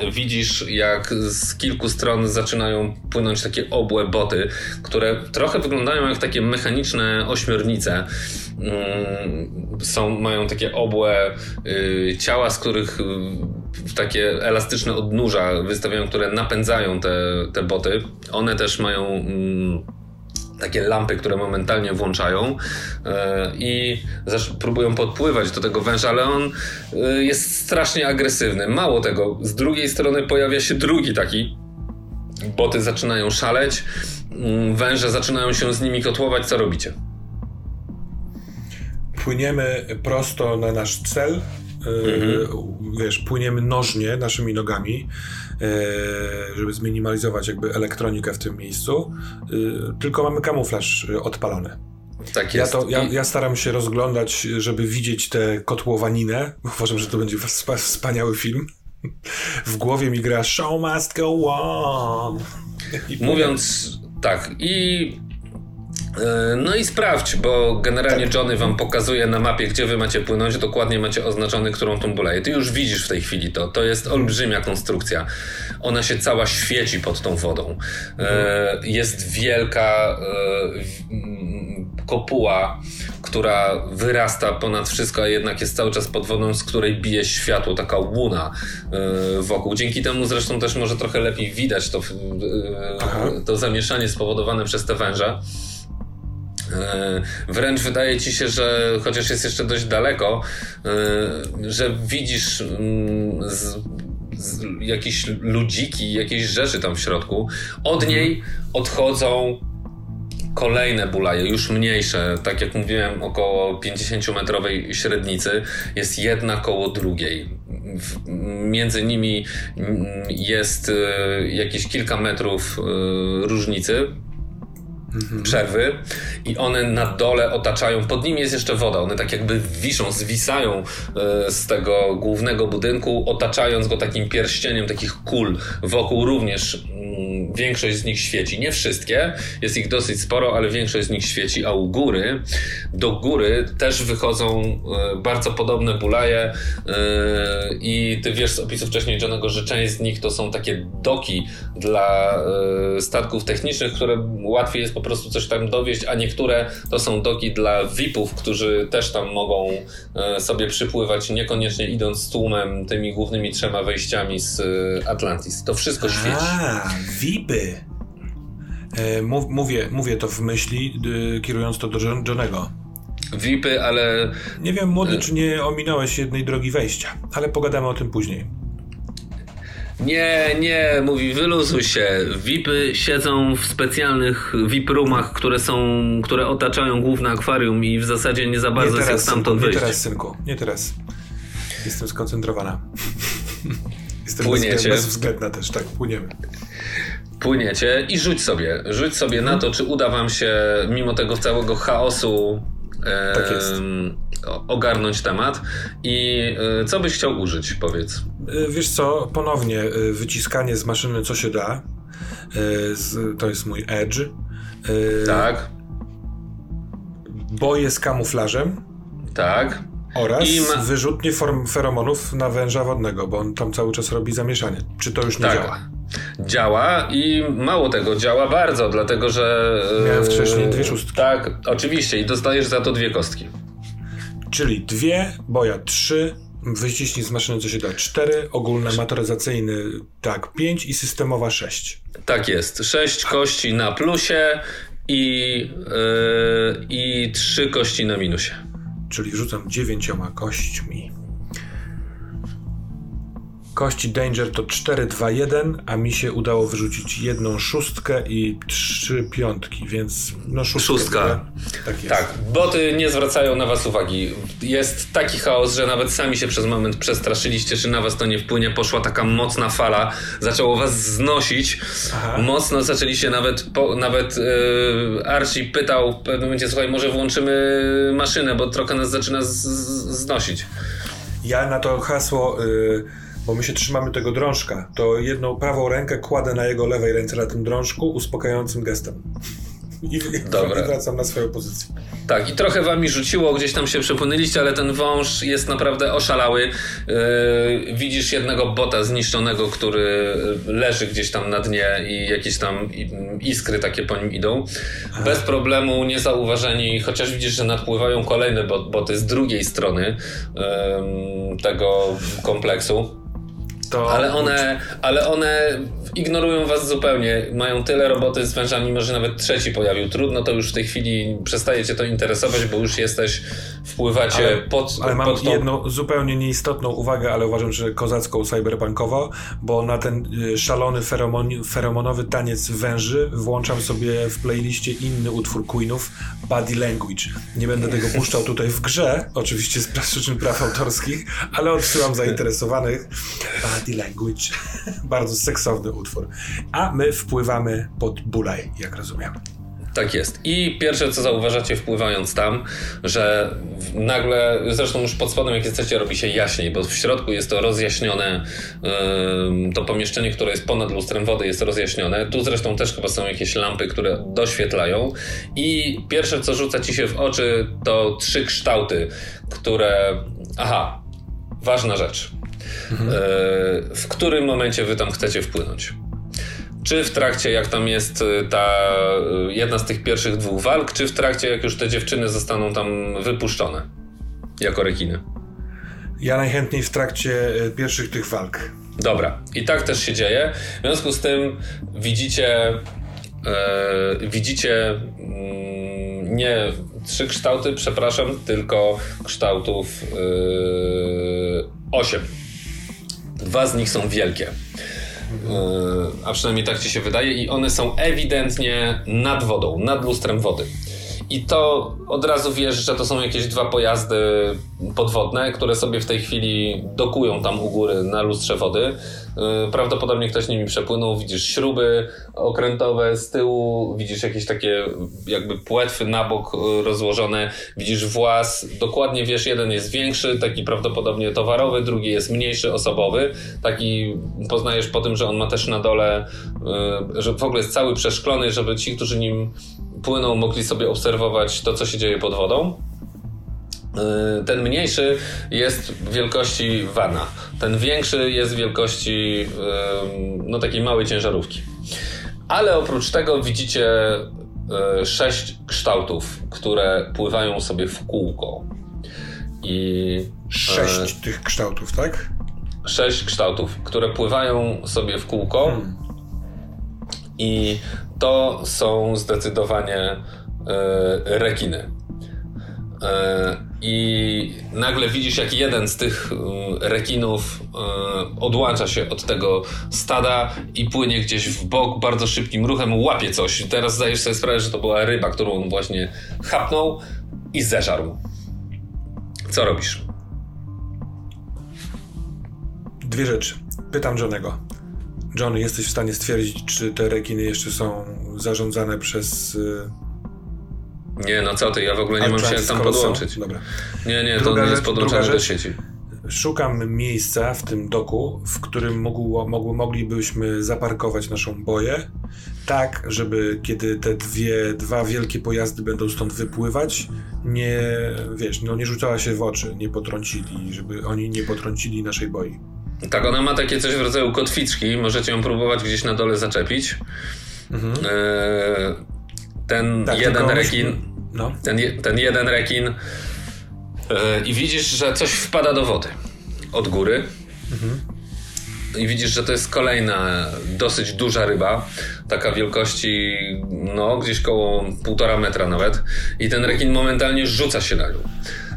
yy, widzisz, jak z kilku stron zaczynają płynąć takie obłe boty, które trochę wyglądają jak takie mechaniczne ośmiornice. Yy, są, mają takie obłe yy, ciała, z których y, takie elastyczne odnóża wystawiają, które napędzają te, te boty. One też mają mm, takie lampy, które momentalnie włączają e, i próbują podpływać do tego węża, ale on e, jest strasznie agresywny. Mało tego, z drugiej strony pojawia się drugi taki. Boty zaczynają szaleć, mm, węże zaczynają się z nimi kotłować. Co robicie? Płyniemy prosto na nasz cel. E, mhm. Wiesz, płyniemy nożnie naszymi nogami. E, żeby zminimalizować jakby elektronikę w tym miejscu, e, tylko mamy kamuflaż odpalony. Tak jest. Ja, to, ja, ja, staram się rozglądać, żeby widzieć tę kotłowaninę. [LAUGHS] Uważam, że to będzie wspaniały film. [LAUGHS] W głowie mi gra Show must go on. [LAUGHS] Mówiąc tak, i E, no i sprawdź, bo generalnie Johnny wam pokazuje na mapie, gdzie wy macie płynąć, dokładnie macie oznaczony, którą tą. Ty już widzisz w tej chwili to. To jest olbrzymia konstrukcja. Ona się cała świeci pod tą wodą. E, jest wielka e, kopuła, która wyrasta ponad wszystko, a jednak jest cały czas pod wodą, z której bije światło, taka łuna wokół. Dzięki temu zresztą też może trochę lepiej widać to, to zamieszanie spowodowane przez te węże. E, wręcz wydaje ci się, że chociaż jest jeszcze dość daleko, e, że widzisz mm, z, z jakieś ludziki, jakieś rzeczy tam w środku. Od mhm. niej odchodzą kolejne bulaje, już mniejsze, tak jak mówiłem, około 50-metrowej średnicy, jest jedna koło drugiej. Między nimi mm, jest e, jakieś kilka metrów różnicy. Przerwy i one na dole otaczają, pod nimi jest jeszcze woda, one tak jakby wiszą, zwisają e, z tego głównego budynku, otaczając go takim pierścieniem takich kul. Wokół również większość z nich świeci. Nie wszystkie, jest ich dosyć sporo, ale większość z nich świeci, a u góry, do góry też wychodzą e, bardzo podobne bulaje e, i ty wiesz z opisu wcześniej Johnego, że część z nich to są takie doki dla statków technicznych, które łatwiej jest po prostu coś tam dowieść, a niektóre to są doki dla VIP-ów, którzy też tam mogą sobie przypływać, niekoniecznie idąc z tłumem tymi głównymi trzema wejściami z Atlantis. To wszystko świeci. A, VIP VIPy. E, mów, mówię, mówię to w myśli, kierując to do John- Johnego. VIPy, ale Nie wiem, młody, czy nie ominąłeś jednej drogi wejścia, ale pogadamy o tym później. Nie, nie, mówi, wyluzuj się. VIPy siedzą w specjalnych VIP roomach, które są, które otaczają główne akwarium i w zasadzie nie za bardzo jest jak synku, stamtąd nie wyjść. teraz, synku, nie teraz. Jestem skoncentrowana. [LAUGHS] Jestem Płyniecie. bezwzglę- bezwzględna też, tak, płyniemy. Płyniecie i rzuć sobie, rzuć sobie na to, czy uda wam się mimo tego całego chaosu Tak jest. ogarnąć temat. I e, co byś chciał użyć, powiedz. Y, Wiesz co, ponownie y, wyciskanie z maszyny co się da. To jest mój edge. Tak, Boje z kamuflażem tak. oraz I ma- wyrzutnie form feromonów na węża wodnego, bo on tam cały czas robi zamieszanie. Czy to już nie Tak. działa? Działa i mało tego, działa bardzo, dlatego że. e, Miałem wcześniej dwie szóstki. Tak, oczywiście, i dostajesz za to dwie kostki. Czyli dwie, boja trzy, wyciśnij z maszyny co się da cztery, ogólny motoryzacyjny tak pięć i systemowa sześć. Tak jest. Sześć kości na plusie i, yy, i trzy kości na minusie. Czyli rzucam dziewięcioma kośćmi. Kości Danger to 4, 2, 1, a mi się udało wyrzucić jedną szóstkę i trzy piątki, więc no szóstka. Szóstka. Tak jest. Tak, boty nie zwracają na was uwagi. Jest taki chaos, że nawet sami się przez moment przestraszyliście, czy na was to nie wpłynie. Poszła taka mocna fala, zaczęło was znosić. Aha. Mocno zaczęliście nawet, po, nawet yy, Archie pytał w pewnym momencie, słuchaj, może włączymy maszynę, bo trochę nas zaczyna z, z, znosić. Ja na to hasło, y, bo my się trzymamy tego drążka, to jedną prawą rękę kładę na jego lewej ręce na tym drążku uspokajającym gestem. I, Dobra. I wracam na swoją pozycję. Tak, i trochę wami rzuciło, gdzieś tam się przepłynęliście, ale ten wąż jest naprawdę oszalały. Yy, widzisz jednego bota zniszczonego, który leży gdzieś tam na dnie i jakieś tam iskry takie po nim idą. Bez problemu, niezauważeni, chociaż widzisz, że nadpływają kolejne bot, boty z drugiej strony ym, tego kompleksu. To Ale one, ale one ignorują was zupełnie. Mają tyle roboty z wężami, może nawet trzeci pojawił. Trudno to już w tej chwili przestaje cię to interesować, bo już jesteś, wpływacie Ale- pod, Ale mam pod tą... jedną zupełnie nieistotną uwagę, ale uważam, że kozacką cyberpunkowo, bo na ten y, szalony feromon, feromonowy taniec węży włączam sobie w playliście inny utwór Queenów, Body Language. Nie będę tego puszczał tutaj w grze, oczywiście z przyczyn praw autorskich, ale odsyłam zainteresowanych. Body Language. [LAUGHS] Bardzo seksowny utwór. A my wpływamy pod Bulaj, jak rozumiem. Tak jest. I pierwsze, co zauważacie wpływając tam, że nagle, zresztą już pod spodem, jak jesteście, robi się jaśniej, bo w środku jest to rozjaśnione, to pomieszczenie, które jest ponad lustrem wody, jest rozjaśnione. Tu zresztą też chyba są jakieś lampy, które doświetlają. I pierwsze, co rzuca ci się w oczy, to trzy kształty, które. Aha, ważna rzecz. Yy, w którym momencie wy tam chcecie wpłynąć? Czy w trakcie, jak tam jest y, ta y, jedna z tych pierwszych dwóch walk, czy w trakcie, jak już te dziewczyny zostaną tam wypuszczone jako rekiny? Ja najchętniej w trakcie pierwszych tych walk. Dobra, i tak też się dzieje. W związku z tym widzicie, e, widzicie mm, nie trzy kształty, przepraszam, tylko kształtów e, osiem. Dwa z nich są wielkie. E, a przynajmniej tak ci się wydaje, i one są ewidentnie nad wodą, nad lustrem wody. I to od razu wiesz, że to są jakieś dwa pojazdy podwodne, które sobie w tej chwili dokują tam u góry na lustrze wody. Yy, Prawdopodobnie ktoś nimi przepłynął. Widzisz śruby okrętowe z tyłu, widzisz jakieś takie jakby płetwy na bok yy, rozłożone, widzisz włas. Dokładnie wiesz, jeden jest większy, taki prawdopodobnie towarowy, drugi jest mniejszy, osobowy. Taki poznajesz po tym, że on ma też na dole, yy, że w ogóle jest cały przeszklony, żeby ci, którzy nim płyną, mogli sobie obserwować to, co się dzieje pod wodą. Yy, Ten mniejszy jest wielkości vana. Ten większy jest wielkości yy, no takiej małej ciężarówki. Ale oprócz tego widzicie yy, sześć kształtów, które pływają sobie w kółko. I Sześć tych kształtów, tak? sześć kształtów, które pływają sobie w kółko. I to są zdecydowanie e, rekiny. E, I nagle widzisz, jak jeden z tych e, rekinów e, odłącza się od tego stada i płynie gdzieś w bok bardzo szybkim ruchem, łapie coś. Teraz zdajesz sobie sprawę, że to była ryba, którą on właśnie chapnął i zeżarł. Co robisz? Dwie rzeczy. Pytam Johnego. Johnny, jesteś w stanie stwierdzić, czy te rekiny jeszcze są zarządzane przez nie, no co ty, ja w ogóle nie mam się tam podłączyć. Dobra. Nie, nie, druga to nie jest podłączone do sieci. Szukam miejsca w tym doku, w którym mógł, mógł, moglibyśmy zaparkować naszą boję, tak, żeby kiedy te dwie, dwa wielkie pojazdy będą stąd wypływać, nie, wiesz, no nie rzucała się w oczy, nie potrącili, żeby oni nie potrącili naszej boi. Tak, ona ma takie coś w rodzaju kotwiczki, możecie ją próbować gdzieś na dole zaczepić. Mhm. E ten tak, jeden rekin, no. ten, ten jeden rekin yy, i widzisz, że coś wpada do wody od góry. Mhm. I widzisz, że to jest kolejna dosyć duża ryba, taka wielkości, no gdzieś koło półtora metra nawet. I ten rekin momentalnie rzuca się na nią.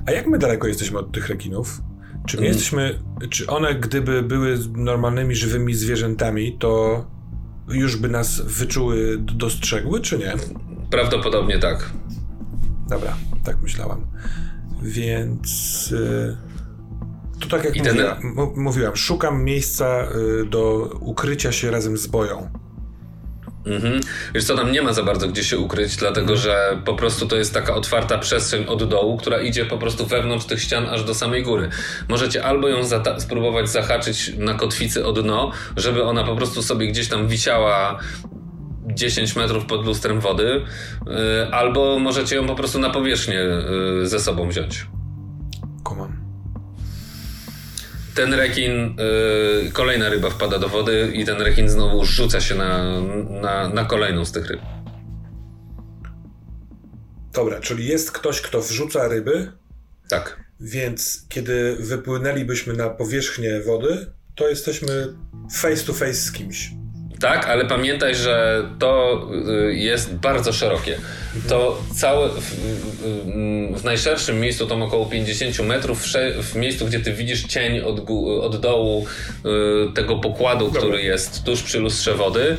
A jak my daleko jesteśmy od tych rekinów? Czy my jesteśmy, czy one gdyby były normalnymi, żywymi zwierzętami, to już by nas wyczuły, dostrzegły, czy nie? Prawdopodobnie tak. Dobra, tak myślałam. Więc yy, to tak jak I mówiła, ten... mówiłam, szukam miejsca yy, do ukrycia się razem z boją. Mhm. Wiesz co, tam nie ma za bardzo gdzie się ukryć, dlatego że po prostu to jest taka otwarta przestrzeń od dołu, która idzie po prostu wewnątrz tych ścian aż do samej góry. Możecie albo ją spróbować zahaczyć na kotwicy o dno, żeby ona po prostu sobie gdzieś tam wisiała 10 metrów pod lustrem wody, y, albo możecie ją po prostu na powierzchnię y, ze sobą wziąć. Kumam. Ten rekin, y, kolejna ryba wpada do wody i ten rekin znowu rzuca się na, na, na kolejną z tych ryb. Dobra, czyli jest ktoś, kto wrzuca ryby. Tak. Więc kiedy wypłynęlibyśmy na powierzchnię wody, to jesteśmy face to face z kimś. Tak, ale pamiętaj, że to y, jest bardzo szerokie. To całe, w, w, najszerszym miejscu to około 50 metrów, w, miejscu, gdzie ty widzisz cień od, od dołu y, tego pokładu, który jest tuż przy lustrze wody,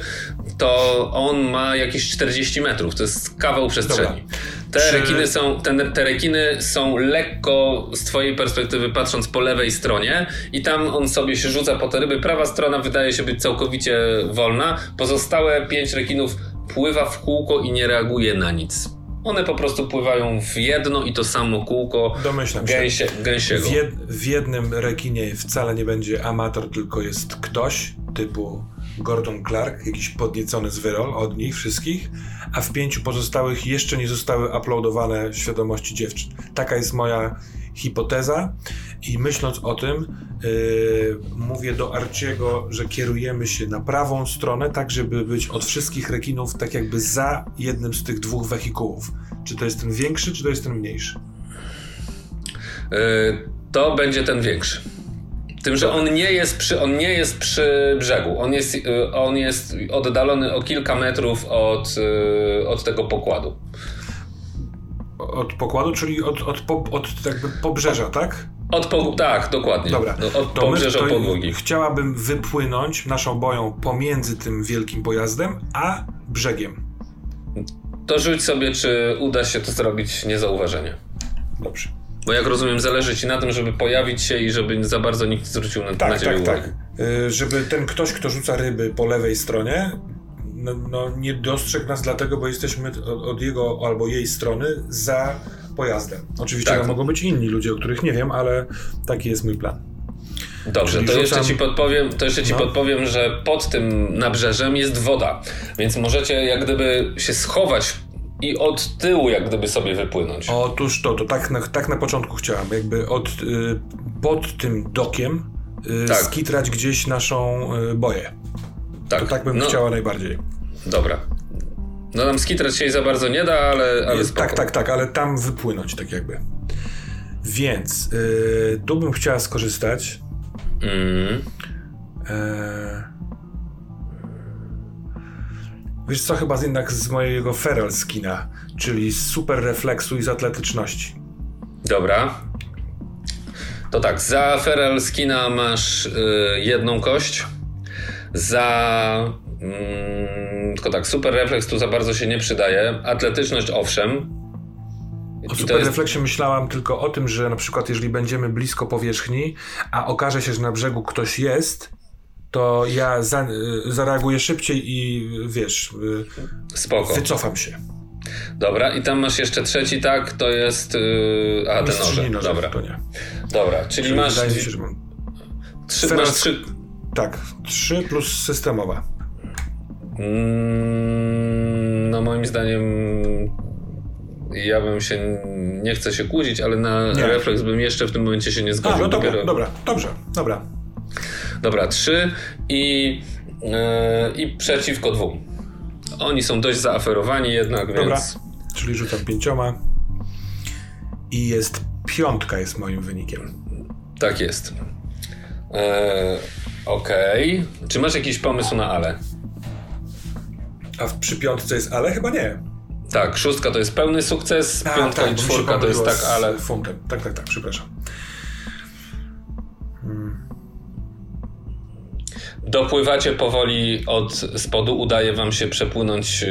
to on ma jakieś 40 metrów. To jest kawał przestrzeni. Te, Czy... rekiny są, te, te rekiny są lekko z twojej perspektywy patrząc po lewej stronie i tam on sobie się rzuca po te ryby. Prawa strona wydaje się być całkowicie wolna. Pozostałe pięć rekinów pływa w kółko i nie reaguje na nic. One po prostu pływają w jedno i to samo kółko Domyślam gęsie, się. gęsiego. W, jed, w jednym rekinie wcale nie będzie amator, tylko jest ktoś typu Gordon Clark, jakiś podniecony z wyrol od nich wszystkich, a w pięciu pozostałych jeszcze nie zostały uploadowane świadomości dziewczyn. Taka jest moja hipoteza i myśląc o tym, yy, mówię do Arciego, że kierujemy się na prawą stronę, tak żeby być od wszystkich rekinów tak jakby za jednym z tych dwóch wehikułów. Czy to jest ten większy, czy to jest ten mniejszy? Yy, to będzie ten większy. Tym, że on nie jest przy, on nie jest przy brzegu. On jest, y, on jest oddalony o kilka metrów od, y, od tego pokładu. Od pokładu, czyli od, od, od, od jakby pobrzeża, tak? Od po, tak, dokładnie. Dobra. No, od to pobrzeża my, podłogi. Chciałabym wypłynąć naszą boją pomiędzy tym wielkim pojazdem a brzegiem. To rzuć sobie, czy uda się to zrobić niezauważenie. Dobrze. Bo jak rozumiem, zależy ci na tym, żeby pojawić się i żeby za bardzo nikt zwrócił na, tak, na ciebie tak, uwagę. Tak, tak. Żeby ten ktoś, kto rzuca ryby po lewej stronie, no, no nie dostrzegł nas dlatego, bo jesteśmy od, od, jego albo jej strony za pojazdem. Oczywiście tak. mogą być inni ludzie, o których nie wiem, ale taki jest mój plan. Dobrze, to rzucam... jeszcze ci podpowiem, to jeszcze ci no. podpowiem, że pod tym nabrzeżem jest woda, więc możecie jak gdyby się schować i od tyłu jak gdyby sobie wypłynąć. Otóż to, to tak na, tak na początku chciałem, jakby od, y, pod tym dokiem y, tak. skitrać gdzieś naszą y, boję. Tak. To tak bym no, chciała najbardziej. Dobra. No tam skitrać się za bardzo nie da, ale, ale Tak, tak, tak, ale tam wypłynąć tak jakby. Więc y, tu bym chciała skorzystać. Mm. E, Wiesz co, chyba jednak z mojego feral skina, czyli z super refleksu i z atletyczności. Dobra. To tak, za feral skina masz y, jedną kość. Za. Mm, tylko tak, super refleks tu za bardzo się nie przydaje. Atletyczność owszem. O super jest... refleksie myślałam tylko o tym, że na przykład jeżeli będziemy blisko powierzchni, a okaże się, że na brzegu ktoś jest, to ja za, y, zareaguję szybciej i wiesz, y, Spoko. wycofam się. Dobra, i tam masz jeszcze trzeci, tak? To jest. Yy... A, ten noże. Dobra. To nie. Dobra, czyli, czyli masz. Się, mam. Trzy, masz trzy... Tak, trzy plus systemowa. Mm, no, moim zdaniem. Ja bym się. Nie chcę się kłócić, ale na nie. refleks bym jeszcze w tym momencie się nie zgodził. A, no dobra, dopiero... dobra, dobrze, dobra. Dobra, trzy i. Yy, I przeciwko dwóm. Oni są dość zaaferowani jednak, Dobra. więc... Czyli rzucam pięcioma. I jest piątka jest moim wynikiem. Tak jest. Eee, Okej. Okay. Czy masz jakiś pomysł na ale? A w, przy piątce jest ale? Chyba nie. Tak, szóstka to jest pełny sukces, A, piątka tak, i czwórka to jest tak, ale... Funtem. Tak, tak, tak, przepraszam. Dopływacie powoli od spodu, udaje wam się przepłynąć e,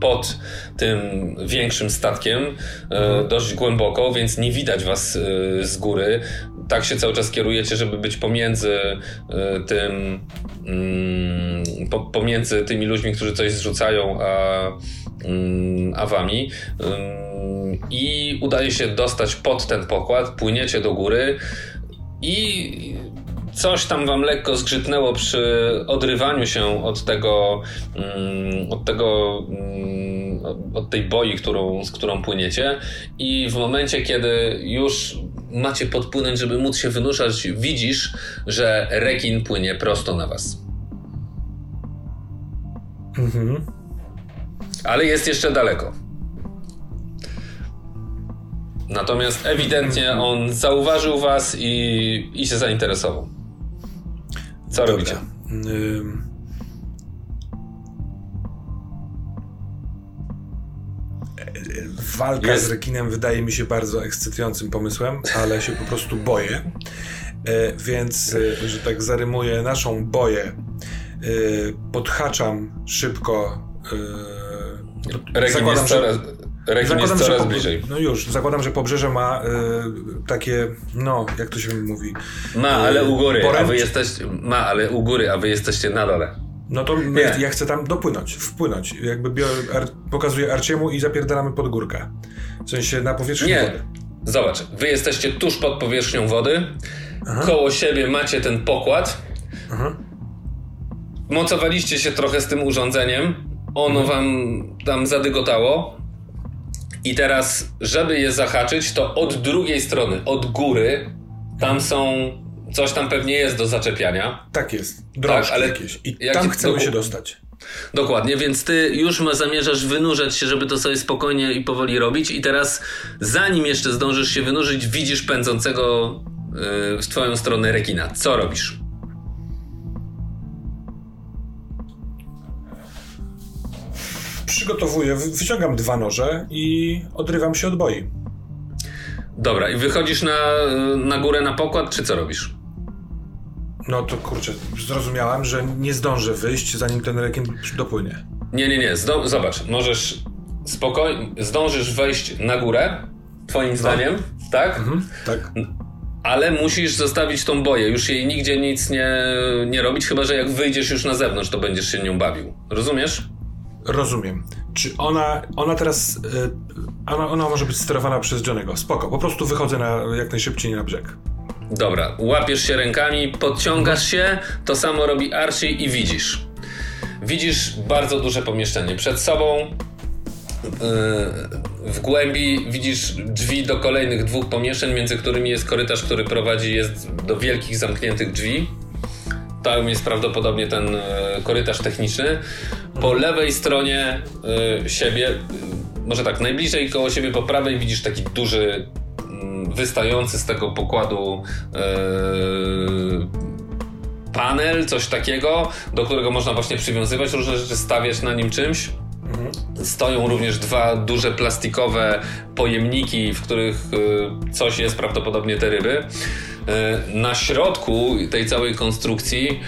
pod tym większym statkiem e, mhm. dość głęboko, więc nie widać was e, z góry. Tak się cały czas kierujecie, żeby być pomiędzy tym mm, pomiędzy tymi ludźmi, którzy coś zrzucają, a, mm, a wami. I udaje się dostać pod ten pokład, płyniecie do góry i coś tam wam lekko zgrzytnęło przy odrywaniu się od tego, mm, od tego, od tej boi, którą, z którą płyniecie i w momencie, kiedy już macie podpłynąć, żeby móc się wynurzać, widzisz, że rekin płynie prosto na was. Mhm. Ale jest jeszcze daleko. Natomiast ewidentnie on zauważył was i, i się zainteresował. Co Dobra. robicie? Walka Jest. z rekinem wydaje mi się bardzo ekscytującym pomysłem, ale się po prostu boję. E, więc, e, że tak zarymuję naszą boję, e, podhaczam szybko. Rekin jest coraz, Rekin jest coraz bliżej. No już, zakładam, że pobrzeże ma y, takie, no, jak to się mówi. Ma, ale u góry, poręcz... a wy jesteście, ma, ale u góry, a wy jesteście na dole. No to my, ja chcę tam dopłynąć, wpłynąć. Jakby biorę, ar, pokazuję Arciemu i zapierdalamy pod górkę. W sensie na powierzchni Nie. wody. Zobacz, wy jesteście tuż pod powierzchnią wody, Aha. koło siebie macie ten pokład, Aha. mocowaliście się trochę z tym urządzeniem, ono mhm. wam tam zadygotało, i teraz, żeby je zahaczyć, to od drugiej strony, od góry, tam są. Coś tam pewnie jest do zaczepiania. Tak jest. Drążki tak, ale jakieś. I jak tam chcemy się dostać. Dokładnie, więc ty już zamierzasz wynurzać się, żeby to sobie spokojnie i powoli robić. I teraz, zanim jeszcze zdążysz się wynurzyć, widzisz pędzącego yy, w twoją stronę rekina. Co robisz? przygotowuję, wyciągam dwa noże i odrywam się od boi. Dobra, i wychodzisz na, na górę na pokład, czy co robisz? No to kurczę, zrozumiałem, że nie zdążę wyjść, zanim ten rekin dopłynie. Nie, nie, nie, Zdo zobacz, możesz spokojnie, zdążysz wejść na górę, twoim no. zdaniem, tak? Mhm, tak. Ale musisz zostawić tą boję, już jej nigdzie nic nie, nie robić, chyba że jak wyjdziesz już na zewnątrz, to będziesz się nią bawił. Rozumiesz? Rozumiem. Czy ona, ona teraz, y, ona, ona może być sterowana przez Johnego? Spoko, po prostu wychodzę na, jak najszybciej na brzeg. Dobra, łapiesz się rękami, podciągasz się, to samo robi Archie i widzisz. Widzisz bardzo duże pomieszczenie przed sobą. Y, w głębi widzisz drzwi do kolejnych dwóch pomieszczeń, między którymi jest korytarz, który prowadzi jest do wielkich zamkniętych drzwi. Tam jest prawdopodobnie ten e, korytarz techniczny. Po lewej stronie y, siebie, może tak, najbliżej koło siebie po prawej widzisz taki duży, wystający z tego pokładu panel, coś takiego, do którego można właśnie przywiązywać różne rzeczy, stawiać na nim czymś. Stoją również dwa duże plastikowe pojemniki, w których y, coś jest, prawdopodobnie te ryby. Y, na środku tej całej konstrukcji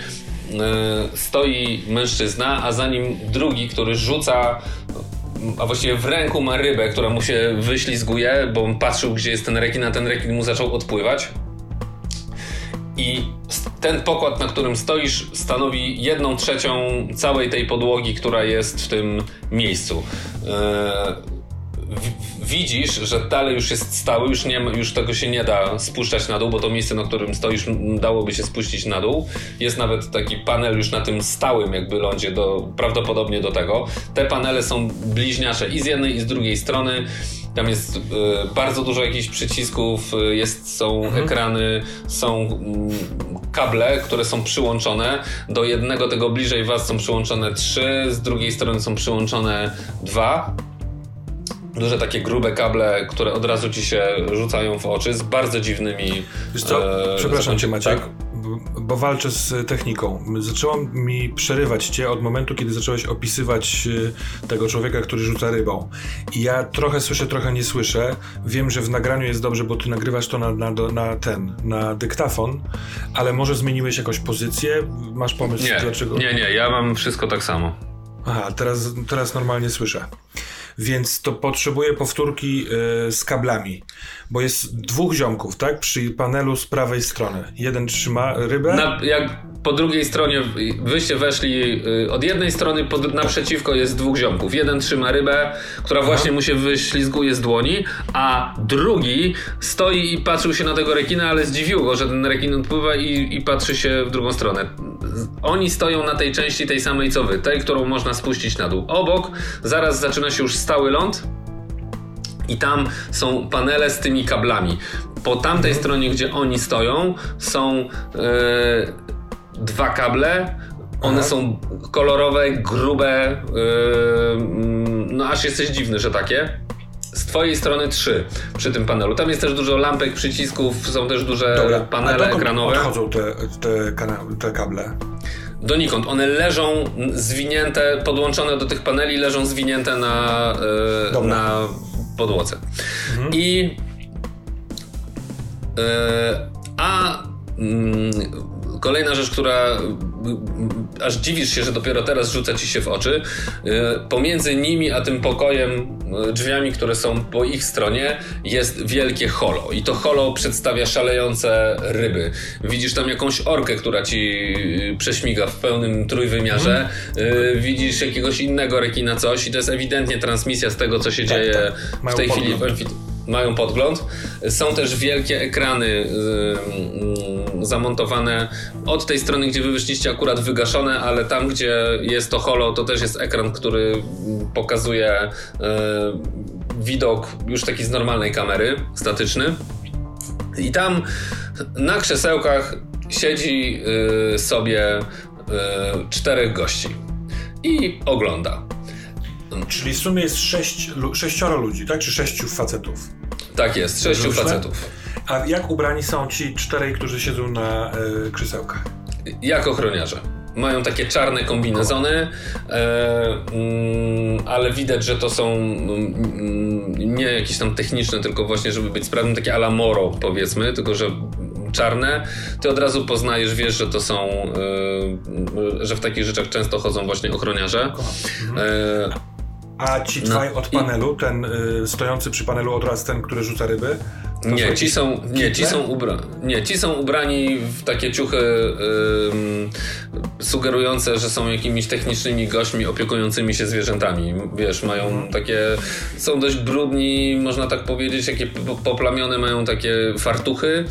stoi mężczyzna, a za nim drugi, który rzuca a właściwie w ręku ma rybę, która mu się wyślizguje, bo on patrzył, gdzie jest ten rekin, a ten rekin mu zaczął odpływać. I ten pokład, na którym stoisz, stanowi jedną trzecią całej tej podłogi, która jest w tym miejscu. Yy widzisz, że dalej już jest stały, już, nie, już tego się nie da spuszczać na dół, bo to miejsce, na którym stoisz, dałoby się spuścić na dół. Jest nawet taki panel już na tym stałym jakby lądzie, do, prawdopodobnie do tego. Te panele są bliźniacze i z jednej i z drugiej strony. Tam jest y, bardzo dużo jakichś przycisków, y, jest, są mhm. ekrany, są y, kable, które są przyłączone. Do jednego tego bliżej was są przyłączone trzy, z drugiej strony są przyłączone dwa duże takie grube kable, które od razu ci się rzucają w oczy z bardzo dziwnymi. Wiesz co? E, Przepraszam cię, Maciek. Tak? Bo walczę z techniką. Zaczęło mi przerywać cię od momentu, kiedy zacząłeś opisywać e, tego człowieka, który rzuca rybą. I ja trochę słyszę, trochę nie słyszę. Wiem, że w nagraniu jest dobrze, bo ty nagrywasz to na, na, na ten, na dyktafon, ale może zmieniłeś jakąś pozycję? Masz pomysł, nie, dlaczego? Nie, nie, ja mam wszystko tak samo. Aha, teraz, teraz normalnie słyszę więc to potrzebuje powtórki y, z kablami, bo jest dwóch ziomków, tak? Przy panelu z prawej strony. Jeden trzyma rybę. Na, jak po drugiej stronie wyście weszli y, od jednej strony pod, naprzeciwko jest dwóch ziomków. Jeden trzyma rybę, która właśnie mu się wyślizguje z dłoni, a drugi stoi i patrzył się na tego rekina, ale zdziwiło go, że ten rekin odpływa i, i patrzy się w drugą stronę. Oni stoją na tej części tej samej co wy, tej, którą można spuścić na dół. Obok zaraz zaczyna się już stały ląd i tam są panele z tymi kablami. Po tamtej mhm. stronie, gdzie oni stoją, są yy, dwa kable. One Aha. są kolorowe, grube, yy, no aż jesteś dziwny, że takie. Z twojej strony trzy przy tym panelu. Tam jest też dużo lampek, przycisków, są też duże Dobra. panele A ekranowe. odchodzą te, te, te kable? donikąd. One leżą zwinięte, podłączone do tych paneli, leżą zwinięte na, yy, na podłodze. Mhm. I yy, a yy, Kolejna rzecz, która aż dziwisz się, że dopiero teraz rzuca ci się w oczy. Y, pomiędzy nimi a tym pokojem, y, drzwiami, które są po ich stronie, jest wielkie holo. I to holo przedstawia szalejące ryby. Widzisz tam jakąś orkę, która ci y, prześmiga w pełnym trójwymiarze. Mm. Widzisz jakiegoś innego rekina, coś, i to jest ewidentnie transmisja z tego, co się tak, dzieje tak. w tej chwili w mają podgląd. Są też wielkie ekrany yy, zamontowane od tej strony, gdzie wy wyszliście akurat wygaszone, ale tam, gdzie jest to holo, to też jest ekran, który pokazuje yy, widok już taki z normalnej kamery, statyczny. I tam na krzesełkach siedzi yy, sobie y, czterech gości i ogląda. Czyli w sumie jest sześć, sześcioro ludzi, tak? Czy sześciu facetów? Tak jest, sześciu facetów. A jak ubrani są ci czterej, którzy siedzą na y, krzesełkach? Jak ochroniarze. Mają takie czarne kombinezony, e, mm, ale widać, że to są mm, nie jakieś tam techniczne, tylko właśnie, żeby być sprawnym, takie alamoro powiedzmy, tylko że czarne, ty od razu poznajesz, wiesz, że to są, e, że w takich rzeczach często chodzą właśnie ochroniarze. Mhm. A ci dwaj no, od panelu, ten y, stojący przy panelu od razu ten, który rzuca ryby? Nie ci, są, nie, ci są ubra nie, ci są ubrani w takie ciuchy sugerujące, że są jakimiś technicznymi gośćmi opiekującymi się zwierzętami. Wiesz, mają mhm. takie, są dość brudni, można tak powiedzieć, jakie poplamione mają takie fartuchy,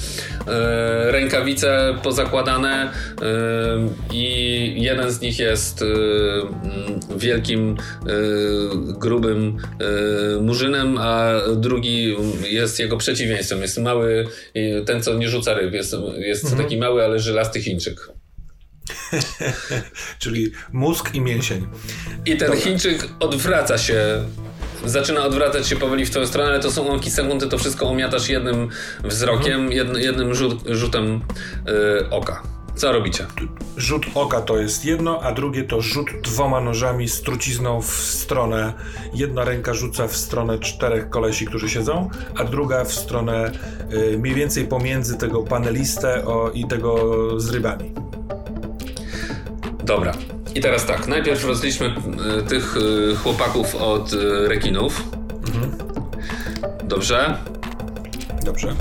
e, rękawice pozakładane e, i jeden z nich jest e, wielkim, grubym murzynem, a drugi jest jego przeciwieństwem. Jest mały, ten co nie rzuca ryb, jest, jest mhm. taki mały, ale żylasty Chińczyk. [LAUGHS] Czyli mózg i mięsień. I ten Dobra. Chińczyk odwraca się zaczyna odwracać się powoli w twoją stronę, ale to są łąki sekundy, to wszystko omiatasz jednym wzrokiem, mhm. jednym rzut, rzutem yy, oka. Co robicie? Rzut oka to jest jedno, a drugie to rzut dwoma nożami z trucizną w stronę. Jedna ręka rzuca w stronę czterech kolesi, którzy siedzą, a druga w stronę y, mniej więcej pomiędzy tego panelistę o, i tego z rybami. Dobra. I teraz tak, najpierw rozliczmy y, tych y, chłopaków od y, rekinów. Dobrze? Dobrze.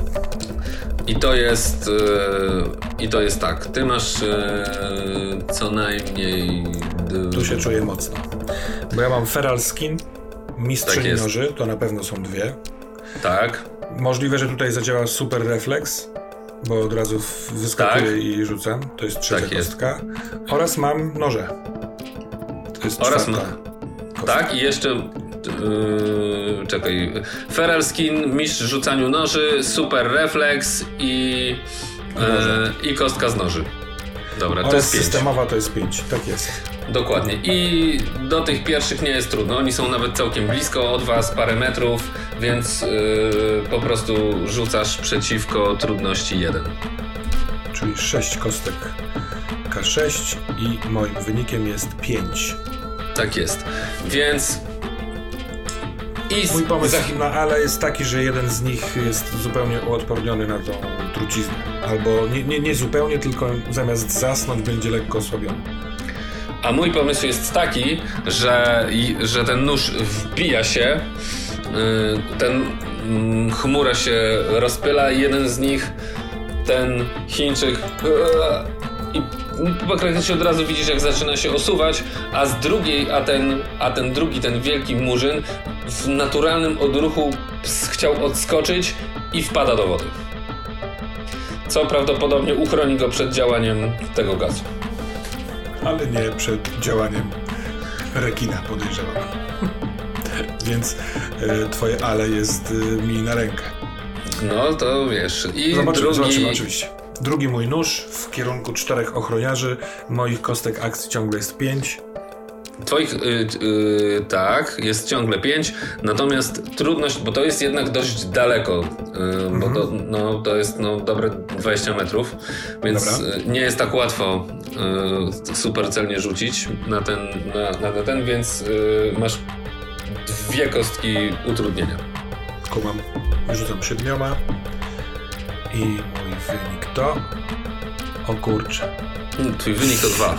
I to jest. y, I to jest tak. Ty masz y, co najmniej. Tu się czuję mocno. Bo ja mam feral skin, Tak mistrzyni jest. noży, to na pewno są dwie. Tak. Możliwe, że tutaj zadziała super refleks, bo od razu wyskakuję Tak. i rzucam. To jest trzecia Tak jest. kostka. Oraz mam noże. To jest Oraz czwarta ma- kostka. Tak, i jeszcze. Yy, czekaj. Feral skin, mistrz w rzucaniu noży, super refleks i. Yy, I kostka z noży. Dobra, to jest pięć. systemowa to jest pięć. Tak jest. Dokładnie. I do tych pierwszych nie jest trudno. Oni są nawet całkiem blisko od was, parę metrów, więc yy, po prostu rzucasz przeciwko trudności 1. Czyli sześć kostek K6 i moim wynikiem jest 5. Tak jest. Więc. I Mój pomysł za- na ale jest taki, że jeden z nich jest zupełnie uodporniony na tą truciznę. Albo nie, nie, nie zupełnie, tylko zamiast zasnąć będzie lekko osłabiony. A mój pomysł jest taki, że, że ten nóż wbija się, yy, ten mm, chmura się rozpyla i jeden z nich, ten Chińczyk, i praktycznie od razu widzisz, jak zaczyna się osuwać, a z drugiej, a ten, a ten drugi, ten wielki murzyn w naturalnym odruchu chciał odskoczyć i wpada do wody. Co prawdopodobnie uchroni go przed działaniem tego gazu. ale nie przed działaniem rekina, podejrzewam. [LAUGHS] Więc e, twoje ale jest e, mi na rękę. No to wiesz. I Zobaczymy, drugi. zobaczymy oczywiście. Drugi mój nóż w kierunku czterech ochroniarzy. Moich kostek akcji ciągle jest pięć. Twoich. Y, y, tak, jest ciągle 5. Natomiast trudność, bo to jest jednak dość daleko. Y, Bo to, no, to jest no, dobre 20 metrów. Więc Dobra. y, nie jest tak łatwo y, super celnie rzucić na ten, na, na ten, więc y, masz dwie kostki utrudnienia. Kumam. Rzucam siedmioma. I mój wynik to... O kurczę. Mm, Twój wynik to 2.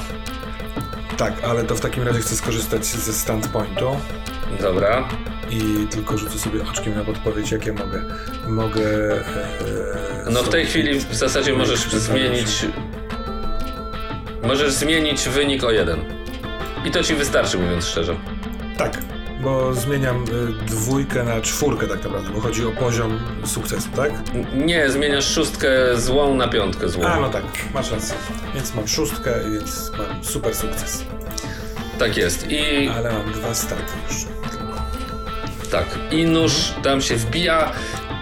Tak, ale to w takim razie chcę skorzystać ze standpointu Dobra. i tylko rzucę sobie oczkiem na podpowiedź, jakie mogę. Mogę. E, No w tej chwili w zasadzie możesz zmienić. Możesz zmienić wynik o jeden. I to ci wystarczy, mówiąc szczerze. Tak, bo zmieniam y, dwójkę na czwórkę tak naprawdę, bo chodzi o poziom sukcesu, tak? Nie, zmieniasz szóstkę złą na piątkę złą. A, no tak, masz rację. Więc mam szóstkę, więc mam super sukces. Tak jest. I Ale mam dwa starty już. tak. I nóż tam się wbija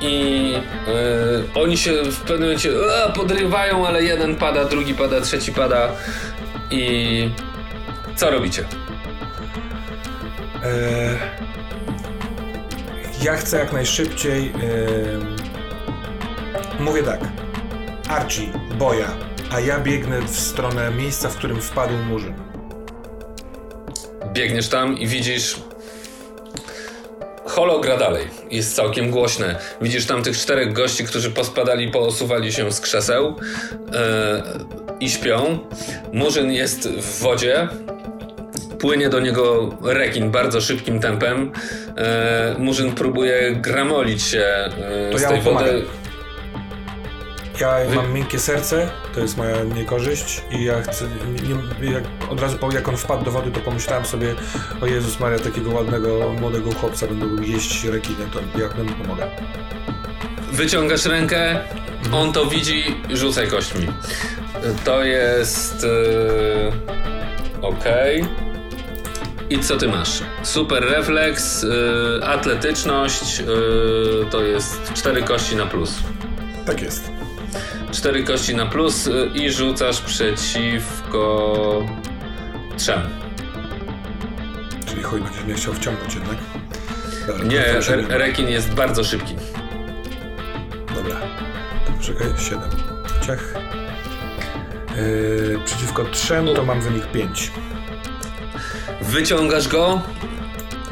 i e, oni się w pewnym momencie e, podrywają, ale jeden pada, drugi pada, trzeci pada. I co robicie? E, ja chcę jak najszybciej. E, mówię tak. Archie, boja, a ja biegnę w stronę miejsca, w którym wpadł murzyn. Biegniesz tam i widzisz. Holo gra dalej. Jest całkiem głośne. Widzisz tam tych czterech gości, którzy pospadali, poosuwali się z krzeseł e, i śpią. Murzyn jest w wodzie. Płynie do niego rekin bardzo szybkim tempem. E, Murzyn próbuje gramolić się e, To z ja tej pomagam. wody. Ja Wy- mam miękkie serce, to jest moja niekorzyść i ja chcę, nie, jak, od razu po, jak on wpadł do wody, to pomyślałem sobie, o Jezus Maria, takiego ładnego, młodego chłopca będą jeść rekiny, to jak mu pomogę. Wyciągasz rękę, on to widzi, rzucaj kośćmi. To jest. Yy, ok. I co ty masz? Super refleks, yy, atletyczność, yy, to jest cztery kości na plus. Tak jest. Cztery kości na plus yy, i rzucasz przeciwko trzem. Czyli chuj, będziesz mnie chciał wciągnąć jednak. Nie, siedem. re- rekin jest bardzo szybki. Dobra. Poczekaj, 7. Ciach. Yy, przeciwko trzem to mam wynik 5. Wyciągasz go.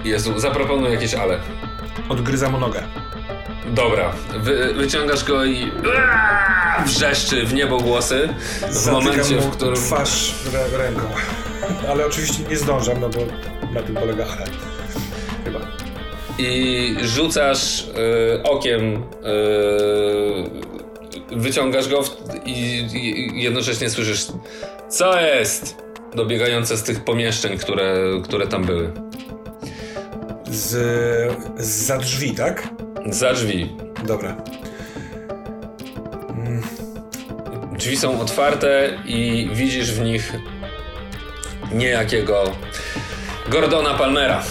Jezu, zaproponuj jakieś ale. Odgryzam mu nogę. Dobra, wy, wyciągasz go i Aaaa! wrzeszczy w niebo głosy w Zatykam momencie, w którym twarz rę- ręką. Ale oczywiście nie zdążam, no bo na tym polega ale. Chyba. i rzucasz y, okiem, y, wyciągasz go w, i, i jednocześnie słyszysz co jest? Dobiegające z tych pomieszczeń, które, które tam były. Z, za drzwi, tak? Za drzwi. Dobra. Drzwi są otwarte i widzisz w nich niejakiego Gordona Palmera,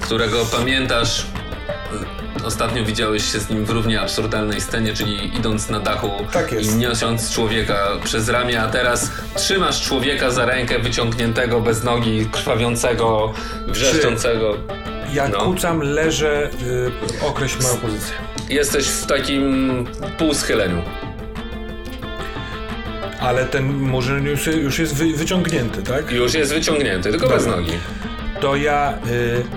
którego pamiętasz. Ostatnio widziałeś się z nim w równie absurdalnej scenie, czyli idąc na dachu Tak i niosąc człowieka przez ramię, a teraz trzymasz człowieka za rękę wyciągniętego bez nogi, krwawiącego, wrzeszczącego. Jak No. kucam, leżę, y, określ moją pozycję. Jesteś w takim półschyleniu. Ale ten murzyn już, już jest wy, wyciągnięty, tak? Już jest wyciągnięty, tylko bez nogi. To ja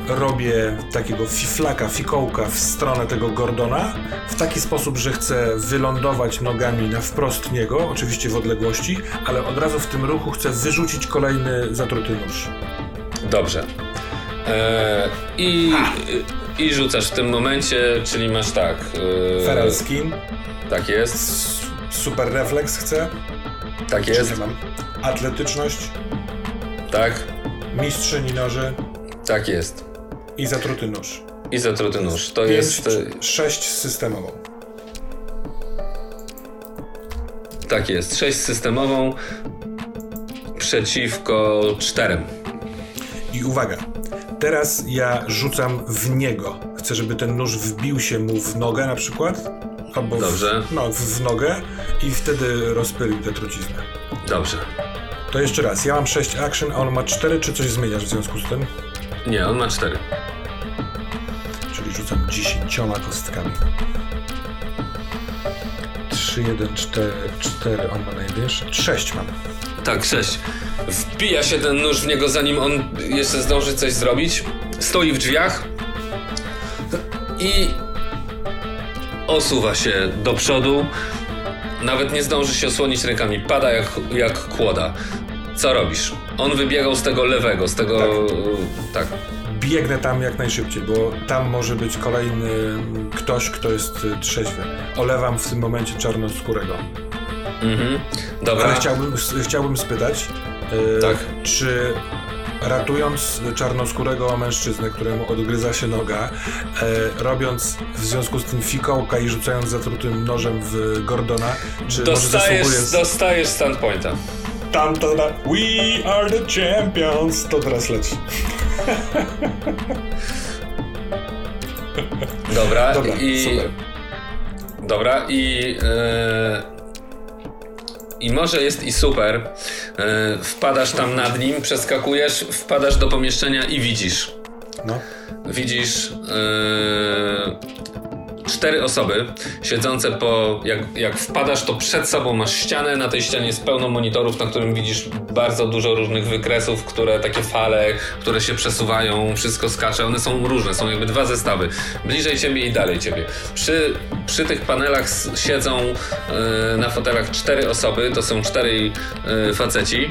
y, robię takiego fiflaka, fikołka w stronę tego Gordona w taki sposób, że chcę wylądować nogami na wprost niego, oczywiście w odległości, ale od razu w tym ruchu chcę wyrzucić kolejny zatruty nóż. Dobrze. E, i, I rzucasz w tym momencie, czyli masz tak. E, Feral skin, Tak jest, s- super refleks chcę, tak jest, atletyczność, tak, mistrzyni noży tak jest. i zatruty nóż. I zatruty nóż. To Pięć, jest. e, sześć systemową. Tak jest. 6 systemową przeciwko czterem. I uwaga, teraz ja rzucam w niego. Chcę, żeby ten nóż wbił się mu w nogę na przykład. Albo Dobrze. W, no, w, w nogę i wtedy rozpylił tę truciznę. Dobrze. To jeszcze raz, ja mam 6 action, a on ma 4, czy coś zmieniasz w związku z tym? Nie, on ma cztery. Czyli rzucam 10 kostkami. 3, 1, 4, 4, on ma najwyższe. 6 mam. Tak, sześć. Wbija się ten nóż w niego, zanim on jeszcze zdąży coś zrobić. Stoi w drzwiach i osuwa się do przodu. Nawet nie zdąży się osłonić rękami. Pada jak, jak kłoda. Co robisz? On wybiegał z tego lewego, z tego. Tak. Biegnę tam jak najszybciej, bo tam może być kolejny ktoś, kto jest y, trzeźwy. Olewam w tym momencie czarnoskórego. Mhm. Dobra. Ale chciałbym, chciałbym spytać, e, Tak. czy ratując czarnoskórego mężczyznę, któremu odgryza się noga, e, robiąc w związku z tym fikołka i rzucając zatrutym nożem w Gordona, czy Dostajesz, może dostajesz standpointa. Tam to na... We are the champions! To teraz leci. Dobra, Dobra, i. super. Dobra, i. E, I może jest i super. E, wpadasz tam nad nim, przeskakujesz, wpadasz do pomieszczenia i widzisz. No. Widzisz e, cztery osoby siedzące po. Jak, jak wpadasz, to przed sobą masz ścianę. Na tej ścianie jest pełno monitorów, na którym widzisz bardzo dużo różnych wykresów, które takie fale, które się przesuwają, wszystko skacze. One są różne, są jakby dwa zestawy. Bliżej ciebie i dalej ciebie. Przy, przy tych panelach siedzą e, na fotelach cztery osoby, to są cztery e, faceci,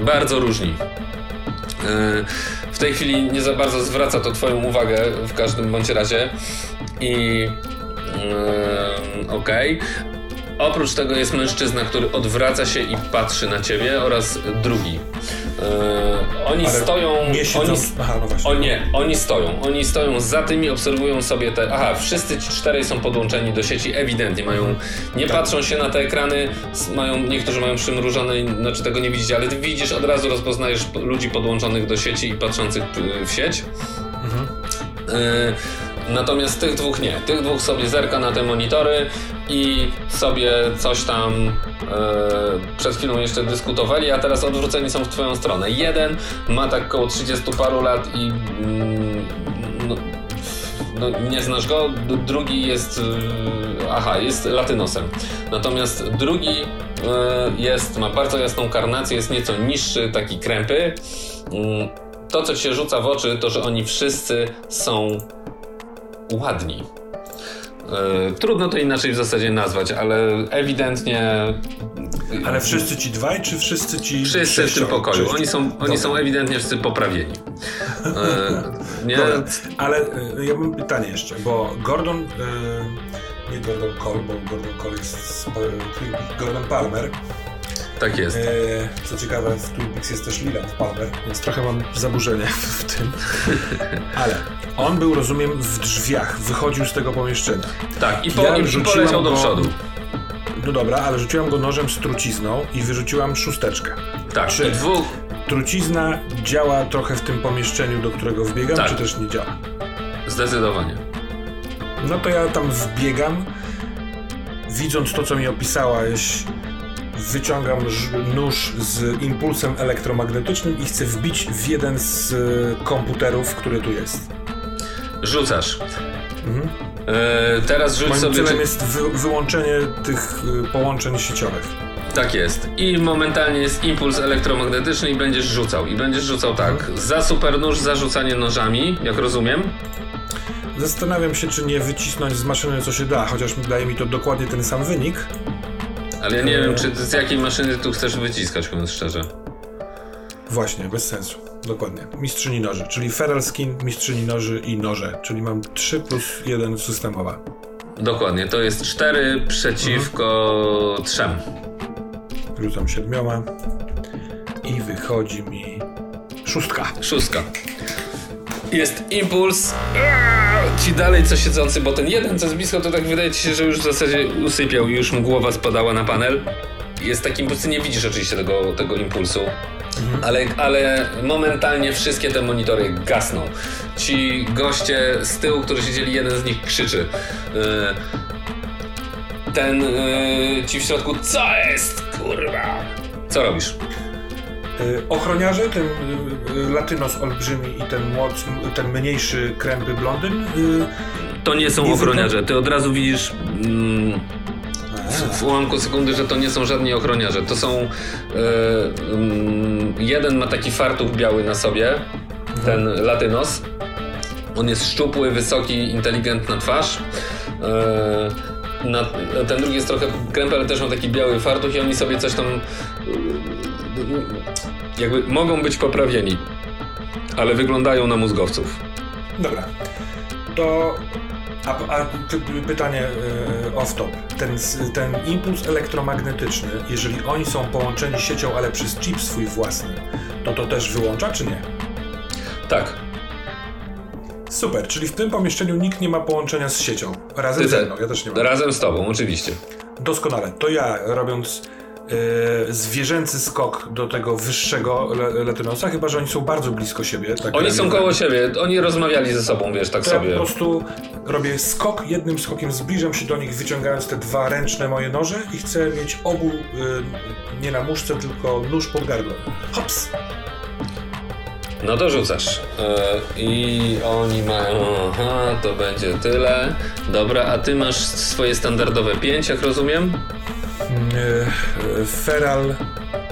bardzo różni. E, W tej chwili nie za bardzo zwraca to Twoją uwagę w każdym bądź razie. I e, okej. Oprócz tego jest mężczyzna, który odwraca się i patrzy na ciebie oraz drugi. E, oni Ale stoją. Nie siedzą... oni, Aha, no właśnie. o nie, oni stoją. Oni stoją za tymi, obserwują sobie te. Aha, wszyscy ci czterej są podłączeni do sieci, ewidentnie mają. Nie patrzą się na te ekrany, mają, niektórzy mają przymrużone, znaczy tego nie widzicie, ale ty widzisz, od razu rozpoznajesz ludzi podłączonych do sieci i patrzących y, w sieć. Y, Natomiast tych dwóch nie. Tych dwóch sobie zerka na te monitory i sobie coś tam e, przed chwilą jeszcze dyskutowali, a teraz odwróceni są w twoją stronę. Jeden ma tak około 30 paru lat i mm, no, no, nie znasz go, drugi jest, aha, jest latynosem. Natomiast drugi jest, ma bardzo jasną karnację, jest nieco niższy, taki krępy. Mm, to, co się rzuca w oczy, to, że oni wszyscy są ładni. E, trudno to inaczej w zasadzie nazwać, ale ewidentnie. Ale wszyscy ci dwaj, czy wszyscy ci. Wszyscy w tym pokoju. Oni są, oni są ewidentnie wszyscy poprawieni. E, nie? Dobra, ale e, ja mam pytanie jeszcze, bo Gordon. Nie Gordon Cole, bo Gordon Cole jest. Gordon Palmer tak jest. E, co ciekawe, w Twin Peaks jest też Leland Palmer, więc trochę mam zaburzenie [LAUGHS] w tym. Ale on był, rozumiem, w drzwiach, wychodził z tego pomieszczenia. Tak, i, po, ja i poleciał do przodu. No dobra, ale rzuciłam go nożem z trucizną i wyrzuciłam szósteczkę. Tak, czy dwóch. Trucizna działa trochę w tym pomieszczeniu, do którego wbiegam, tak. czy też nie działa? Zdecydowanie. No to ja tam wbiegam, widząc to, co mi opisałaś, wyciągam nóż z impulsem elektromagnetycznym i chcę wbić w jeden z e, komputerów, który tu jest. Rzucasz. Mhm. E, teraz rzuć Moim sobie. celem jest wy wyłączenie tych e, połączeń sieciowych. Tak jest. I momentalnie jest impuls elektromagnetyczny i będziesz rzucał. I będziesz rzucał tak. Mhm. Za super nóż, zarzucanie nożami, jak rozumiem. Zastanawiam się, czy nie wycisnąć z maszyny co się da, chociaż daje mi to dokładnie ten sam wynik. Ale ja nie wiem, czy z jakiej maszyny tu chcesz wyciskać, mówiąc szczerze. Właśnie, bez sensu. Dokładnie. Mistrzyni noży, czyli Feral Skin, mistrzyni noży i noże, czyli mam 3 plus 1 systemowa. Dokładnie, to jest 4 przeciwko mhm. 3. Rzucam siedmioma i wychodzi mi szóstka. Szóstka jest impuls ci dalej co siedzący, bo ten jeden co jest blisko to tak wydaje ci się, że już w zasadzie usypiał i już mu głowa spadała na panel. Jest taki impuls, nie widzisz oczywiście tego, tego impulsu, mhm. ale, ale momentalnie wszystkie te monitory gasną. Ci goście z tyłu, którzy siedzieli, jeden z nich krzyczy. E, ten e, ci w środku, co jest, kurwa? Co robisz? Y, ochroniarze, ten y, y, latynos olbrzymi i ten, młod, ten mniejszy krępy blondyn. To nie są nie ochroniarze. Ty od razu widzisz mm, w, w ułamku sekundy, że to nie są żadni ochroniarze. To są. Y, y, jeden ma taki fartuch biały na sobie, ten latynos. On jest szczupły, wysoki, inteligentna twarz. Y, na, ten drugi jest trochę krępy, ale też ma taki biały fartuch i oni sobie coś tam jakby mogą być poprawieni, ale wyglądają na mózgowców. Dobra. To a, a pytanie yy, off-top. Ten, ten impuls elektromagnetyczny, jeżeli oni są połączeni siecią, ale przez chip swój własny, to to też wyłącza, czy nie? Tak. Super, czyli w tym pomieszczeniu nikt nie ma połączenia z siecią. Razem Ty ze mną, ja też nie mam. Razem z tobą, oczywiście. Doskonale. To ja, robiąc E, zwierzęcy skok do tego wyższego Latynosa, chyba że oni są bardzo blisko siebie. Tak oni są koło siebie, oni rozmawiali ze sobą, wiesz, tak to sobie. Ja po prostu robię skok, jednym skokiem zbliżam się do nich, wyciągając te dwa ręczne moje noże i chcę mieć obu y, nie na muszce, tylko nóż pod gardło. Hops! No to rzucasz. Yy, I oni mają, aha, to będzie tyle. Dobra, a ty masz swoje standardowe pięć, jak rozumiem? E, feral,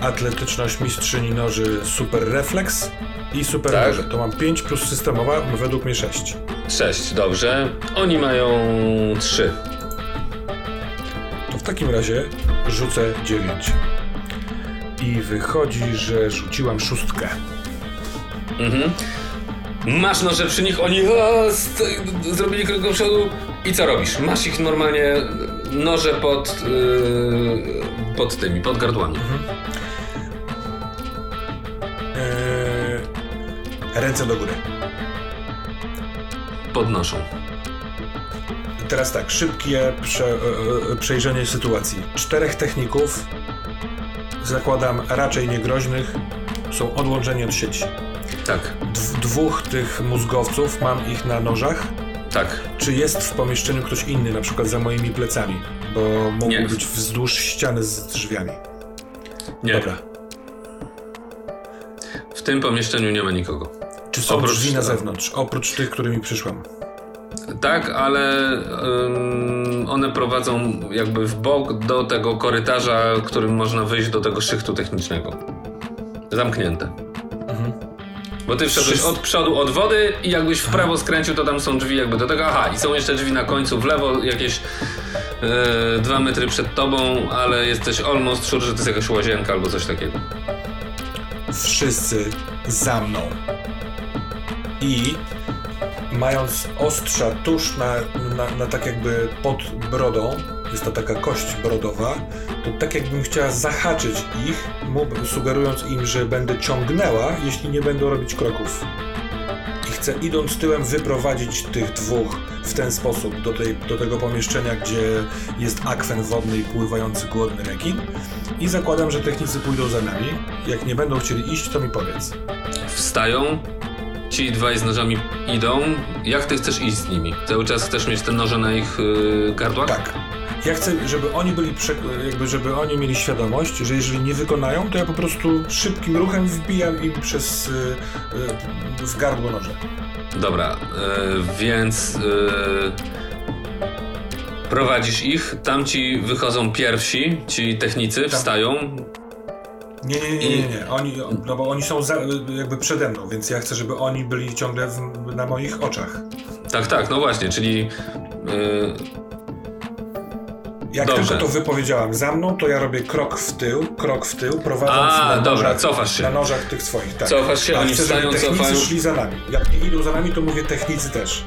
atletyczność mistrzyni noży, super refleks i super tak. noże. To mam 5 plus systemowa, według mnie 6. 6, dobrze. Oni mają 3. To w takim razie rzucę 9. I wychodzi, że rzuciłam szóstkę. Mhm. Masz noże przy nich, oni o, zrobili krok do przodu i co robisz? Masz ich normalnie noże pod, yy, pod tymi, pod gardłami. Mhm. Eee, ręce do góry. Podnoszą. Teraz tak, szybkie prze, e, e, przejrzenie sytuacji. Czterech techników, zakładam raczej niegroźnych, są odłączeni od sieci. Tak. D dwóch tych mózgowców, mam ich na nożach. Tak. Czy jest w pomieszczeniu ktoś inny, na przykład za moimi plecami? Bo mógł być wzdłuż ściany z drzwiami. Nie. Dobra. W tym pomieszczeniu nie ma nikogo. Czy są oprócz drzwi na zewnątrz, oprócz tych, którymi przyszłam? Tak, ale ym, one prowadzą jakby w bok do tego korytarza, którym można wyjść do tego szychtu technicznego. Zamknięte. Mhm. Bo ty wszedłeś od przodu od wody i jakbyś w prawo skręcił, to tam są drzwi jakby do tego. Aha, i są jeszcze drzwi na końcu w lewo, jakieś yy, dwa metry przed tobą, ale jesteś almost sure, że to jest jakaś łazienka albo coś takiego. Wszyscy za mną. I mając ostrza tuż na, na, na tak jakby pod brodą, jest to taka kość brodowa, to tak jakbym chciała zahaczyć ich, sugerując im, że będę ciągnęła, jeśli nie będą robić kroków. I chcę idąc tyłem wyprowadzić tych dwóch w ten sposób do, tej, do tego pomieszczenia, gdzie jest akwen wodny i pływający głodny rekin. I zakładam, że technicy pójdą za nami. Jak nie będą chcieli iść, to mi powiedz. Wstają, ci dwaj z nożami idą. Jak ty chcesz iść z nimi? Cały czas chcesz mieć te noże na ich yy, gardłach? Tak. Ja chcę, żeby oni byli, jakby żeby oni mieli świadomość, że jeżeli nie wykonają, to ja po prostu szybkim ruchem wbijam im przez yy, w gardło noże. Dobra, yy, więc yy, prowadzisz ich, tamci wychodzą pierwsi, ci technicy Tam. wstają, nie, nie, nie, nie, nie. Oni, no bo oni są za, jakby przede mną, więc ja chcę, żeby oni byli ciągle w, na moich oczach. Tak, tak, no właśnie, czyli. Yy... Jak Dobrze. tylko to wypowiedziałam za mną, to ja robię krok w tył, krok w tył, prowadząc A, na, dobra, nożach, cofasz się. na nożach tych swoich. Tak. Cofasz się, A oni wstają, cofają. szli za nami. Jak nie idą za nami, to mówię technicy też.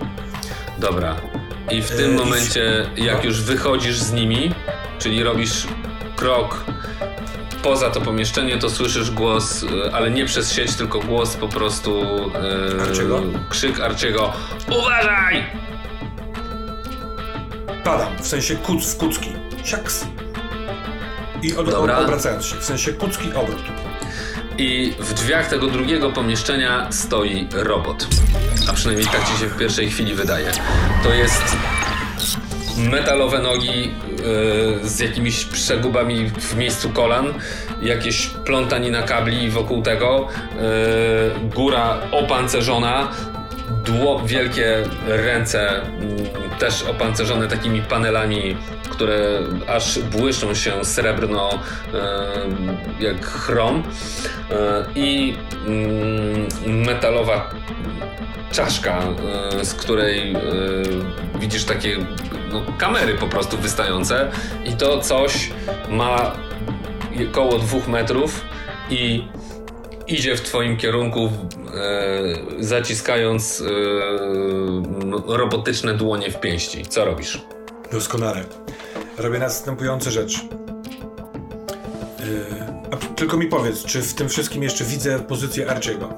Dobra. I w tym yy, momencie, jak no. już wychodzisz z nimi, czyli robisz krok poza to pomieszczenie, to słyszysz głos, e, ale nie przez sieć, tylko głos po prostu. E, Arciego? Krzyk Arciego. Uważaj! Padam, w sensie kuc w kucki. Siaks. I od, Dobra. obracając się, w sensie kucki obrót. I w drzwiach tego drugiego pomieszczenia stoi robot. A przynajmniej tak ci się w pierwszej chwili wydaje. To jest metalowe nogi yy, z jakimiś przegubami w miejscu kolan, jakieś plątanina kabli wokół tego, yy, góra opancerzona, dło, wielkie ręce yy, też opancerzone takimi panelami, które aż błyszczą się srebrno jak chrom. I mm, metalowa czaszka, z której widzisz takie no, kamery po prostu wystające. I to coś ma około dwóch metrów i idzie w twoim kierunku, e, zaciskając e, robotyczne dłonie w pięści. Co robisz? Doskonale. Robię następującą rzecz. E, tylko mi powiedz, czy w tym wszystkim jeszcze widzę pozycję Archiego?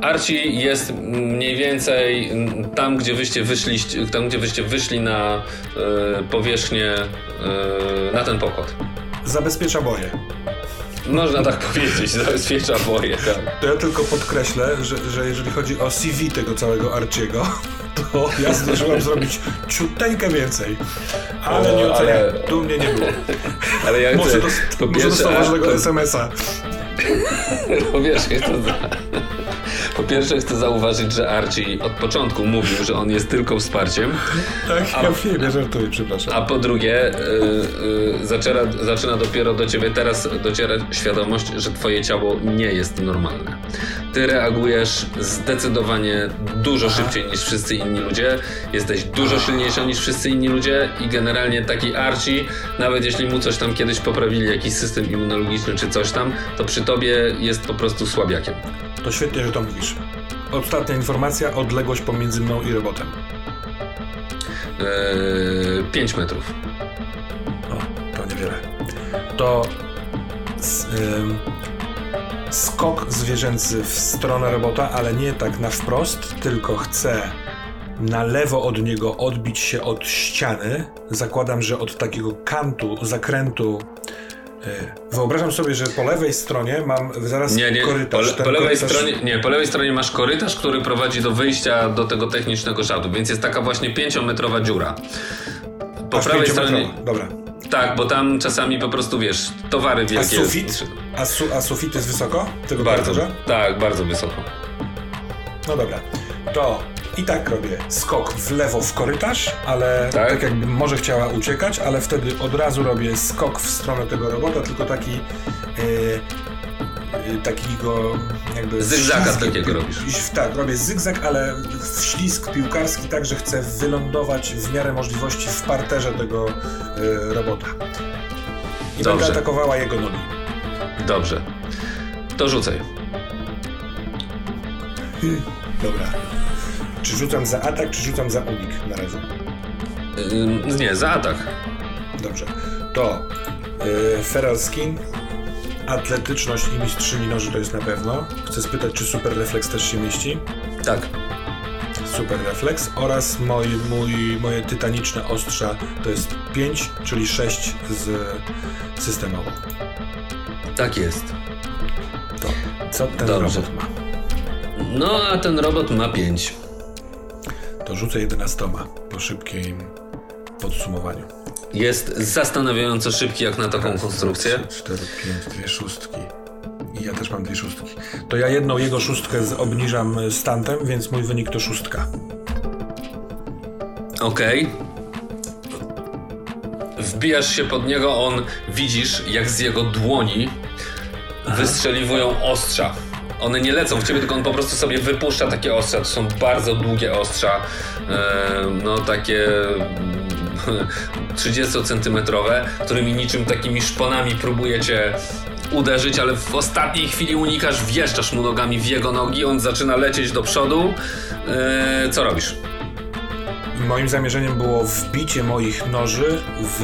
Archie jest mniej więcej tam, gdzie wyście wyszli, tam, gdzie wyście wyszli na y, powierzchnię, y, na ten pokład. Zabezpiecza boje. Można tak powiedzieć, [LAUGHS] zabezpiecza boje, tak. To ja tylko podkreślę, że, że jeżeli chodzi o CV tego całego Archiego, [LAUGHS] to ja zdążyłem zrobić ciuteńkę więcej. Ale o, nie oceniam, ale... tu mnie nie było. [LAUGHS] Ale ja może, dos dostał ważnego SMS-a. No wiesz, to za... Po pierwsze chcę zauważyć, że Archie od początku mówił, że on jest tylko wsparciem. Tak, a, ja wiem, ja żartuję, przepraszam. A po drugie, yy, yy, zaczyna, zaczyna dopiero do ciebie teraz docierać świadomość, że twoje ciało nie jest normalne. Ty reagujesz zdecydowanie dużo Aha. szybciej niż wszyscy inni ludzie, jesteś dużo silniejsza niż wszyscy inni ludzie i generalnie taki Archie, nawet jeśli mu coś tam kiedyś poprawili, jakiś system immunologiczny czy coś tam, to przy tobie jest po prostu słabiakiem. To świetnie, że to mówisz. Ostatnia informacja, odległość pomiędzy mną i robotem. Eee, 5 metrów. O, to niewiele. To z, skok zwierzęcy w stronę robota, ale nie tak na wprost, tylko chcę na lewo od niego odbić się od ściany. Zakładam, że od takiego kantu, zakrętu wyobrażam sobie, że po lewej stronie mam zaraz nie, nie, korytarz. Po, po lewej korytarz... stronie, nie, po lewej stronie masz korytarz, który prowadzi do wyjścia do tego technicznego szatu, więc jest taka właśnie pięciometrowa dziura. Po Aż prawej stronie. Dobra. Tak, bo tam czasami po prostu wiesz, towary wielkie. A sufit? A, su, a sufit jest wysoko? Tego bardzo, korytarza? Tak, bardzo wysoko. No dobra. To i tak robię skok w lewo w korytarz, ale Tak? tak, jakbym może chciała uciekać, ale wtedy od razu robię skok w stronę tego robota, tylko taki e, e, takiego jakby Zygzaka takiego robisz. Tak, robię zygzak, ale w ślizg piłkarski tak, że chcę wylądować w miarę możliwości w parterze tego e, robota. I Dobrze. będę atakowała jego nogi. Dobrze. To rzucaj. Dobra. Czy rzucam za atak, czy rzucam za unik na razie? Ym, nie, za atak. Dobrze. To yy, Feral Skin, atletyczność i mistrzyni noży to jest na pewno. Chcę spytać, czy super refleks też się mieści. Tak. Super refleks oraz mój, mój, moje tytaniczne ostrza to jest 5, czyli 6 z systemowo. Tak jest. To co ten Dobrze. robot ma? No, a ten robot ma 5. To rzucę 11 po szybkim podsumowaniu. Jest zastanawiająco szybki jak na taką konstrukcję. 4, 5, dwie szóstki. I ja też mam dwie szóstki. To ja jedną jego szóstkę z- obniżam stantem, więc mój wynik to szóstka. Okej. Wbijasz się pod niego, on widzisz, jak z jego dłoni wystrzeliwują ostrza. One nie lecą w ciebie, tylko on po prostu sobie wypuszcza takie ostrza. To są bardzo długie ostrza. No takie [LAUGHS] 30-centymetrowe, którymi niczym takimi szponami próbujecie uderzyć, ale w ostatniej chwili unikasz, wjeżdżasz mu nogami w jego nogi, on zaczyna lecieć do przodu. E, co robisz? Moim zamierzeniem było wbicie moich noży w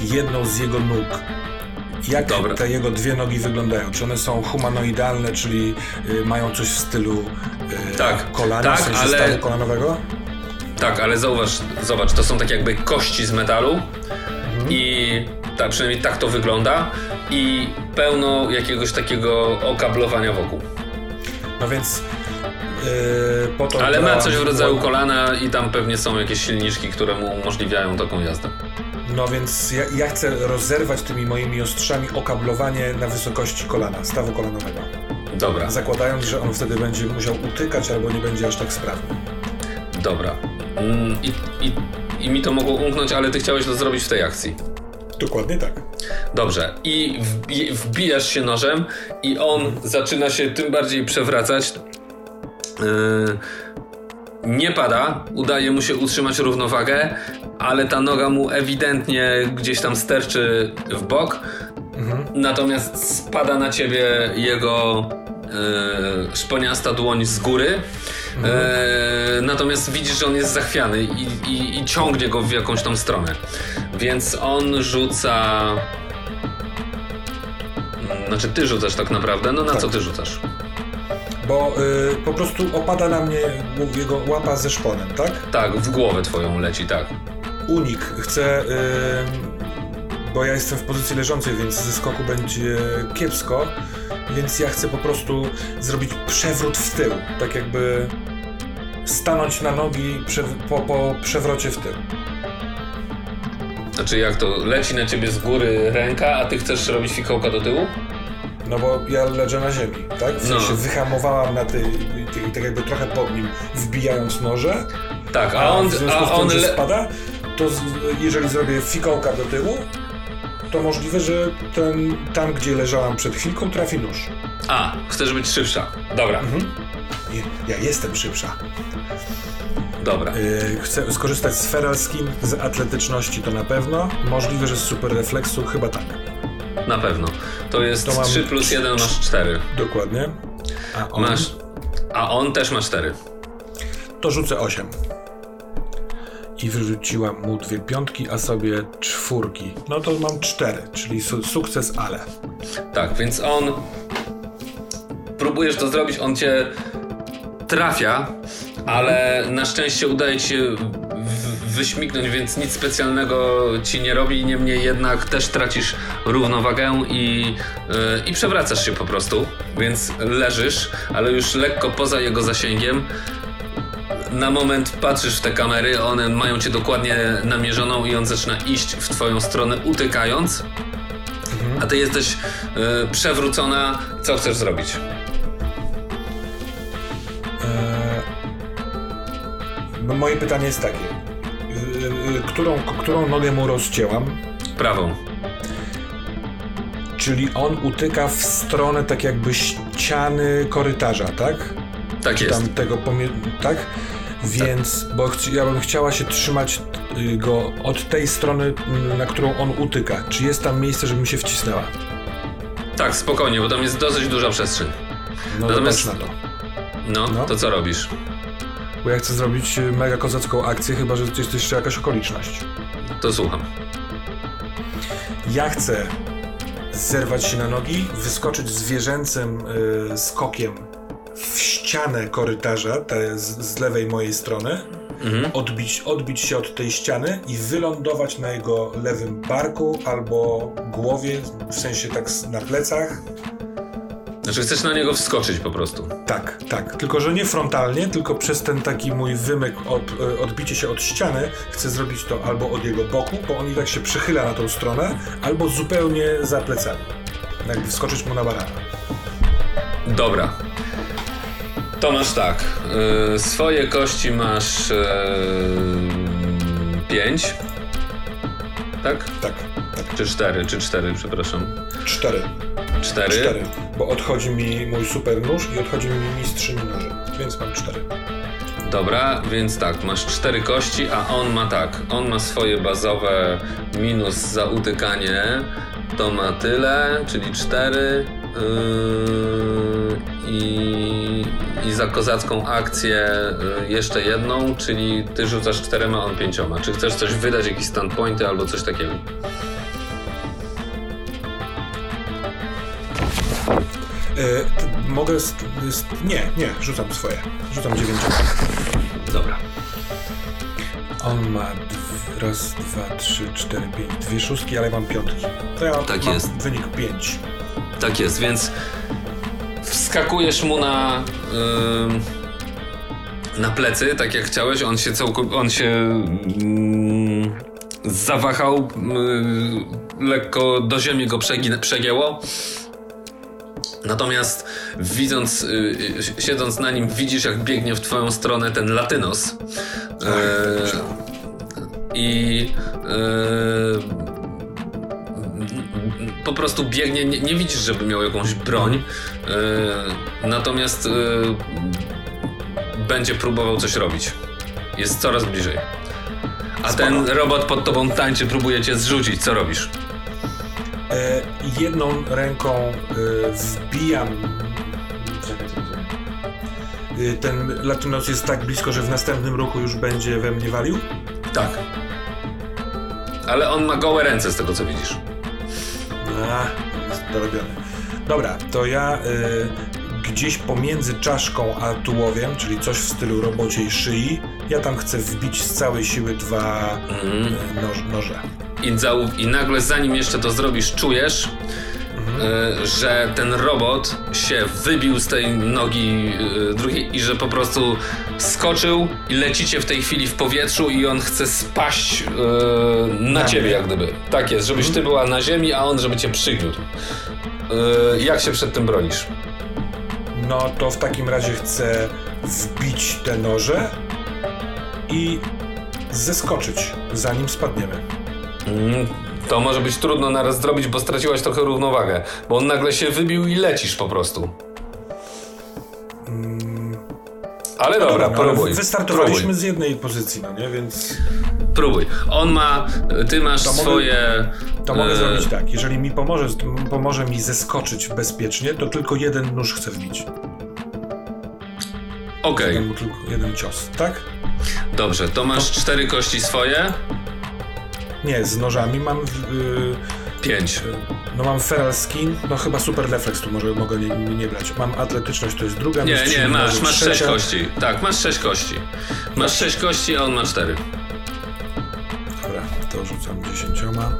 jedną z jego nóg. Jak Dobra. te jego dwie nogi wyglądają? Czy one są humanoidalne, czyli y, mają coś w stylu y, Tak, kolana, tak, w sensie ale- stawu kolanowego? Tak, ale zauważ, zobacz, to są tak jakby kości z metalu i tak, przynajmniej tak to wygląda i pełno jakiegoś takiego okablowania wokół. No więc y, po to Ale ma coś w rodzaju kolana i tam pewnie są jakieś silniczki, które mu umożliwiają taką jazdę. No więc ja, ja chcę rozerwać tymi moimi ostrzami okablowanie na wysokości kolana, stawu kolanowego. Dobra, Zakładając, że on wtedy będzie musiał utykać albo nie będzie aż tak sprawny. dobra. Mm, I, i, I mi to mogło umknąć, ale ty chciałeś to zrobić w tej akcji. Dokładnie tak. Dobrze, i wbi wbijasz się nożem, i on zaczyna się tym bardziej przewracać. Yy, nie pada, udaje mu się utrzymać równowagę, ale ta noga mu ewidentnie gdzieś tam sterczy w bok. Natomiast spada na ciebie jego yy, szponiasta dłoń z góry. Yy, natomiast widzisz, że on jest zachwiany i, i, i ciągnie go w jakąś tam stronę. Więc on rzuca. Znaczy, ty rzucasz tak naprawdę. No na Tak. co ty rzucasz? Bo y, po prostu opada na mnie jego łapa ze szponem, tak? Tak, w głowę twoją leci, tak. Unik. Chcę. Y, bo ja jestem w pozycji leżącej, więc ze skoku będzie kiepsko. Więc ja chcę po prostu zrobić przewrót w tył. Tak jakby stanąć na nogi po, po przewrocie w tył. Znaczy, jak to leci na ciebie z góry ręka, a ty chcesz robić fikołka do tyłu? No bo ja leżę na ziemi, tak? W No. sensie wyhamowałam na tej, tej, tak jakby trochę pod nim, wbijając noże. Tak, a on, w związku a z tym, on że spada, to z, jeżeli zrobię fikołka do tyłu, to możliwe, że ten, tam, gdzie leżałam przed chwilką, trafi nóż. A, chcesz być szybsza. Dobra, Nie, ja jestem szybsza. dobra. Yy, chcę skorzystać z feral skin, z atletyczności to na pewno. Możliwe, że z super refleksu chyba tak. Na pewno. To jest To mam 3 plus 1 masz 4. Dokładnie. A on, Masz. A on też ma 4. to rzucę 8. I wyrzuciłam mu dwie piątki, a sobie czwórki. No to mam cztery, czyli su sukces, ale. Tak, więc on. Próbujesz to zrobić, on cię trafia, ale na szczęście udaje ci się wyśmignąć, więc nic specjalnego ci nie robi. Niemniej jednak też tracisz równowagę i, yy, i przewracasz się po prostu. Więc leżysz, ale już lekko poza jego zasięgiem. Na moment patrzysz w te kamery, one mają cię dokładnie namierzoną i on zaczyna iść w twoją stronę, utykając. A ty jesteś y, przewrócona. Co chcesz zrobić? Eee, moje pytanie jest takie. Y, którą, którą nogę mu rozcięłam? Prawą. Czyli on utyka w stronę tak jakby ściany korytarza, tak? Tak jest. Tam tego tak? Więc, tak. bo ja bym chciała się trzymać y, go od tej strony, y, na którą on utyka. Czy jest tam miejsce, żeby mi się wcisnęła? Tak, spokojnie, bo tam jest dosyć duża przestrzeń. No Natomiast... na to. No, no, to co robisz? Bo ja chcę zrobić y, mega kozacką akcję, chyba że jest jeszcze jakaś okoliczność. To słucham. Ja chcę zerwać się na nogi, wyskoczyć zwierzęcym y, skokiem w ścianę korytarza, te z, z lewej mojej strony, mhm. odbić, odbić się od tej ściany i wylądować na jego lewym barku albo głowie, w sensie tak na plecach. Znaczy chcesz na niego wskoczyć po prostu. Tak, tak. Tylko, że nie frontalnie, tylko przez ten taki mój wymyk, od, e, odbicie się od ściany, chcę zrobić to albo od jego boku, bo on i tak się przychyla na tą stronę, albo zupełnie za plecami. Jakby wskoczyć mu na barana. Dobra. To masz tak. Yy, swoje kości masz yy, pięć. Tak? Tak, tak. Czy cztery, czy cztery, przepraszam. Cztery. Cztery? Cztery, bo odchodzi mi mój super nóż i odchodzi mi mistrzyni noży, więc mam cztery. Dobra, więc tak, masz cztery kości, a on ma tak, on ma swoje bazowe minus za utykanie, to ma tyle, czyli cztery yy, i, i za kozacką akcję yy, jeszcze jedną, czyli ty rzucasz czterema, on pięcioma. Czy chcesz coś wydać, jakieś standpointy albo coś takiego? E, mogę. nie, nie, rzucam swoje. Rzucam dziewięcioma. Dobra. On ma raz, dwa, trzy, cztery, pięć, dwie szóstki, ale mam piątki. To ja tak mam jest. wynik pięć. Tak jest, więc wskakujesz mu na. Yy, na plecy, tak jak chciałeś. On się całkowicie. On się. Yy, zawahał, yy, lekko do ziemi go przegięło Natomiast widząc, yy, siedząc na nim, widzisz jak biegnie w twoją stronę ten latynos. Tak, e, I e, po prostu biegnie, nie, nie, widzisz, żeby miał jakąś broń. E, natomiast będzie próbował coś robić. Jest coraz bliżej. A Sporo. ten robot pod tobą tańczy, próbuje cię zrzucić. Co robisz? E, jedną ręką e, wbijam. E, ten Latynos jest tak blisko, że w następnym ruchu już będzie we mnie walił? Tak. Ale on ma gołe ręce z tego co widzisz. A, jest dorobiony. Dobra, to ja y, gdzieś pomiędzy czaszką a tułowiem, czyli coś w stylu robociej szyi, ja tam chcę wbić z całej siły dwa mm. noż, noże i, za, i nagle zanim jeszcze to zrobisz, czujesz, y, że ten robot się wybił z tej nogi y, drugiej i że po prostu skoczył i lecicie w tej chwili w powietrzu i on chce spaść y, na, ciebie jak gdyby. Tak jest, żebyś ty mhm. była na ziemi, a on żeby cię przygniótł. jak się przed tym bronisz? No to w takim razie chcę wbić te noże i zeskoczyć, zanim spadniemy. Mm, to może być trudno naraz zrobić, bo straciłaś trochę równowagę. Bo on nagle się wybił i lecisz po prostu. Mm. Ale no dobra, dobra próbuj. Wystartowaliśmy próbuj. z jednej pozycji, no nie, więc... Próbuj. On ma, ty masz to swoje... Mogę, to mogę e... zrobić tak, jeżeli mi pomoże, pomoże mi zeskoczyć bezpiecznie, to tylko jeden nóż chcę wbić. Okej. Okay. Tylko jeden cios, tak? Dobrze, to masz to... cztery kości swoje. Nie, z nożami mam. Yy, Pięć. No mam feral skin, no chyba super refleks tu może mogę nie, nie brać. Mam atletyczność, to jest druga. Nie, nie, masz, masz sześć kości. Tak, masz sześć kości. Masz sześć kości, a on ma cztery. Dobra, to rzucam dziesięcioma.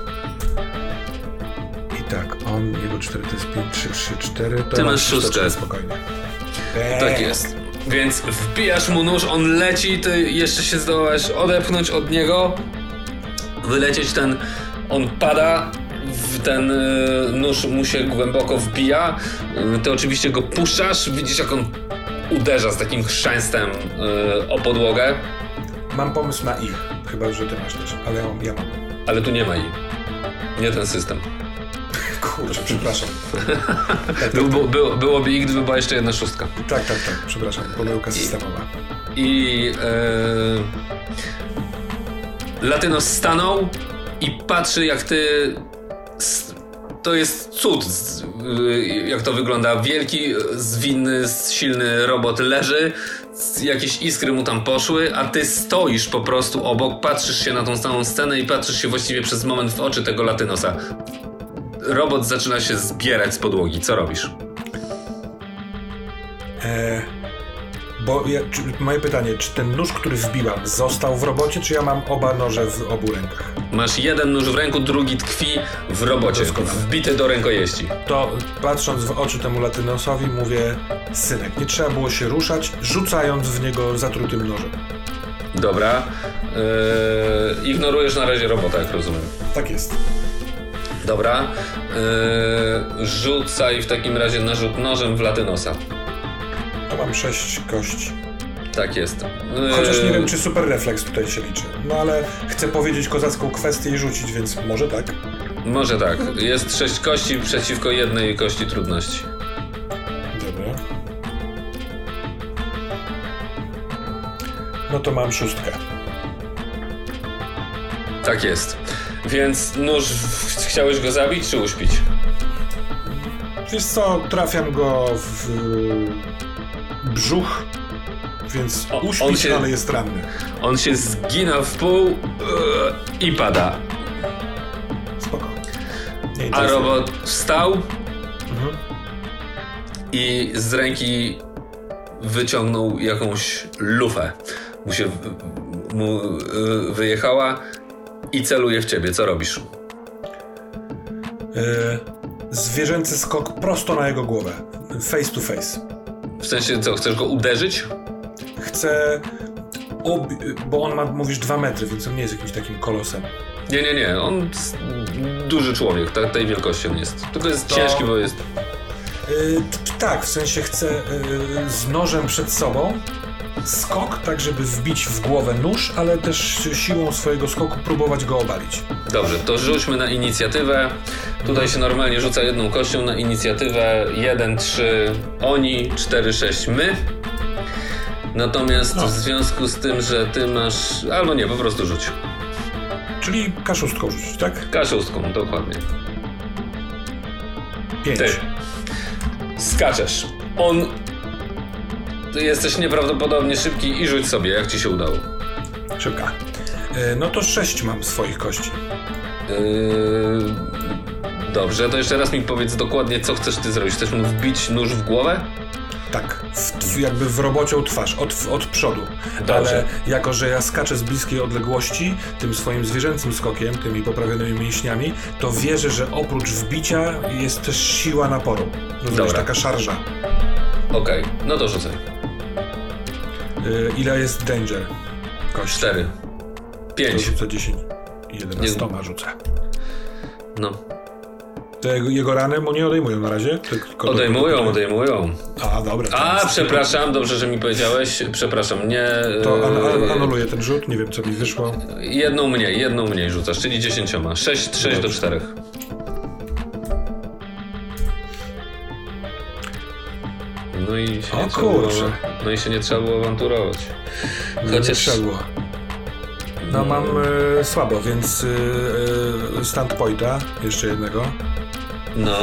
I tak, on, jego cztery to jest pięć, trzy, trzy, cztery. To Ty masz szóstkę. Spokojnie. Tak jest. Więc wbijasz mu nóż, on leci, ty jeszcze się zdołałeś odepchnąć od niego wylecieć ten, on pada, ten y, nóż mu się głęboko wbija, y, ty oczywiście go puszczasz, widzisz jak on uderza z takim chrzęstem y, o podłogę. mam pomysł na i. Chyba, że ty masz też, ale ja mam. Ale tu nie ma i. Nie ten system. [LAUGHS] Kurczę, przepraszam. [LAUGHS] Był, był, byłoby i, gdyby była jeszcze jedna szóstka. Tak, tak, tak, przepraszam. Pomyłka systemowa. I e, Latynos stanął i patrzy, jak ty. To jest cud, y, jak to wygląda. Wielki, zwinny, silny robot leży, jakieś iskry mu tam poszły, a ty stoisz po prostu obok, patrzysz się na tą samą scenę i patrzysz się właściwie przez moment w oczy tego Latynosa. Robot zaczyna się zbierać z podłogi. Co robisz? E, bo ja, czy, moje pytanie, czy ten nóż, który wbiłam, został w robocie, czy ja mam oba noże w obu rękach? Masz jeden nóż w ręku, drugi tkwi w robocie, Doskonale. wbity do rękojeści. To patrząc w oczy temu latynosowi mówię, synek, nie trzeba było się ruszać, rzucając w niego zatrutym nożem. Dobra. Yy, ignorujesz na razie robota, jak rozumiem. Tak jest. Dobra. Yy, rzucaj w takim razie narzut nożem w latynosa. To mam sześć kości. Tak jest. Yy, Chociaż nie wiem, czy super refleks tutaj się liczy. No ale chcę powiedzieć kozacką kwestię i rzucić, więc może tak. Może tak. Jest sześć kości przeciwko jednej kości trudności. Dobra. No to mam szóstkę. Tak jest. Więc nóż, chciałeś go zabić czy uśpić? Wiesz co, trafiam go w brzuch, więc O, on uśpić, się- ale jest ranny. On się zgina w pół yy, i pada. Spoko. A robot wstał Mhm. i z ręki wyciągnął jakąś lufę. Mu się mu y, wyjechała i celuje w ciebie. Co robisz? Y, zwierzęcy skok prosto na jego głowę. Face to face. W sensie co, chcesz go uderzyć? Chcę. Ob- bo on ma, mówisz, dwa metry, więc on nie jest jakimś takim kolosem. Nie, nie, nie. On duży człowiek, ta, tej wielkości on jest. Tylko jest To- ciężki, bo jest. Y, t- tak, w sensie chcę y, z nożem przed sobą skok, tak żeby wbić w głowę nóż, ale też siłą swojego skoku próbować go obalić. Dobrze, to rzućmy na inicjatywę. Tutaj się normalnie rzuca jedną kością na inicjatywę 1, 3 oni, 4, 6 my. Natomiast No. w związku z tym, że ty masz. Albo nie, po prostu rzuć. Czyli kaszustką rzucić, tak? Kaszustką, dokładnie. Pięć. Ty. Skaczesz. On. Ty jesteś nieprawdopodobnie szybki i rzuć sobie, jak ci się udało. Szybka. Y, no to sześć mam swoich kości. Yy... Dobrze, to jeszcze raz mi powiedz dokładnie, co chcesz ty zrobić. Chcesz mu wbić nóż w głowę? Tak, w, jakby w robocią twarz, od, od przodu. Dobrze. Ale jako, że ja skaczę z bliskiej odległości, tym swoim zwierzęcym skokiem, tymi poprawionymi mięśniami, to wierzę, że oprócz wbicia jest też siła naporu. Rozumiesz, Dobra. taka szarża. Okej, no to rzucaj. Y, ile jest danger? Kości? 4. 5. To rzucę 10. 11 nie... rzucę. No. To jego, jego rany mu nie odejmują na razie? Tylko odejmują, do... odejmują. A, dobra. A, przepraszam, dobrze, że mi powiedziałeś. Przepraszam, nie... To an y, an anuluję ten rzut, nie wiem co mi wyszło. Jedną mniej, jedną mniej rzucasz, czyli dziesięcioma. 6, 6 do 4. No i się O nie trzeba było, kurczę. no i się nie trzeba było awanturować. Nie Chociaż trzeba było. No mam e, słabo, więc stand pointa, jeszcze jednego. no,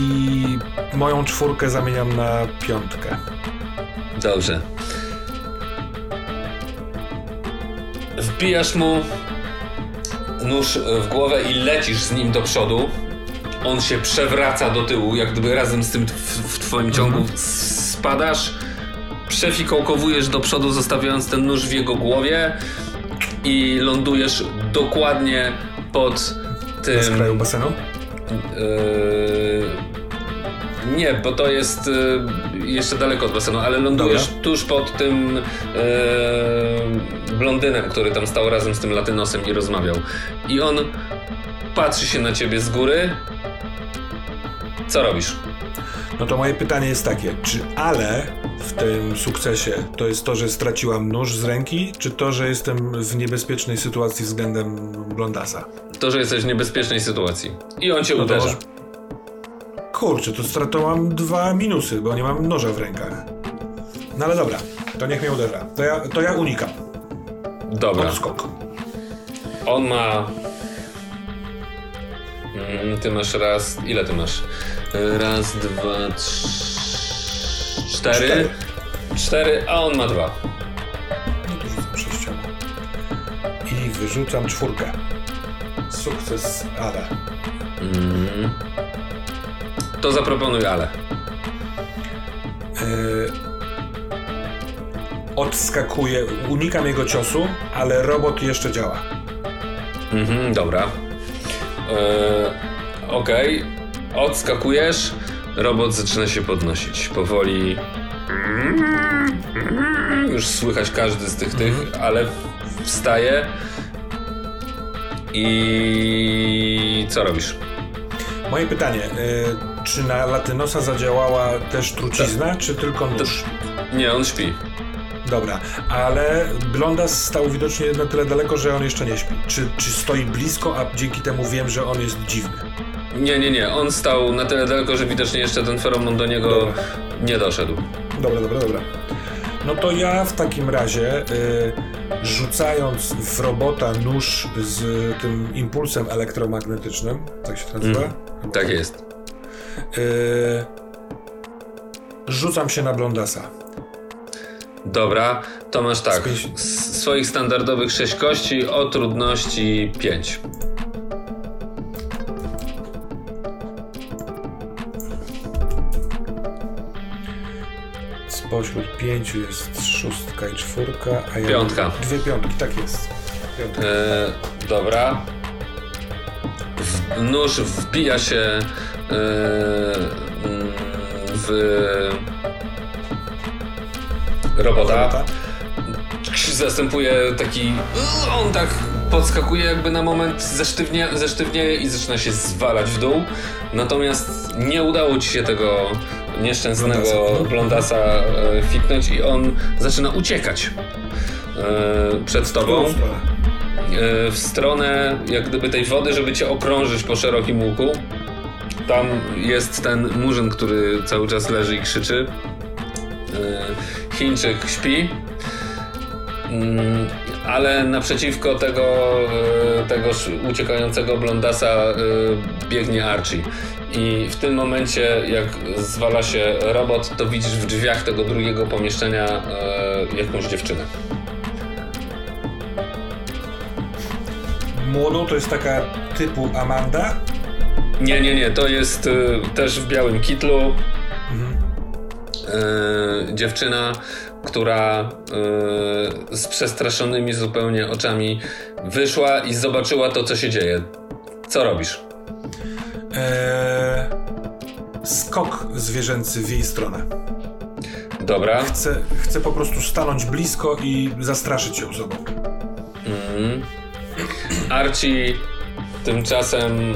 I moją czwórkę zamieniam na piątkę. dobrze. Wbijasz mu nóż w głowę i lecisz z nim do przodu. On się przewraca do tyłu, jak gdyby razem z tym w, w twoim ciągu spadasz. Przefikołkowujesz do przodu, zostawiając ten nóż w jego głowie i lądujesz dokładnie pod tym. Na skraju basenu. Yy, nie, bo to jest yy, jeszcze daleko od basenu, ale lądujesz Dobra. tuż pod tym yy, blondynem, który tam stał razem z tym latynosem i rozmawiał. I on patrzy się na ciebie z góry. Co robisz? No to moje pytanie jest takie, czy ale w tym sukcesie? To jest to, że straciłam nóż z ręki, czy to, że jestem w niebezpiecznej sytuacji względem Blondasa? To, że jesteś w niebezpiecznej sytuacji. I on cię No to uderza. może- Kurczę, to strat- to mam dwa minusy, bo nie mam noża w rękach. No ale dobra, to niech mnie uderza. To ja, to ja unikam. Dobra. Odskok. On ma. Mm, Ty masz raz. Ile ty masz? Raz, dwa, trzy. Cztery. Cztery. Cztery, a on ma dwa. Sześcioma. I wyrzucam czwórkę. Sukces, ale. Mm. To zaproponuj, ale. Yy, odskakuję, unikam jego ciosu, ale robot jeszcze działa. Mhm, dobra. E, Okej. Odskakujesz. Robot zaczyna się podnosić. Powoli. Już słychać każdy z tych tych, ale wstaje. I co robisz? Moje pytanie, yy, czy na Latynosa zadziałała też trucizna, czy tylko nóż? Nie, on śpi. Dobra, ale Blondas stał widocznie na tyle daleko, że on jeszcze nie śpi. Czy, czy stoi blisko, a dzięki temu wiem, że on jest dziwny? Nie, nie, nie. On stał na tyle daleko, że widocznie jeszcze ten feromon do niego Dobra. nie doszedł. Dobra, dobra, dobra. No to ja w takim razie, y, rzucając w robota nóż z tym impulsem elektromagnetycznym, tak się to nazywa? Mm, Tak jest. Y, rzucam się na Blondasa. Dobra, to masz tak. Z swoich standardowych 6 kości o trudności 5. Spośród pięciu jest szóstka i czwórka, a ja Piątka. Dwie piątki, tak jest. Piątka. E, dobra. W, nóż wbija się e, w robota. Robota. Zastępuje taki. On tak podskakuje, jakby na moment zesztywnie, zesztywnieje i zaczyna się zwalać w dół. Natomiast nie udało ci się tego nieszczęsnego Blondasa. e, fitnąć i on zaczyna uciekać e, przed tobą e, w stronę jak gdyby tej wody, żeby cię okrążyć po szerokim łuku. Tam jest ten murzyn, który cały czas leży i krzyczy. Chińczyk śpi. Mm, Ale naprzeciwko tego, e, tego uciekającego blondasa e, biegnie Archie. I w tym momencie, jak zwala się robot, to widzisz w drzwiach tego drugiego pomieszczenia e, jakąś dziewczynę. Młodą to jest taka typu Amanda. Nie, nie, nie, to jest też w białym kitlu. Y, dziewczyna, która y, z przestraszonymi zupełnie oczami wyszła i zobaczyła to, co się dzieje. Co robisz? Eee, skok zwierzęcy w jej stronę. Dobra. Chcę, chcę po prostu stanąć blisko i zastraszyć ją sobą. Mhm. Archie tymczasem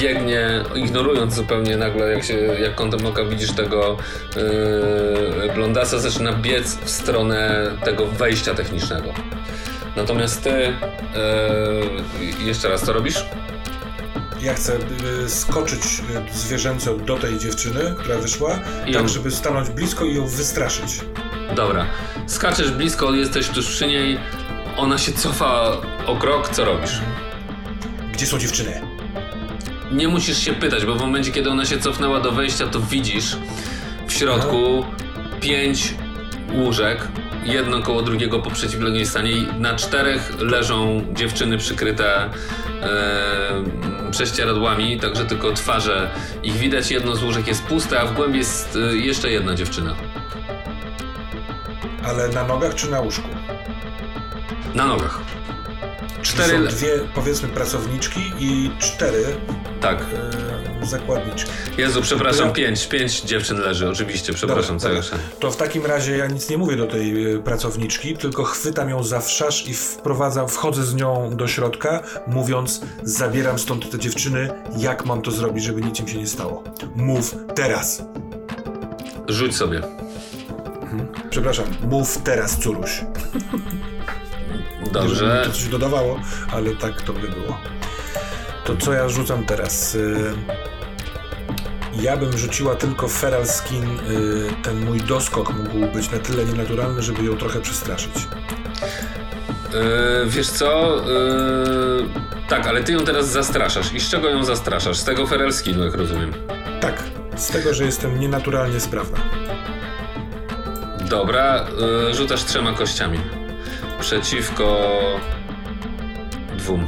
biegnie, ignorując zupełnie nagle, jak, się, jak kątem oka widzisz tego yy, blondasa, zaczyna biec w stronę tego wejścia technicznego. Natomiast ty, yy, jeszcze raz, co robisz? Ja chcę y, skoczyć y, zwierzęco do tej dziewczyny, która wyszła, I tak ją- żeby stanąć blisko i ją wystraszyć. Dobra, skaczesz blisko, jesteś tuż przy niej, ona się cofa o krok, co robisz? Gdzie są dziewczyny? Nie musisz się pytać, bo w momencie, kiedy ona się cofnęła do wejścia, to widzisz w środku pięć łóżek, jedno koło drugiego po przeciwległej stanie i na czterech leżą dziewczyny przykryte e, prześcieradłami, także tylko twarze ich widać. Jedno z łóżek jest puste, a w głębi jest e, jeszcze jedna dziewczyna. Ale na nogach czy na łóżku? Na nogach. Cztery... Są dwie, powiedzmy, pracowniczki i cztery Tak. y, zakładniczki. Jezu, przepraszam, Ja- pięć. Pięć dziewczyn leży, oczywiście, przepraszam, Dobra, dobra. To w takim razie ja nic nie mówię do tej y, pracowniczki, tylko chwytam ją za wszasz i wprowadzam, wchodzę z nią do środka, mówiąc, zabieram stąd te dziewczyny, jak mam to zrobić, żeby nic im się nie stało. Mów teraz. Rzuć sobie. Mhm. Przepraszam, mów teraz, Curuś. [LAUGHS] Dobrze. To coś dodawało, ale tak to by było. To co ja rzucam teraz? Y, ja bym rzuciła tylko feral skin. Y, ten mój doskok mógł być na tyle nienaturalny, żeby ją trochę przestraszyć. Yy, wiesz co? Yy, tak, ale ty ją teraz zastraszasz. I z czego ją zastraszasz? Z tego feral skinu, jak rozumiem. Tak, z tego, że jestem nienaturalnie sprawna. Dobra, yy, rzucasz trzema kościami. Przeciwko dwóm.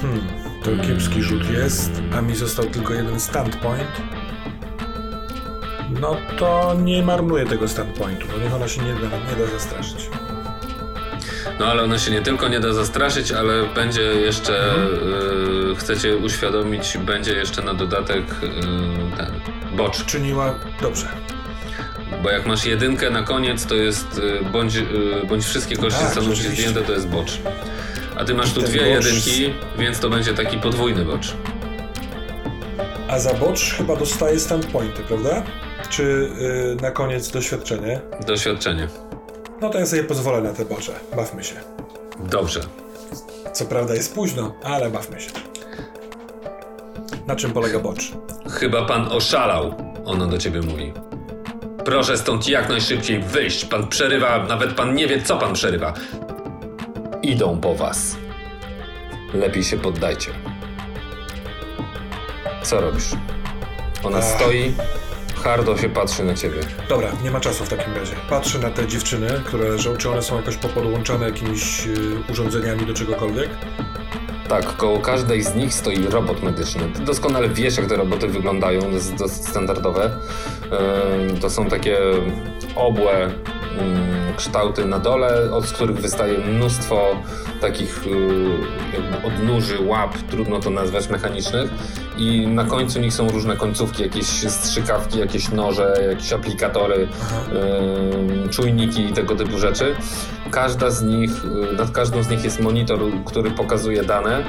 Hmm, to kiepski rzut jest, a mi został tylko jeden standpoint. No to nie marnuję tego standpointu, bo niech ona się nie da, nie da zastraszyć. No ale ona się nie tylko nie da zastraszyć, ale będzie jeszcze, Mhm. yy, chcecie uświadomić, będzie jeszcze na dodatek yy, ten bocz. Czyniła dobrze. Bo jak masz jedynkę na koniec, to jest yy, bądź, yy, bądź wszystkie kości Tak, zostaną ci zdjęte, to jest bocz. A ty masz I tu dwie bocz- jedynki, więc to będzie taki podwójny bocz. A za bocz chyba dostaje standpointy, prawda? Czy y, na koniec doświadczenie? Doświadczenie. No to ja sobie pozwolę na te bocze. Bawmy się. Dobrze. Co prawda jest późno, ale bawmy się. Na czym polega bocz? Chyba pan oszalał, ona do ciebie mówi. Proszę stąd jak najszybciej wyjść. Pan przerywa, nawet pan nie wie, co pan przerywa. Idą po was. Lepiej się poddajcie. Co robisz? Ona Ach. stoi, hardo się patrzy na ciebie. Dobra, nie ma czasu w takim razie. Patrzę na te dziewczyny, które leżą. Czy one są jakoś popodłączane jakimiś y, urządzeniami do czegokolwiek? Tak, koło każdej z nich stoi robot medyczny. Ty doskonale wiesz, jak te roboty wyglądają, to jest dosyć standardowe. To są takie obłe kształty na dole, od których wystaje mnóstwo takich y, jakby odnóży, łap, trudno to nazwać, mechanicznych. I na końcu nich są różne końcówki, jakieś strzykawki, jakieś noże, jakieś aplikatory, ym, czujniki i tego typu rzeczy. Każda z nich, y, nad każdą z nich jest monitor, który pokazuje dane.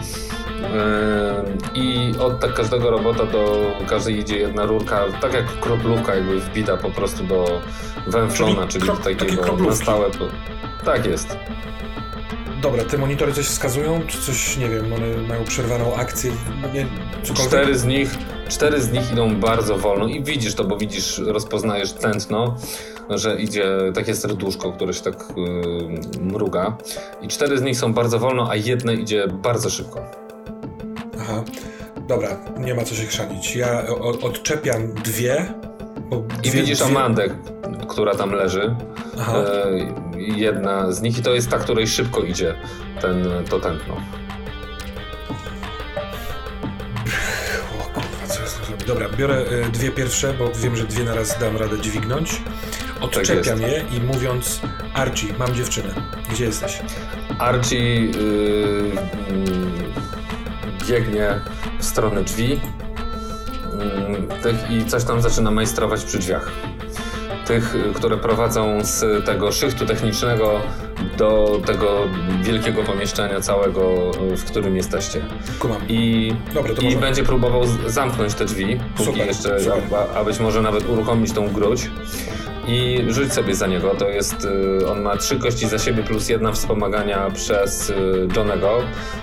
I od tak każdego robota do każdej idzie jedna rurka, tak jak kroplówka, jakby wbita po prostu do węflona, Czyli czyli, krop- takie takiego na stałe. Tak jest. Dobra, te monitory coś wskazują? Czy coś, nie wiem, one mają przerwaną akcję? Nie, cokolwiek? Cztery z nich, cztery z nich idą bardzo wolno i widzisz to, bo widzisz, rozpoznajesz tętno, że idzie takie serduszko, które się tak yy, mruga. I cztery z nich są bardzo wolno, a jedne idzie bardzo szybko. Aha. Dobra, nie ma co się chrzanić. Ja o, odczepiam dwie. Bo I dwie, widzisz dwie... Amandę, która tam leży. Aha. E, jedna z nich i to jest ta, której szybko idzie ten, to tętno. Dobra, biorę y, dwie pierwsze, bo wiem, że dwie na raz dam radę dźwignąć. Odczepiam jest. je i mówiąc Archie, mam dziewczynę. Gdzie jesteś? Archie yy, biegnie w stronę drzwi yy, tych, i coś tam zaczyna majstrować przy drzwiach. Tych, które prowadzą z tego szychtu technicznego do tego wielkiego pomieszczenia całego, w którym jesteście. Kumam. I, i może... będzie próbował zamknąć te drzwi, póki Super, jeszcze, super. A, a być może nawet uruchomić tą gruć. I rzuć sobie za niego. To jest. y, On ma trzy kości za siebie plus jedna wspomagania przez y, Johnego,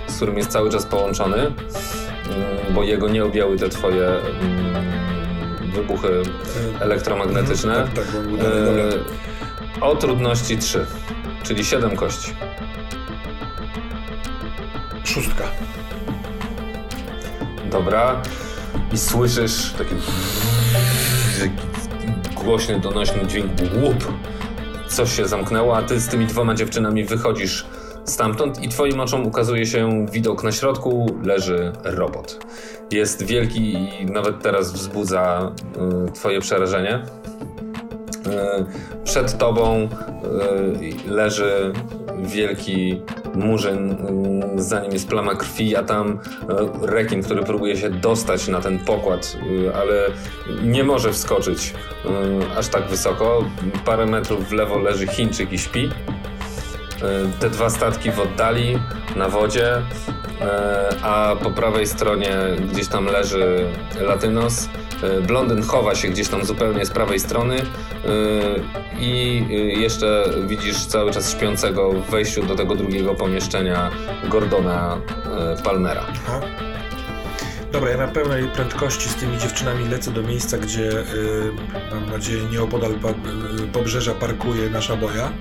z którym jest cały czas połączony, mm, bo jego nie objęły te twoje mm, wybuchy Y, elektromagnetyczne. Tak, tak. Y, O trudności 3, czyli 7 kości. Szóstka. Dobra. I słyszysz taki głośny, donośny dźwięk łup. Coś się zamknęło, a ty z tymi dwoma dziewczynami wychodzisz stamtąd i twoim oczom ukazuje się widok na środku, leży robot. Jest wielki i nawet teraz wzbudza y, twoje przerażenie. Y, przed tobą y, leży wielki murzyn, y, za nim jest plama krwi, a tam rekin, który próbuje się dostać na ten pokład, ale nie może wskoczyć aż tak wysoko. Parę metrów w lewo leży Chińczyk i śpi. Te dwa statki w oddali, na wodzie, a po prawej stronie gdzieś tam leży Latynos. Blondyn chowa się gdzieś tam zupełnie z prawej strony i jeszcze widzisz cały czas śpiącego w wejściu do tego drugiego pomieszczenia Gordona Palmera. Aha. Dobra, ja na pełnej prędkości z tymi dziewczynami lecę do miejsca, gdzie mam nadzieję nieopodal pobrzeża parkuje nasza boja.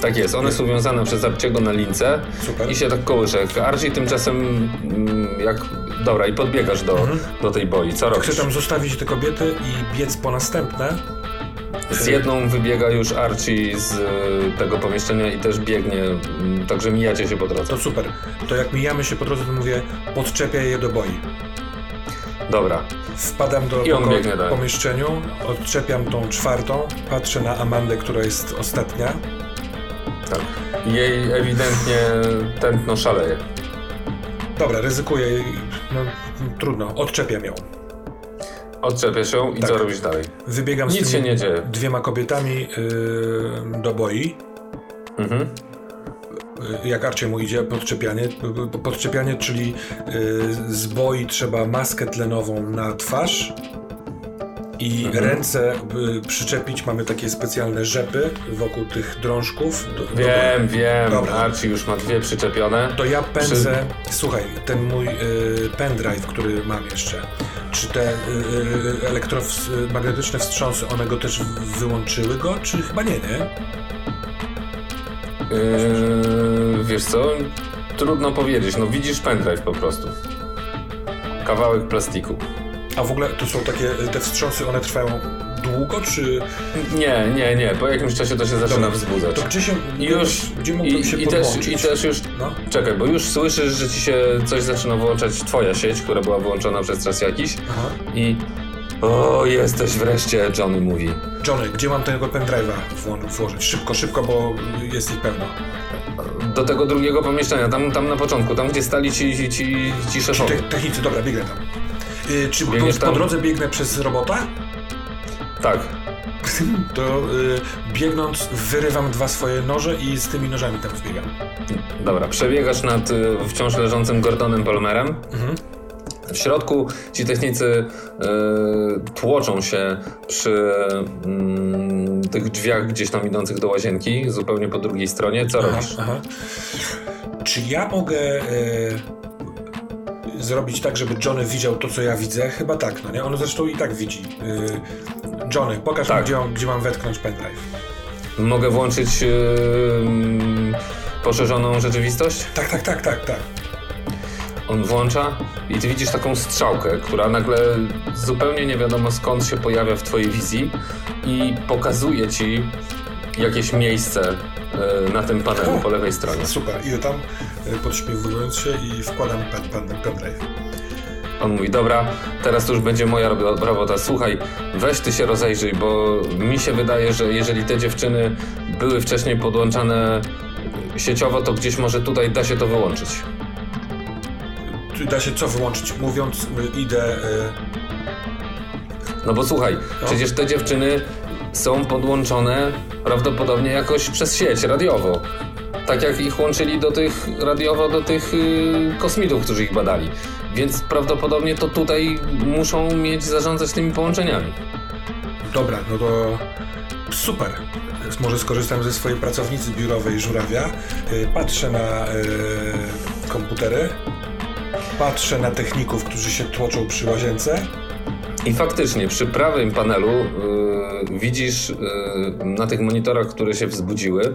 Tak jest, one są wiązane przez Arciego na lince Super. i się tak kołysze. Archie tymczasem mm, jak... Dobra, i podbiegasz do, mhm. do tej boi. Co robisz? Chcę tam zostawić te kobiety i biec po następne. Z jedną wybiega już Archie z y, tego pomieszczenia i też biegnie, mm, także mijacie się po drodze. To super. To jak mijamy się po drodze, to mówię, podczepiaj je do boi. Dobra. Wpadam do poko- pomieszczeniu, odczepiam tą czwartą, patrzę na Amandę, która jest ostatnia. Tak. Jej ewidentnie tętno szaleje. Dobra, ryzykuję. No, trudno, odczepiam ją. Odczepiasz ją i tak. co robisz dalej? Wybiegam Nic z się nie dzieje. dwiema kobietami yy, do boi. Mhm. Y, jak Arcie mu idzie podczepianie, podczepianie, czyli y, z boi trzeba maskę tlenową na twarz i mhm. ręce y, przyczepić. Mamy takie specjalne rzepy wokół tych drążków. Do, wiem, do wiem. Dobra. Archie już ma dwie przyczepione. To ja pędzę. Przy... Słuchaj, ten mój y, pendrive, który mam jeszcze. Czy te y, elektromagnetyczne wstrząsy, one go też wyłączyły go? Czy chyba nie, nie? Yy, wiesz co? Trudno powiedzieć. No widzisz pendrive po prostu. Kawałek plastiku. A w ogóle to są takie, te wstrząsy, one trwają długo, czy... Nie, nie, nie. Po jakimś czasie to się zaczyna Dobra. wzbudzać. To gdzie się, I już, gdzie i, się i też, I też już, no? czekaj, bo już słyszysz, że ci się coś zaczyna włączać, twoja sieć, która była wyłączona przez czas jakiś Aha. i o, jesteś wreszcie, Johnny mówi. Johnny, gdzie mam tego pendrive'a włożyć? Szybko, szybko, bo jest ich pełno. Do tego drugiego pomieszczenia, tam, tam na początku, tam gdzie stali ci, ci, ci, ci szefowie. Te, technicy, dobra, biegnę tam. Yy, czy po, po, drodze biegnę przez robota? Tak. [LAUGHS] To yy, biegnąc wyrywam dwa swoje noże i z tymi nożami tam wbiegam. Dobra, przebiegasz nad y, wciąż leżącym Gordonem Palmerem. Mhm. W środku ci technicy y, tłoczą się przy y, tych drzwiach gdzieś tam idących do łazienki, zupełnie po drugiej stronie. Co aha, robisz? Aha. Czy ja mogę y, zrobić tak, żeby Johnny widział to, co ja widzę? Chyba tak, no nie? On zresztą i tak widzi. Y, Johnny, pokaż tak. mi, gdzie, gdzie mam wetknąć pendrive. Mogę włączyć y, poszerzoną rzeczywistość? Tak, tak, tak, tak, tak. On włącza i ty widzisz taką strzałkę, która nagle zupełnie nie wiadomo skąd się pojawia w twojej wizji i pokazuje ci jakieś miejsce e, na tym panelu po lewej stronie. Super, idę tam e, podśmiewując się i wkładam pendrive. On mówi, dobra, teraz to już będzie moja robota. Słuchaj, weź ty się rozejrzyj, bo mi się wydaje, że jeżeli te dziewczyny były wcześniej podłączane sieciowo, to gdzieś może tutaj da się to wyłączyć da się co wyłączyć? Mówiąc, y, idę. Y... No bo słuchaj, no. przecież te dziewczyny są podłączone prawdopodobnie jakoś przez sieć radiowo. Tak jak ich łączyli do tych radiowo do tych yy, kosmitów, którzy ich badali. Więc prawdopodobnie to tutaj muszą mieć zarządzać tymi połączeniami. Dobra, no to super. Może skorzystam ze swojej pracownicy biurowej żurawia. Y, patrzę na y, komputery Patrzę na techników, którzy się tłoczą przy łazience. I faktycznie przy prawym panelu yy, widzisz yy, na tych monitorach, które się wzbudziły, yy,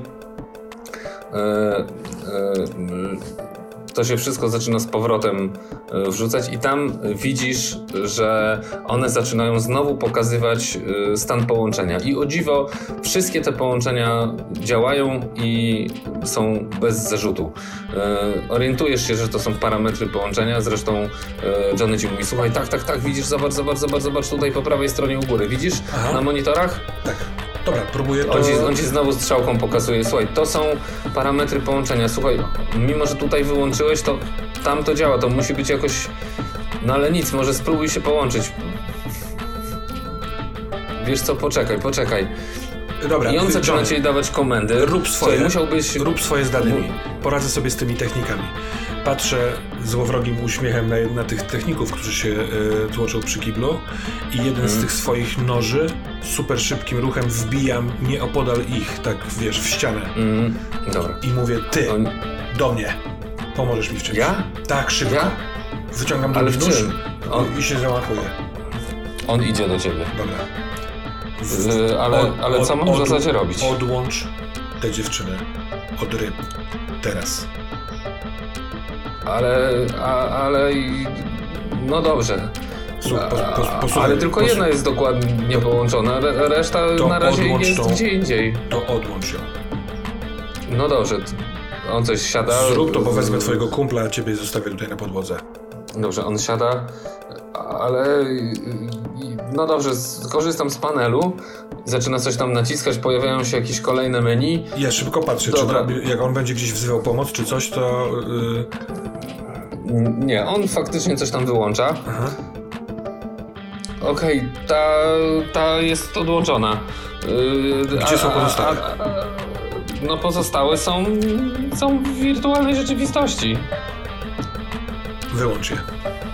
to się wszystko zaczyna z powrotem e, wrzucać i tam widzisz, że one zaczynają znowu pokazywać e, stan połączenia. I o dziwo, wszystkie te połączenia działają i są bez zarzutu. E, orientujesz się, że to są parametry połączenia, zresztą Johnny ci mówi, słuchaj, tak, tak, tak, widzisz, zobacz, zobacz, zobacz, zobacz tutaj po prawej stronie u góry, widzisz Aha. na monitorach? Tak. Dobra, próbuję to... On ci, on ci znowu strzałką pokazuje. Słuchaj, to są parametry połączenia. Słuchaj, mimo że tutaj wyłączyłeś, to tam to działa. To musi być jakoś... No ale nic, może spróbuj się połączyć. Wiesz co, poczekaj, poczekaj. Dobra, I on wy- zaczyna ci dawać komendy. Rób swoje. Słuchaj, Musiałbyś... Rób swoje z danymi. Poradzę sobie z tymi technikami. Patrzę złowrogim uśmiechem na, na tych techników, którzy się e, tłoczą przy kiblu i jeden Mhm. z tych swoich noży super szybkim ruchem wbijam nieopodal ich, tak wiesz, w ścianę. Mm, dobra. I mówię, ty, On... do mnie. Pomożesz mi w czymś. Ja? Tak, szybko. Ja? Wyciągam Ale nóż czym? On, i się zamachuję. on idzie do ciebie. Dobra. Z, ale, Od- ale co od- mam w zasadzie robić? Odłącz te dziewczyny od ryb. Teraz. Ale, a, ale... i- No dobrze. Posłuchaj, ale tylko jedna jest dokładnie połączona, re, reszta na razie jest tą- gdzie indziej. To odłącz ją. No dobrze, on coś siada. Zrób to, bo wezmę twojego kumpla, a ciebie zostawię tutaj na podłodze. Dobrze, on siada, ale. No dobrze, skorzystam z panelu. Zaczyna coś tam naciskać, pojawiają się jakieś kolejne menu. Ja szybko patrzę, czy robi, jak on będzie gdzieś wzywał pomoc, czy coś, to... Yy... Nie, on faktycznie coś tam wyłącza. Aha. Okej, ta, ta jest odłączona. Yy, Gdzie są pozostałe? a- a- No pozostałe są, są w wirtualnej rzeczywistości. Wyłącz je.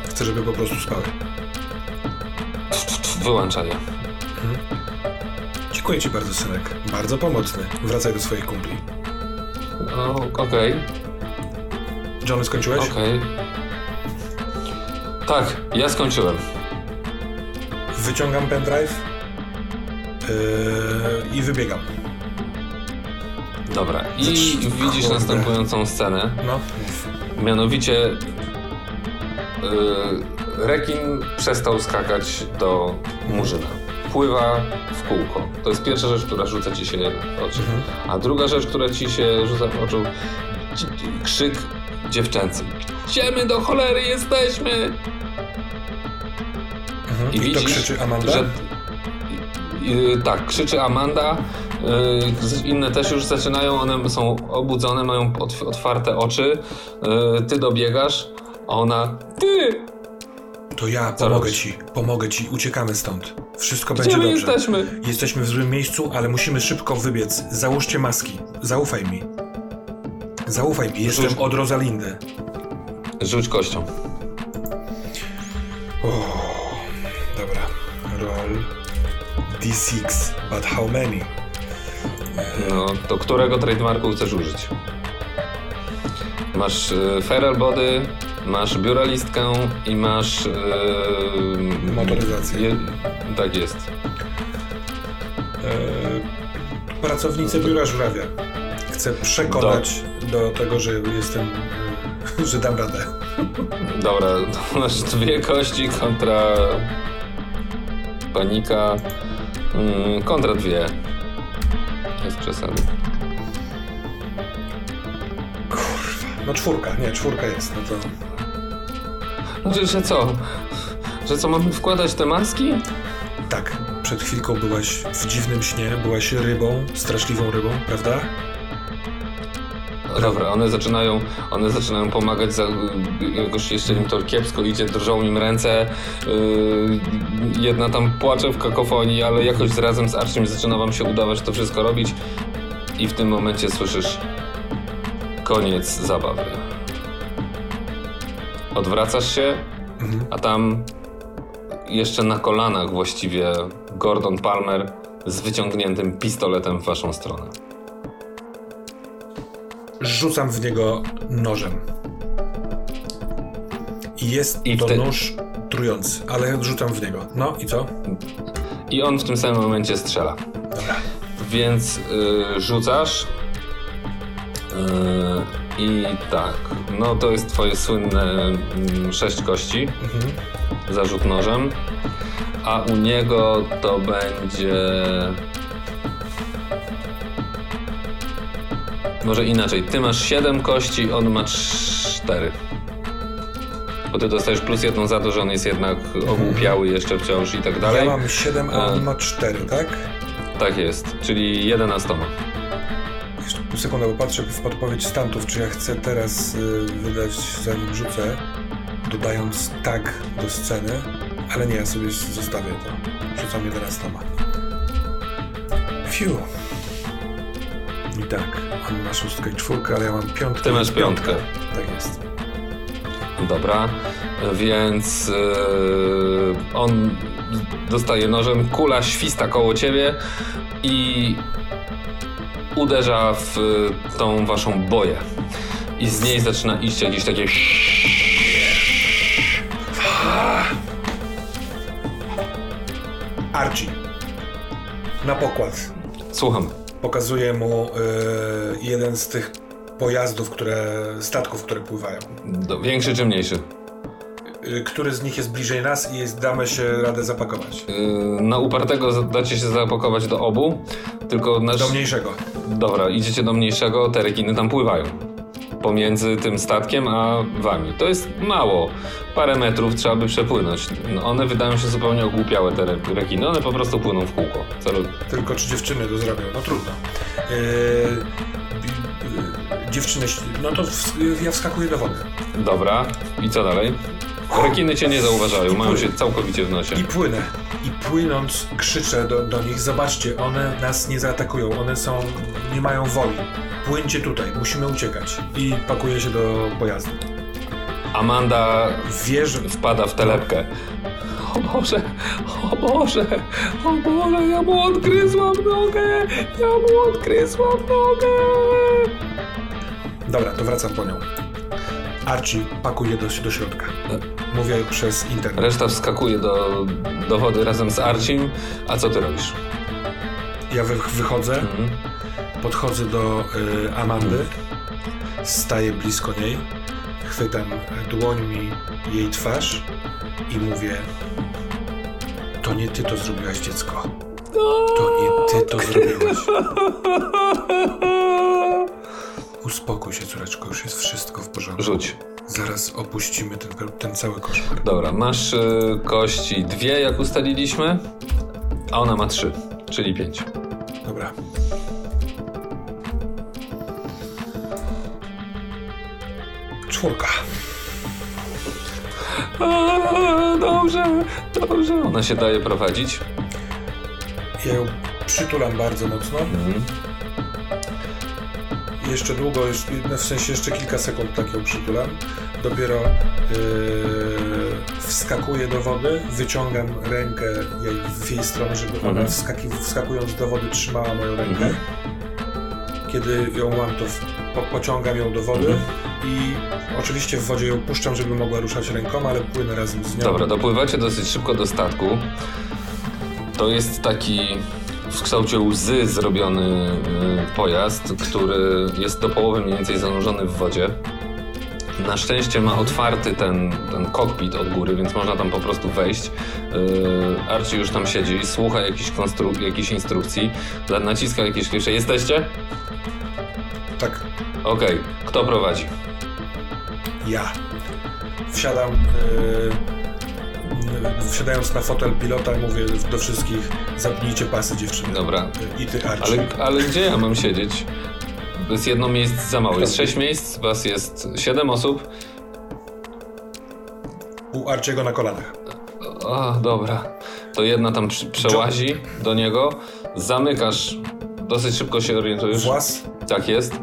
Chcę, żeby po prostu spały. Wyłącza je. Dziękuję ci bardzo, synek. Bardzo pomocny. Wracaj do swoich kumpli. O, Okej, Johnny, skończyłeś? okej. Tak, ja skończyłem. Wyciągam pendrive yy, i wybiegam. Dobra, i Zacz- widzisz następującą scenę. No. Mianowicie rekin przestał skakać do murzyna. Pływa w kółko. To jest pierwsza rzecz, która rzuca ci się w oczy. Mhm. A druga rzecz, która ci się rzuca w oczu, ci- krzyk dziewczęcy. Gdzie my do cholery jesteśmy? Mhm. I I, widzisz, krzyczy Amanda? Że, yy, tak, krzyczy Amanda. Yy, inne też już zaczynają, one są obudzone, mają otw- otwarte oczy. Yy, ty dobiegasz, a ona. Ty! To ja pomogę robisz? ci, pomogę ci, uciekamy stąd. Wszystko Gdzie będzie my dobrze. jesteśmy? Jesteśmy w złym miejscu, ale musimy szybko wybiec. Załóżcie maski. Zaufaj mi. Zaufaj mi, jestem Rzuć- od Rosalindy. Rzuć kością. O, dobra. Roll D6, but how many? No, to którego trademarku chcesz użyć? Masz yy, Feral Body, masz biuralistkę i masz. Yy, Motoryzację. Je, tak jest. E, pracownicę biura żurawia. Chcę przekonać do tego, że jestem, e, że dam radę. Dobra, [LAUGHS] to masz dwie kości kontra panika. Mm, kontra dwie. Jest przesady. No czwórka, nie, czwórka jest, no to... Znaczy, że co? Że co, mamy wkładać te maski? Tak, przed chwilką byłaś w dziwnym śnie, byłaś rybą, straszliwą rybą, prawda? Dobra, one zaczynają, one zaczynają pomagać, za, jakoś jeszcze im to kiepsko idzie, drżą im ręce. Yy, jedna tam płacze w kakofonii, ale jakoś razem z Archiem zaczyna wam się udawać to wszystko robić. I w tym momencie słyszysz koniec zabawy. Odwracasz się, Mhm. a tam jeszcze na kolanach właściwie Gordon Palmer z wyciągniętym pistoletem w waszą stronę. Rzucam w niego nożem. I jest I to wtedy- nóż trujący, ale rzucam w niego. No i co? I on w tym samym momencie strzela. Dobra. Więc y, rzucasz. Y, I tak, no to jest twoje słynne mm, sześć kości, Mhm. zarzut nożem. A u niego to będzie. Może inaczej, ty masz 7 kości, on ma 4. Bo ty dostajesz plus jedną za to, że on jest jednak ogłupiały jeszcze wciąż i tak dalej. Ja mam 7, a on E. ma 4, tak? Tak jest, czyli 11. Jeszcze sekundę, bo patrzę w podpowiedź stantów, czy ja chcę teraz y, wydać, zanim rzucę, dodając tag do sceny, ale nie, ja sobie zostawię to. Rzucam 11. Fiu. I tak, on ma szóstkę i czwórkę, ale ja mam piątkę. Ty masz piątkę. piątkę. Tak jest. Dobra, więc yy, on dostaje nożem, kula śwista koło ciebie i uderza w tą waszą boję. I z niej zaczyna iść jakieś takie... [SIGHS] Archie. Na pokład. Słucham. Pokazuje mu y, jeden z tych pojazdów, które, statków, które pływają. Do, większy czy mniejszy? Y, który z nich jest bliżej nas i jest, damy się radę zapakować. Yy, na upartego dacie się zapakować do obu, tylko nasz... Do mniejszego. Dobra, idziecie do mniejszego, te rekiny tam pływają. Pomiędzy tym statkiem a wami. To jest mało. Parę metrów trzeba by przepłynąć. No, one wydają się zupełnie ogłupiałe, te re- rekiny. One po prostu płyną w kółko. Ro- Tylko czy dziewczyny to zrobią? No trudno. Y, y, dziewczyny, no to ws- ja wskakuję do wody. Dobra, i co dalej? Rekiny cię nie zauważają, mają się całkowicie w nosie. I płynę. I płynąc krzyczę do, do nich, zobaczcie, one nas nie zaatakują, one są, nie mają woli. Płyńcie tutaj, musimy uciekać. I pakuję się do pojazdu. Amanda Wierzę, wpada w telepkę. O Boże, o Boże, o Boże, ja mu odgryzłam nogę, ja mu odgryzłam nogę. Dobra, to wracam po nią. Archie pakuje do, do środka. Mówię przez internet. Reszta wskakuje do, do wody razem z Arcim. A co ty robisz? Ja wy, wychodzę, Mhm. podchodzę do y, Amandy, staję blisko niej, chwytam dłońmi jej twarz i mówię to nie ty to zrobiłaś dziecko. To nie ty to zrobiłaś. [LAUGHS] Uspokój się, córeczko, już jest wszystko w porządku. Rzuć. Zaraz opuścimy ten, ten cały koszmar. Dobra, masz y, kości dwie, jak ustaliliśmy, a ona ma trzy, czyli pięć. Dobra. Czwórka. A, dobrze, dobrze. Ona się daje prowadzić. Ja ją przytulam bardzo mocno. Mhm. Jeszcze długo, w sensie jeszcze kilka sekund tak ją przytulam. Dopiero yy, wskakuję do wody, wyciągam rękę jej, w jej stronę, żeby ona Mhm. wskaki, wskakując do wody trzymała moją rękę. Mhm. Kiedy ją mam, to po, pociągam ją do wody Mhm. i oczywiście w wodzie ją puszczam, żeby mogła ruszać rękoma, ale płynę razem z nią. Dobra, dopływacie dosyć szybko do statku. To jest taki w kształcie łzy zrobiony y, pojazd, który jest do połowy mniej więcej zanurzony w wodzie. Na szczęście ma otwarty ten, ten kokpit od góry, więc można tam po prostu wejść. Yy, Archie już tam siedzi, słucha jakichś, konstru- jakichś instrukcji, naciska jakieś klisze. Jesteście? Tak, Okej. Kto prowadzi? ja. Wsiadam, yy, wsiadając na fotel pilota, mówię do wszystkich, zapnijcie pasy dziewczyny. Dobra. I ty, Archie. Ale, ale gdzie ja mam siedzieć? To jest jedno miejsce za mało. Jest sześć miejsc, was jest siedem osób. U Archiego na kolanach. A, dobra. To jedna tam przełazi do niego. Zamykasz. Dosyć szybko się orientujesz. Włas? Tak jest.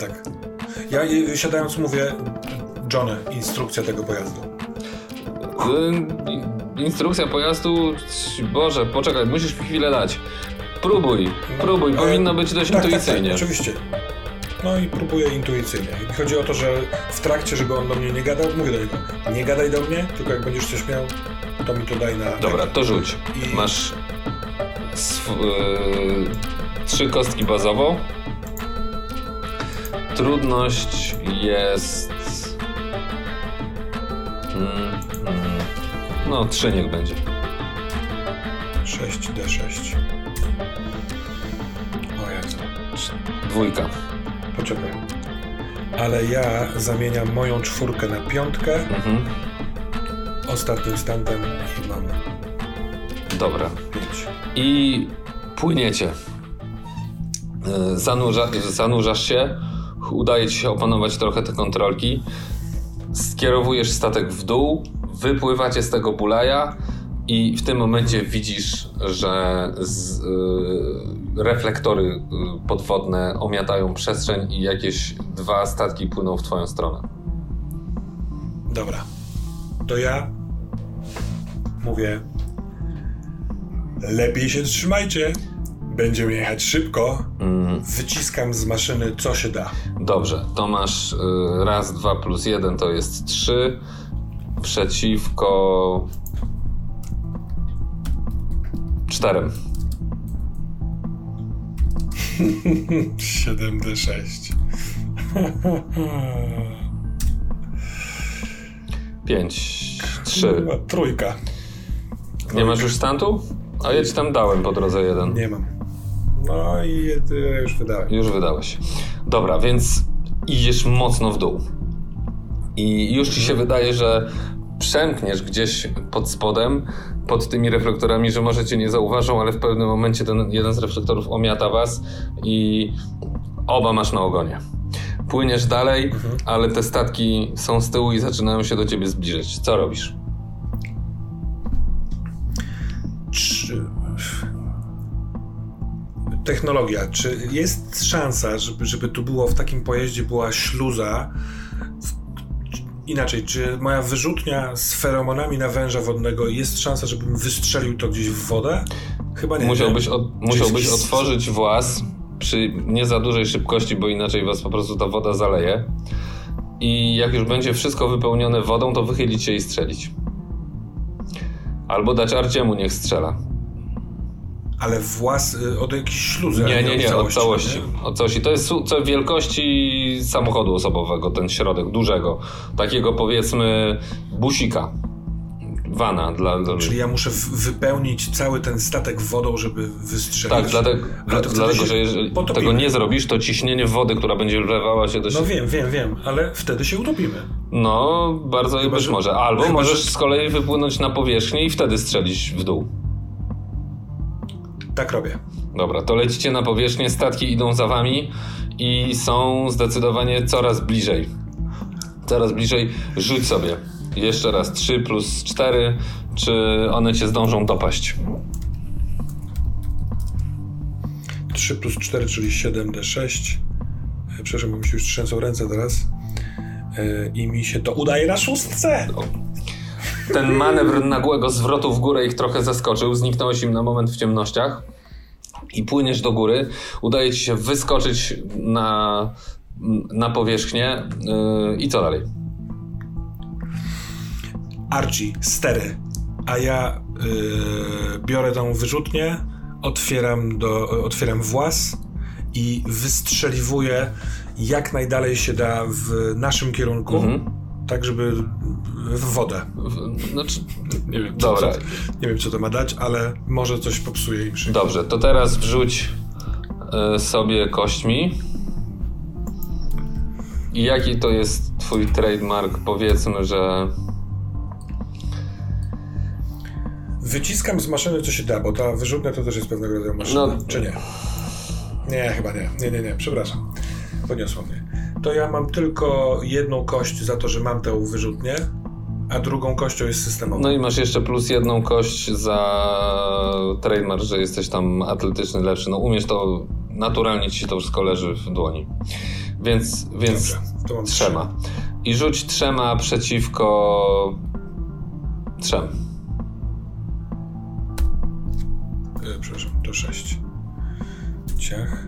Tak. Ja y, siadając mówię, Johnny, instrukcja tego pojazdu. Y, Instrukcja pojazdu. Boże, poczekaj, musisz mi chwilę dać. Próbuj, próbuj, powinno być dość tak, intuicyjnie. Tak, tak, oczywiście. No i próbuję intuicyjnie. Chodzi o to, że w trakcie, żeby on do mnie nie gadał, mówię do niego, nie gadaj do mnie, tylko jak będziesz coś miał, to mi to daj na... Dobra, to rzuć. I- Masz sw- y, trzy kostki bazowo. Trudność jest. Mm, mm, no, trzy niech będzie. 6D6. O Jezu. Dwójka. Poczekaj. Ale ja zamieniam moją czwórkę na piątkę Mhm. ostatnim stantem i mam Dobra. pięć. I płyniecie. Y, Zanurza, zanurzasz się, udaje ci się opanować trochę te kontrolki. Skierowujesz statek w dół, wypływacie z tego bulaja I w tym momencie widzisz, że z, y, reflektory y, podwodne omiatają przestrzeń i jakieś dwa statki płyną w twoją stronę. Dobra. To ja mówię. Lepiej się trzymajcie. Będziemy jechać szybko. Wyciskam z maszyny co się da. Dobrze, to masz y, raz, dwa plus jeden to jest trzy. Przeciwko czterem. 7D6. Pięć, trzy. Trójka. Nie masz już stantu? A ja ci tam dałem po drodze jeden. Nie mam. No i już wydałem. Już wydałeś. Dobra, więc idziesz mocno w dół. I już ci się wydaje, że przemkniesz gdzieś pod spodem, pod tymi reflektorami, że może cię nie zauważą, ale w pewnym momencie ten jeden z reflektorów omiata was i oba masz na ogonie. Płyniesz dalej, ale te statki są z tyłu i zaczynają się do ciebie zbliżać. Co robisz? Czy... Technologia. Czy jest szansa, żeby, żeby tu było w takim pojeździe była śluza? Inaczej, czy moja wyrzutnia z feromonami na węża wodnego jest szansa, żebym wystrzelił to gdzieś w wodę? Chyba nie. Musiałbyś, od, musiałbyś jest- otworzyć włas przy nie za dużej szybkości, bo inaczej was po prostu ta woda zaleje. I jak już będzie wszystko wypełnione wodą, to wychylić się i strzelić. Albo dać Arciemu, niech strzela. Ale włas y, od jakiejś śluzy. Nie, nie, nie, od całości. nie? Od całości. To jest co wielkości samochodu osobowego, ten środek, dużego. Takiego powiedzmy busika. Wana dla, dla Czyli ja muszę wypełnić cały ten statek wodą, żeby wystrzelić. Tak, dlatego, dlatego że jeżeli potopimy. tego nie zrobisz, to ciśnienie wody, która będzie wlewała się do No wiem, wiem, wiem, ale wtedy się utopimy. No, bardzo Chyba, być że- może. Albo chyba, możesz że- z kolei wypłynąć na powierzchnię i wtedy strzelić w dół. Tak robię. Dobra, to lecicie na powierzchnię, statki idą za wami i są zdecydowanie coraz bliżej. Coraz bliżej. Rzuć sobie. Jeszcze raz 3 plus 4. Czy one cię zdążą dopaść? 3 plus 4, czyli 7d6. E, Przepraszam, bo mi się już trzęsą ręce teraz. E, I mi się to udaje na szóstce. Ten manewr nagłego zwrotu w górę ich trochę zaskoczył. Zniknąłeś im na moment w ciemnościach i płyniesz do góry. Udaje ci się wyskoczyć na, na powierzchnię. Yy, I co dalej? Archie, stery. A ja y, biorę tą wyrzutnię, otwieram, do, otwieram włas i wystrzeliwuję jak najdalej się da w naszym kierunku, Mhm. Tak żeby w wodę. Znaczy, Nie wiem, Dobra. Co, nie wiem, co to ma dać, ale może coś popsuje im życie. Dobrze, to teraz wrzuć e, sobie kośćmi. I jaki to jest twój trademark? Powiedzmy, że Wyciskam z maszyny, co się da, bo ta wyrzutnia to też jest pewnego rodzaju maszyna, No. czy nie? Nie, chyba nie. Nie, nie, nie, przepraszam. Podniosło mnie. To ja mam tylko jedną kość za to, że mam tę wyrzutnię, a drugą kością jest systemowa. No i masz jeszcze plus jedną kość za trademark, że jesteś tam atletyczny, lepszy. No umiesz to, naturalnie ci się to wszystko leży w dłoni. Więc, więc Dobrze, trzema. I rzuć trzema przeciwko trzem. E, przepraszam, to sześć. Ciach.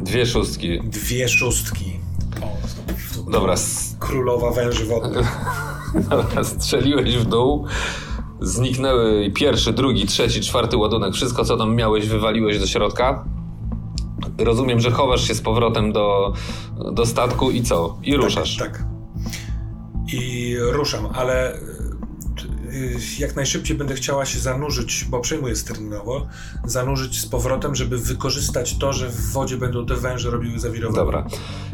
Dwie szóstki. Dwie szóstki. Dobra, Królowa węży wodnych. [LAUGHS] Dobra, strzeliłeś w dół. Zniknęły pierwszy, drugi, trzeci, czwarty ładunek. Wszystko, co tam miałeś, wywaliłeś do środka. Rozumiem, że chowasz się z powrotem do, do statku i co? I ruszasz. Tak, tak. I ruszam, ale jak najszybciej będę chciała się zanurzyć, bo przejmuję sterlinowo, zanurzyć z powrotem, żeby wykorzystać to, że w wodzie będą te węże robiły zawirowanie. Dobra.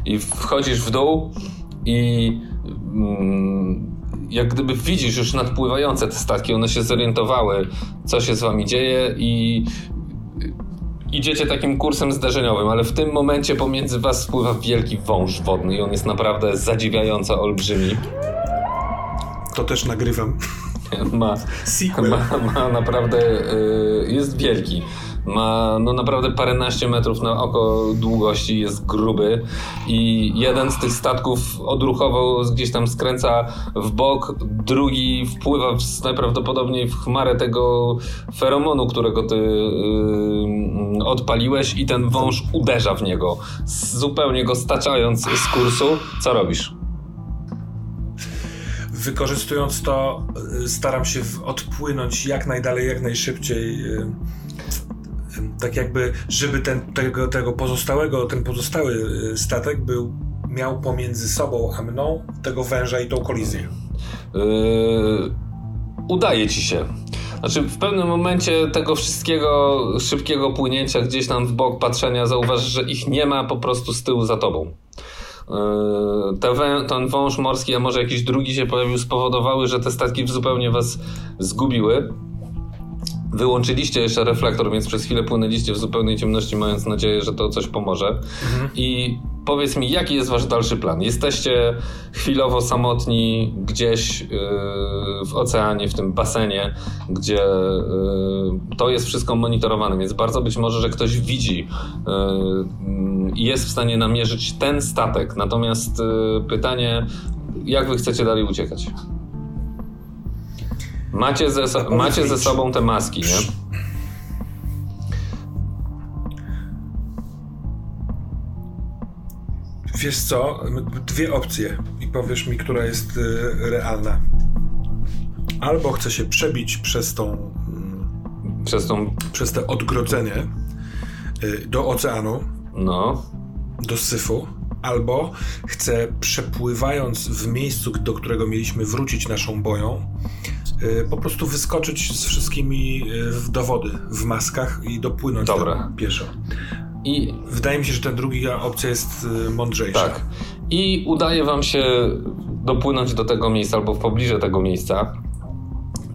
I wchodzisz w dół i mm, jak gdyby widzisz już nadpływające te statki, one się zorientowały, co się z wami dzieje i idziecie takim kursem zderzeniowym, ale w tym momencie pomiędzy was spływa wielki wąż wodny i on jest naprawdę zadziwiająco olbrzymi. To też nagrywam. [LAUGHS] ma, ma, ma naprawdę, y, jest wielki. Ma no naprawdę paręnaście metrów na oko długości, jest gruby i jeden z tych statków odruchowo gdzieś tam skręca w bok, drugi wpływa w, najprawdopodobniej w chmarę tego feromonu, którego ty y, odpaliłeś i ten wąż uderza w niego, zupełnie go staczając z kursu. Co robisz? Wykorzystując to, y, staram się odpłynąć jak najdalej, jak najszybciej. y, y, Tak jakby, żeby ten, tego, tego pozostałego, ten pozostały statek był, miał pomiędzy sobą a mną tego węża i tą kolizję. Yy, udaje ci się. Znaczy, w pewnym momencie tego wszystkiego szybkiego płynięcia gdzieś tam w bok patrzenia zauważysz, że ich nie ma po prostu z tyłu za tobą. Yy, te ten wąż morski, a może jakiś drugi się pojawił, spowodowały, że te statki zupełnie was zgubiły. Wyłączyliście jeszcze reflektor, więc przez chwilę płynęliście w zupełnej ciemności, mając nadzieję, że to coś pomoże. I powiedz mi, jaki jest wasz dalszy plan? Jesteście chwilowo samotni gdzieś yy, w oceanie, w tym basenie, gdzie yy, to jest wszystko monitorowane, więc bardzo być może, że ktoś widzi yy, i jest w stanie namierzyć ten statek. Natomiast yy, pytanie, jak wy chcecie dalej uciekać? Macie ze, so- macie ze sobą te maski, nie? Wiesz co, dwie opcje i powiesz mi, która jest y, realna. Albo chcę się przebić przez tą, mm, Przez tą, przez te odgrodzenie y, do oceanu, no, do syfu, albo chcę przepływając w miejscu, do którego mieliśmy wrócić naszą boją, y, po prostu wyskoczyć z wszystkimi y, do wody w maskach i dopłynąć Dobra. tam pieszo. i Wydaje mi się, że ta druga opcja jest y, mądrzejsza. Tak. I udaje wam się dopłynąć do tego miejsca albo w pobliże tego miejsca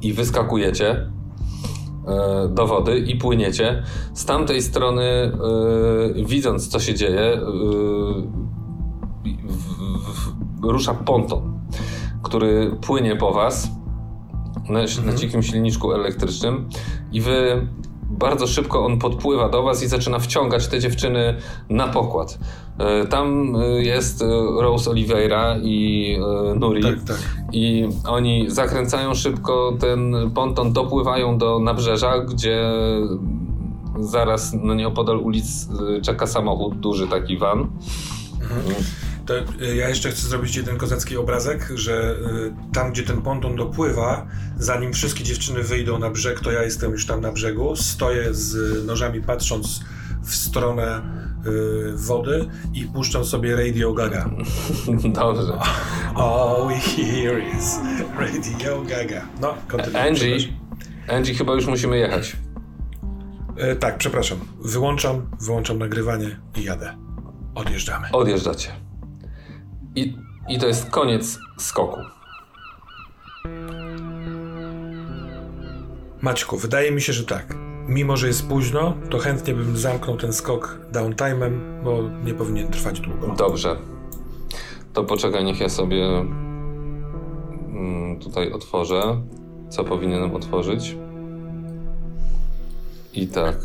i wyskakujecie do wody i płyniecie. Z tamtej strony, widząc co się dzieje, w, w, rusza ponton, który płynie po was na, na dzikim silniczku elektrycznym i wy bardzo szybko on podpływa do was i zaczyna wciągać te dziewczyny na pokład. E, Tam e, jest e, Rose Oliveira i Nuri. Tak, tak. I oni zakręcają szybko ten ponton, dopływają do nabrzeża, gdzie zaraz no nieopodal ulic czeka samochód, duży taki van. To y, ja jeszcze chcę zrobić jeden kozacki obrazek, że y, tam, gdzie ten ponton dopływa, zanim wszystkie dziewczyny wyjdą na brzeg, to ja jestem już tam na brzegu, stoję z nożami patrząc w stronę y, wody i puszczam sobie Radio Gaga. [LAUGHS] Dobrze. All we hear is Radio Gaga. No, kontynuuj. Angie. Angie, chyba już musimy jechać. E, tak, przepraszam. Wyłączam, wyłączam nagrywanie i jadę. Odjeżdżamy. Odjeżdżacie. I, I to jest koniec skoku. Maćku, wydaje mi się, że tak. Mimo, że jest późno, to chętnie bym zamknął ten skok downtime'em, bo nie powinien trwać długo. Dobrze. To poczekaj, niech ja sobie mm, tutaj otworzę. Co powinienem otworzyć? I tak.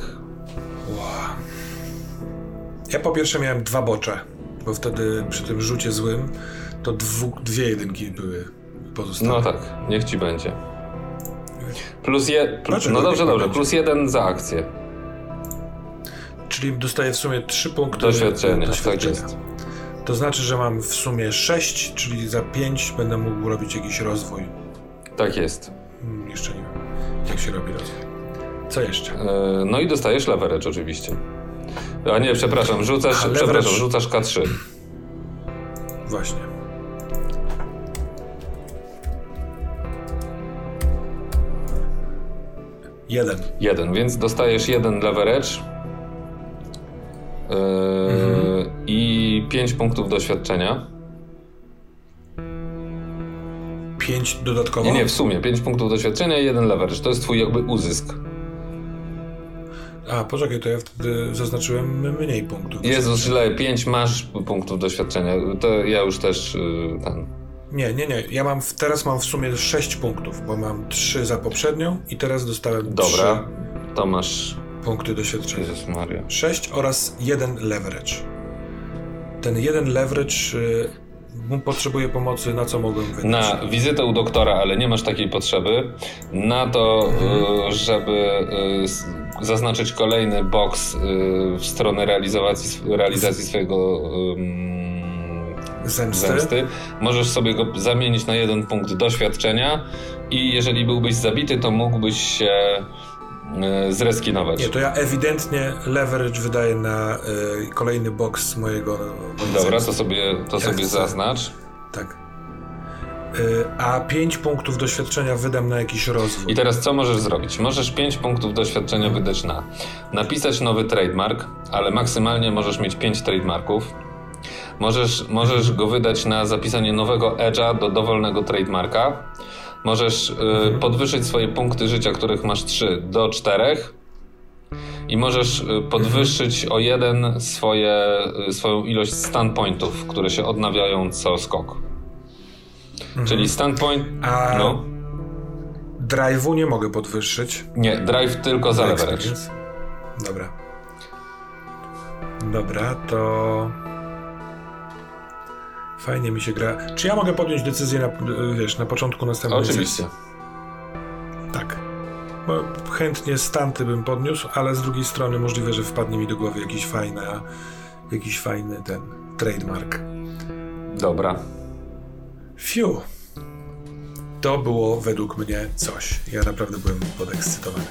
Ja po pierwsze miałem dwa bocze, bo wtedy przy tym rzucie złym to dwu, dwie jedynki były pozostałe. No tak, niech ci będzie. Plus je, plus, no dobrze, dobrze. będzie? Plus jeden za akcję. Czyli dostaję w sumie trzy punkty Doświadczenia, doświadczenia. tak jest. To znaczy, że mam w sumie sześć, czyli za pięć będę mógł robić jakiś rozwój. Tak jest. Hmm, jeszcze nie wiem, jak się robi rozwój. Co jeszcze? E, No i dostajesz leverage oczywiście. A nie, przepraszam, rzucasz, przepraszam, rzucasz K3. Właśnie. Jeden. Jeden, więc dostajesz jeden leverage. E, I 5 punktów doświadczenia. Pięć dodatkowo? Nie, nie, w sumie 5 punktów doświadczenia i jeden leverage. To jest twój jakby uzysk. A, poczekaj, to ja wtedy zaznaczyłem mniej punktów. Jezus, źle, 5 masz punktów doświadczenia. To ja już też y, ten. Nie, nie, nie. Ja mam teraz mam w sumie 6 punktów, bo mam 3 za poprzednią i teraz dostałem Dobra, 3 to masz... punkty doświadczenia. Jezus Maria. 6 oraz 1 leverage. Ten jeden leverage mu potrzebuje pomocy, na co mogłem wydać? Na wizytę u doktora, ale nie masz takiej potrzeby. Na to, y, żeby y, zaznaczyć kolejny boks y, w stronę realizacji, realizacji swojego Zemsty. zemsty. Możesz sobie go zamienić na jeden punkt doświadczenia i jeżeli byłbyś zabity, to mógłbyś się zreskinować. Nie, to ja ewidentnie leverage wydaję na y, kolejny boks mojego. Dobra, to sobie, to Ja sobie chcę. zaznacz. Tak. Y, a 5 punktów doświadczenia wydam na jakiś rozwój. I teraz co możesz zrobić? Możesz 5 punktów doświadczenia wydać na napisać nowy trademark, ale maksymalnie możesz mieć 5 trademarków. Możesz, możesz go wydać na zapisanie nowego edge'a do dowolnego trademarka. Możesz y, podwyższyć swoje punkty życia, których masz 3 do 4. I możesz y, podwyższyć o jeden swoje, y, swoją ilość standpointów, które się odnawiają co skok. Czyli standpoint. A No. drive'u nie mogę podwyższyć. Nie, drive tylko za leverage. Dobra. Dobra, to. Fajnie mi się gra. Czy ja mogę podjąć decyzję na, wiesz, na początku następnej Oczywiście. sesji? Tak. Bo chętnie stanty bym podniósł, ale z drugiej strony możliwe, że wpadnie mi do głowy jakiś fajny, jakiś fajny ten trademark. Dobra. Fiu. To było według mnie coś. Ja naprawdę byłem podekscytowany.